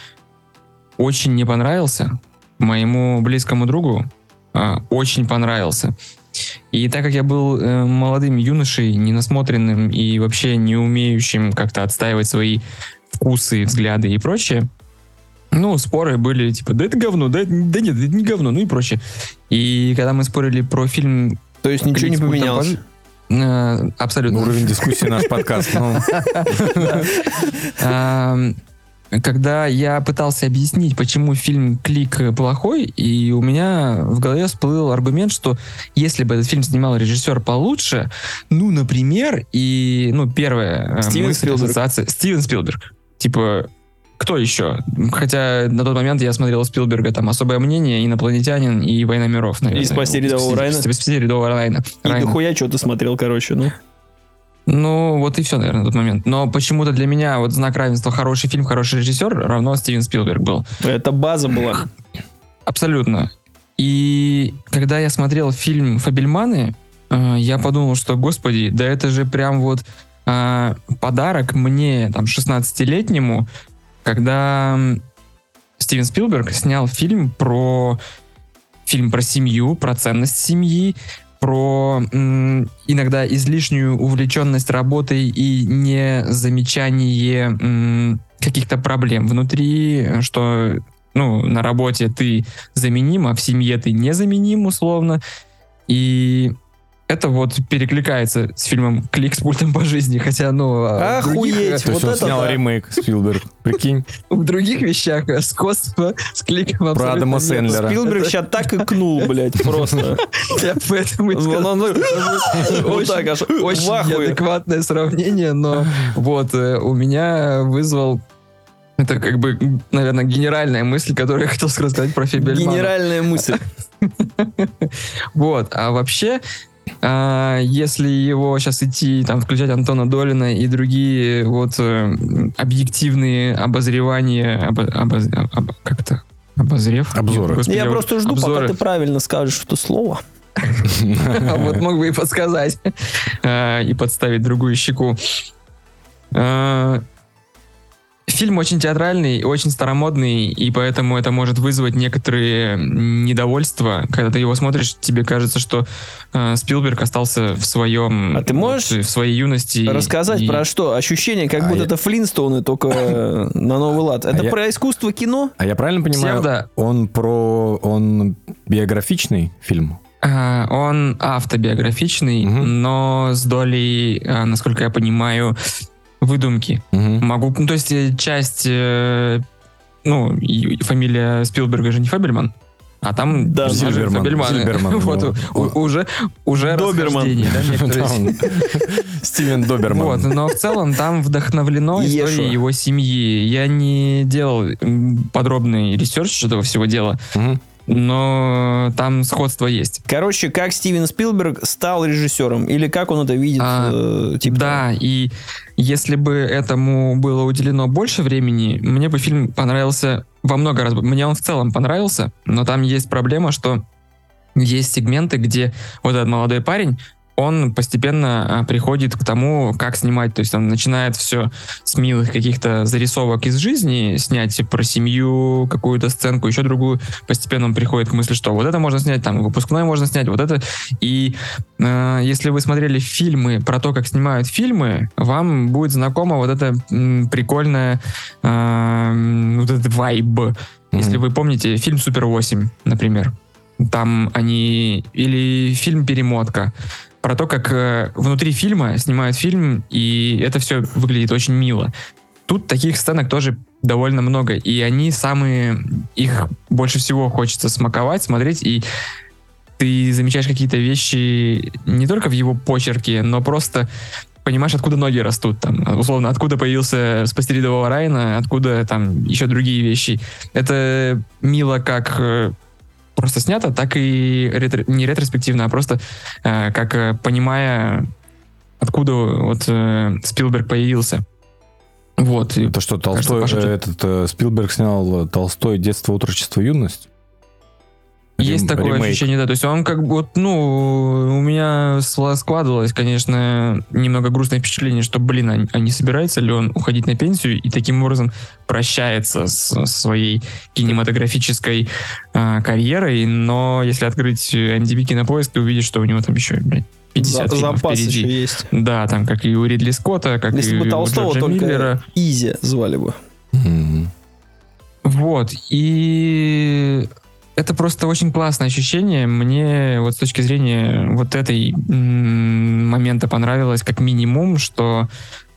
очень не понравился. Моему близкому другу а, очень понравился. И так как я был э, молодым юношей, ненасмотренным и вообще не умеющим как-то отстаивать свои вкусы, взгляды и прочее, ну, споры были типа, да это говно, да, да нет, это не говно, ну и прочее. И когда мы спорили про фильм То есть ничего не «Клик с пультом поменялось. по жи- э, абсолютно. Уровень дискуссии наш подкаст. ну. Ам, Когда я пытался объяснить, почему фильм «Клик» плохой, и у меня в голове всплыл аргумент, что если бы этот фильм снимал режиссер получше, ну, например, и, ну, первое, э, Стивен мысль, Спилберг. ассоциация- Стивен Спилберг. Типа, кто еще? Хотя на тот момент я смотрел Спилберга, там, «Особое мнение», «Инопланетянин» и «Война миров», наверное. И «Спасти рядового «Спасти- Райана». «Спасти рядового Райана». И Райана. дохуя что ты смотрел, короче, ну. Ну, вот и все, наверное, на тот момент. Но почему-то для меня вот знак равенства хороший фильм, хороший режиссер равно Стивен Спилберг был. Это база была. Абсолютно. И когда я смотрел фильм «Фабельманы», э, я подумал, что, господи, да это же прям вот э, подарок мне, там, 16-летнему, когда Стивен Спилберг снял фильм про фильм про семью, про ценность семьи, про м, иногда излишнюю увлеченность работой и не замечание каких-то проблем внутри, что ну, на работе ты заменим, а в семье ты незаменим, условно. И это вот перекликается с фильмом «Клик с пультом по жизни», хотя, ну, а в других, Охуеть, То есть вот он это снял да. ремейк Спилберг. Прикинь. в других вещах сходства с кликом абсолютно Адама. Сэндлера. Спилберг сейчас так и кнул, блядь, просто. Я поэтому и сказал, очень ахуе. неадекватное сравнение, но вот э, у меня вызвал это как бы, наверное, генеральная мысль, которую я хотел рассказать про Фибельмана. Генеральная мысль. Вот, а вообще, а, если его сейчас идти, там, включать Антона Долина и другие вот э, объективные обозревания, обо- обоз- об- как это? Обозрев? Обзоры. Господи, Я просто жду, пока обзоры. ты правильно скажешь это слово. А вот мог бы и подсказать. А, И подставить другую щеку. А, фильм очень театральный, очень старомодный, и поэтому это может вызвать некоторые недовольства. Когда ты его смотришь, тебе кажется, что э, Спилберг остался в своем... А ты можешь вот, в своей юности. Рассказать и- про что? Ощущение, как А будто я- это Флинстоуны, только э, на новый лад. Это я- про искусство кино? А я правильно понимаю, Псевдо. он про... Он биографичный фильм? А, Он автобиографичный, Мгм. но с долей, а, насколько я понимаю, выдумки. Мгм. Могу, ну, то есть э, часть, э, ну, и- фамилия Спилберга же не Фабельман, а там Да, Зильберман, Фабельманы. Зильберман, Вот, ну, у- уже, уже Доберман. да, Стивен Доберман. Вот, но в целом там вдохновлено историей его семьи. Я не делал подробный research этого всего дела, Мгм. Но там сходство есть. Короче, как Стивен Спилберг стал режиссером? Или как он это видит? А, э, типа, Да, и если бы этому было уделено больше времени, мне бы фильм понравился во много раз. Мне он в целом понравился, но там есть проблема, что есть сегменты, где вот этот молодой парень, он постепенно а, приходит к тому, как снимать. То есть он начинает все с милых каких-то зарисовок из жизни снять про семью, какую-то сценку, еще другую. Постепенно он приходит к мысли, что вот это можно снять, там выпускной можно снять, вот это. И э, если вы смотрели фильмы про то, как снимают фильмы, вам будет знакомо вот это м, прикольное э, вот этот вайб. Если Мгм. вы помните фильм Супер 8, например, там они или фильм Перемотка про то, как э, внутри фильма снимают фильм, и это все выглядит очень мило. Тут таких сценок тоже довольно много, и они самые, их больше всего хочется смаковать, смотреть, и ты замечаешь какие-то вещи не только в его почерке, но просто понимаешь, откуда ноги растут, там, условно, откуда появился спасти рядового Райана, откуда там еще другие вещи. Это мило как э, просто снято, так и ретро- не ретроспективно, а просто э, как э, понимая, откуда вот э, Спилберг появился. Вот. и Это что, Толстой, Кажется, Паша, э, этот э, Спилберг снял э, Толстой «Детство, отрочество, юность»? Есть такое ремейк. ощущение, да. То есть он как бы вот, ну, у меня складывалось, конечно, немного грустное впечатление, что, блин, а, а не собирается ли он уходить на пенсию и таким образом прощается с со своей кинематографической а, карьерой. Но если открыть NDB кинопоиск, ты увидишь, что у него там еще, блядь, 50 за- фильмов запас впереди. еще есть. Да, там как и у Ридли Скотта, как Если и бы у Толстого Джорджа только Миллера. Изи звали бы. Мгм. Вот, и это просто очень классное ощущение. Мне вот с точки зрения вот этой момента понравилось как минимум, что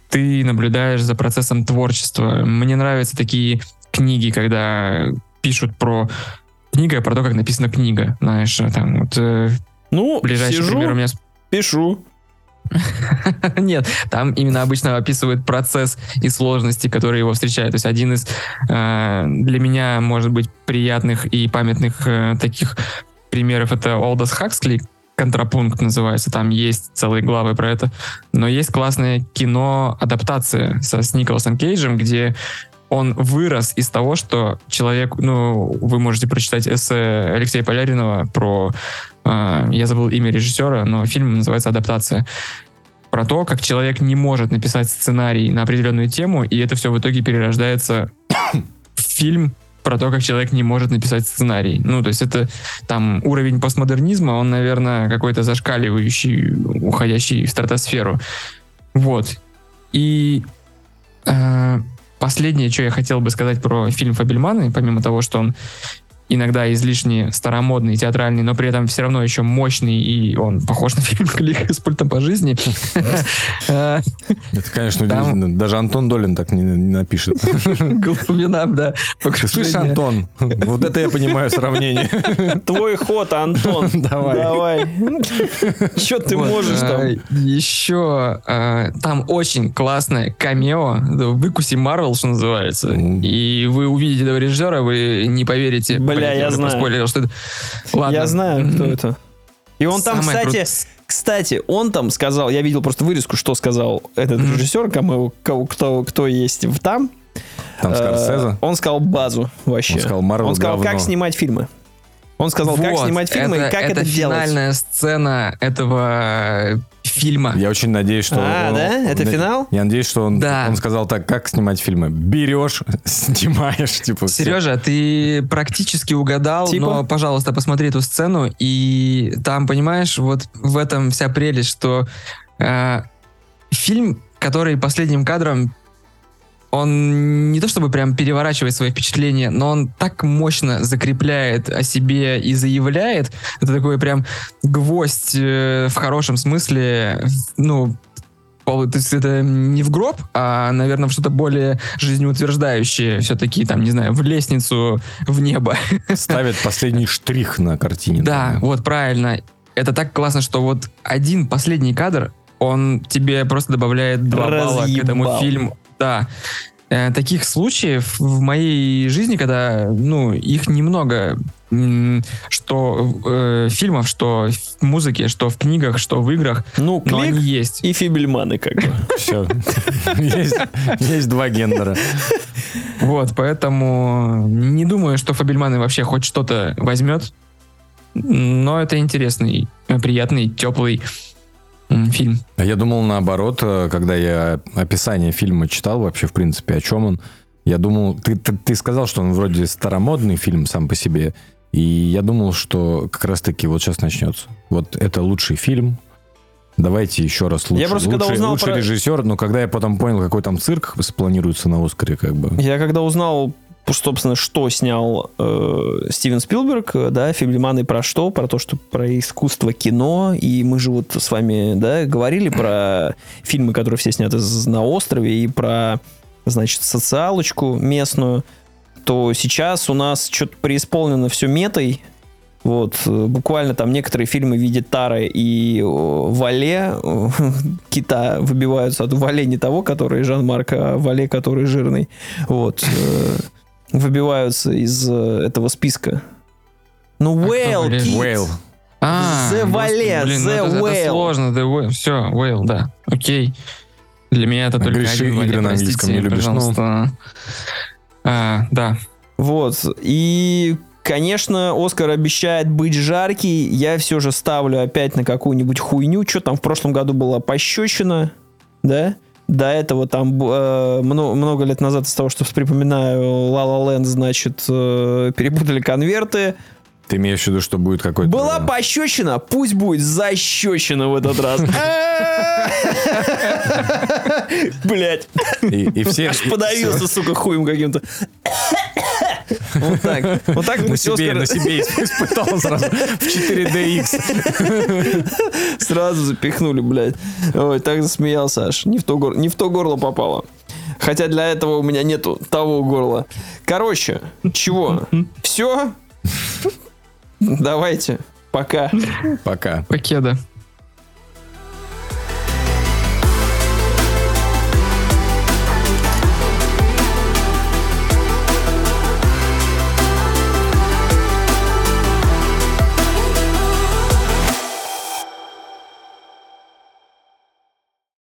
ты наблюдаешь за процессом творчества. Мне нравятся такие книги, когда пишут про книга про то, как написана книга, знаешь, там вот э, Ну, ближайший сижу, пример у меня пишу. Нет, там именно обычно описывают процесс и сложности, которые его встречают. То есть один из э, для меня, может быть, приятных и памятных э, таких примеров это Олдос Хаксли, контрапункт называется, там есть целые главы про это. Но есть классное кино адаптация со, с Николасом Кейджем, где он вырос из того, что человек, ну, вы можете прочитать эссе Алексея Поляринова про, я забыл имя режиссера, но фильм называется «Адаптация», про то, как человек не может написать сценарий на определенную тему, и это все в итоге перерождается в фильм про то, как человек не может написать сценарий. Ну, то есть это там уровень постмодернизма, он, наверное, какой-то зашкаливающий, уходящий в стратосферу. Вот. И э, последнее, что я хотел бы сказать про фильм «Фабельманы», помимо того, что он иногда излишне старомодный, театральный, но при этом все равно еще мощный, и он похож на фильм «Коллега с пультом по жизни». Э, Это, конечно, удивительно. Даже Антон Долин так не, напишет. Глубина, да. Ты слышишь, Антон? Вот это я понимаю сравнение. Твой ход, Антон. Давай. Давай. Что ты можешь там? э, Еще э, там очень классное камео, выкуси Марвел, что называется. И вы увидите этого режиссера, вы не поверите. Бля, я знаю. проспойлерил, что это... Ладно. Я знаю, кто это. И он там, Самое кстати, крут- кстати, он там сказал, я видел просто вырезку, что сказал этот режиссер, кому, кого- кто, кто есть в там. Там Э, Скорсезе. Он сказал базу вообще. Он сказал, Марвел Он сказал, как снимать фильмы. Он сказал, как Вот, снимать фильмы и как это, делать. финальная сцена этого фильма. Я очень надеюсь, что... А, он- да? Это на- финал? Я надеюсь, что он, Да. он сказал так, как снимать фильмы. Берешь, снимаешь, типа... Сережа, ты практически угадал, Типа? но, пожалуйста, посмотри эту сцену, и там, понимаешь, вот в этом вся прелесть, что э, фильм, который последним кадром, он не то чтобы прям переворачивает свои впечатления, но он так мощно закрепляет о себе и заявляет, это такой прям гвоздь э, в хорошем смысле, ну, то есть это не в гроб, а, наверное, в что-то более жизнеутверждающее, все-таки, там, не знаю, в лестницу в небо. Ставит последний штрих на картине. Да, вот правильно. Это так классно, что вот один последний кадр, он тебе просто добавляет два балла к этому фильму. Да. Э, Таких случаев в моей жизни, когда, ну, их немного, что э, фильмов, что в музыке, что в книгах, что в играх, Ну, но они клик есть. и фибельманы как бы. Все. Есть, два гендера. Вот, поэтому не думаю, что Фабельманы вообще хоть что-то возьмет. Но это интересный, приятный, теплый фильм. А Я думал наоборот, э, когда я описание фильма читал вообще, в принципе, о чем он. Я думал, ты, ты, ты сказал, что он вроде старомодный фильм сам по себе. И я думал, что как раз-таки вот сейчас начнется. Вот это лучший фильм. Давайте еще раз лучший. Я просто когда лучший, узнал лучший про- режиссер, но когда я потом понял, какой там цирк спланируется на Оскаре, как бы. Я когда узнал, собственно, что снял э, Стивен Спилберг, э, да, Фибельманы про что? Про то, что про искусство кино, и мы же вот с вами, да, говорили про фильмы, которые все сняты на острове, и про, значит, социалочку местную, то сейчас у нас что-то преисполнено все метой, вот, э, буквально там некоторые фильмы в виде Тары и Вале, кита выбиваются от Вале не того, который Жан-Марк, а Вале, который жирный. Вот. Выбиваются из э, этого списка. Ну, кто Whale. Whale. А, The блин, ну The это, это Whale. сложно, The Whale. Все, Whale, да. Окей. Для меня это А только греши один игры на английском не любишь, ну. А, да. Вот. И, конечно, Оскар обещает быть жаркий. Я все же ставлю опять на какую-нибудь хуйню. Что там в прошлом году была пощечина, да? До этого там э, мно- много лет назад, из того, что припоминаю, La La Land, значит, э, перепутали конверты. Ты имеешь в виду, что будет какой-то... Была пощечина, пусть будет защечина в этот раз. Блять. И, все... Аж подавился, сука, хуем каким-то. Вот так. Вот так На себе, Оскар на себе испытал сразу в 4DX. сразу запихнули, блядь. Ой, так засмеялся аж. Не в то, гор- не в то горло попало. Хотя для этого у меня нету того горла. Короче, чего? Все? Давайте. Пока. Пока. Покеда.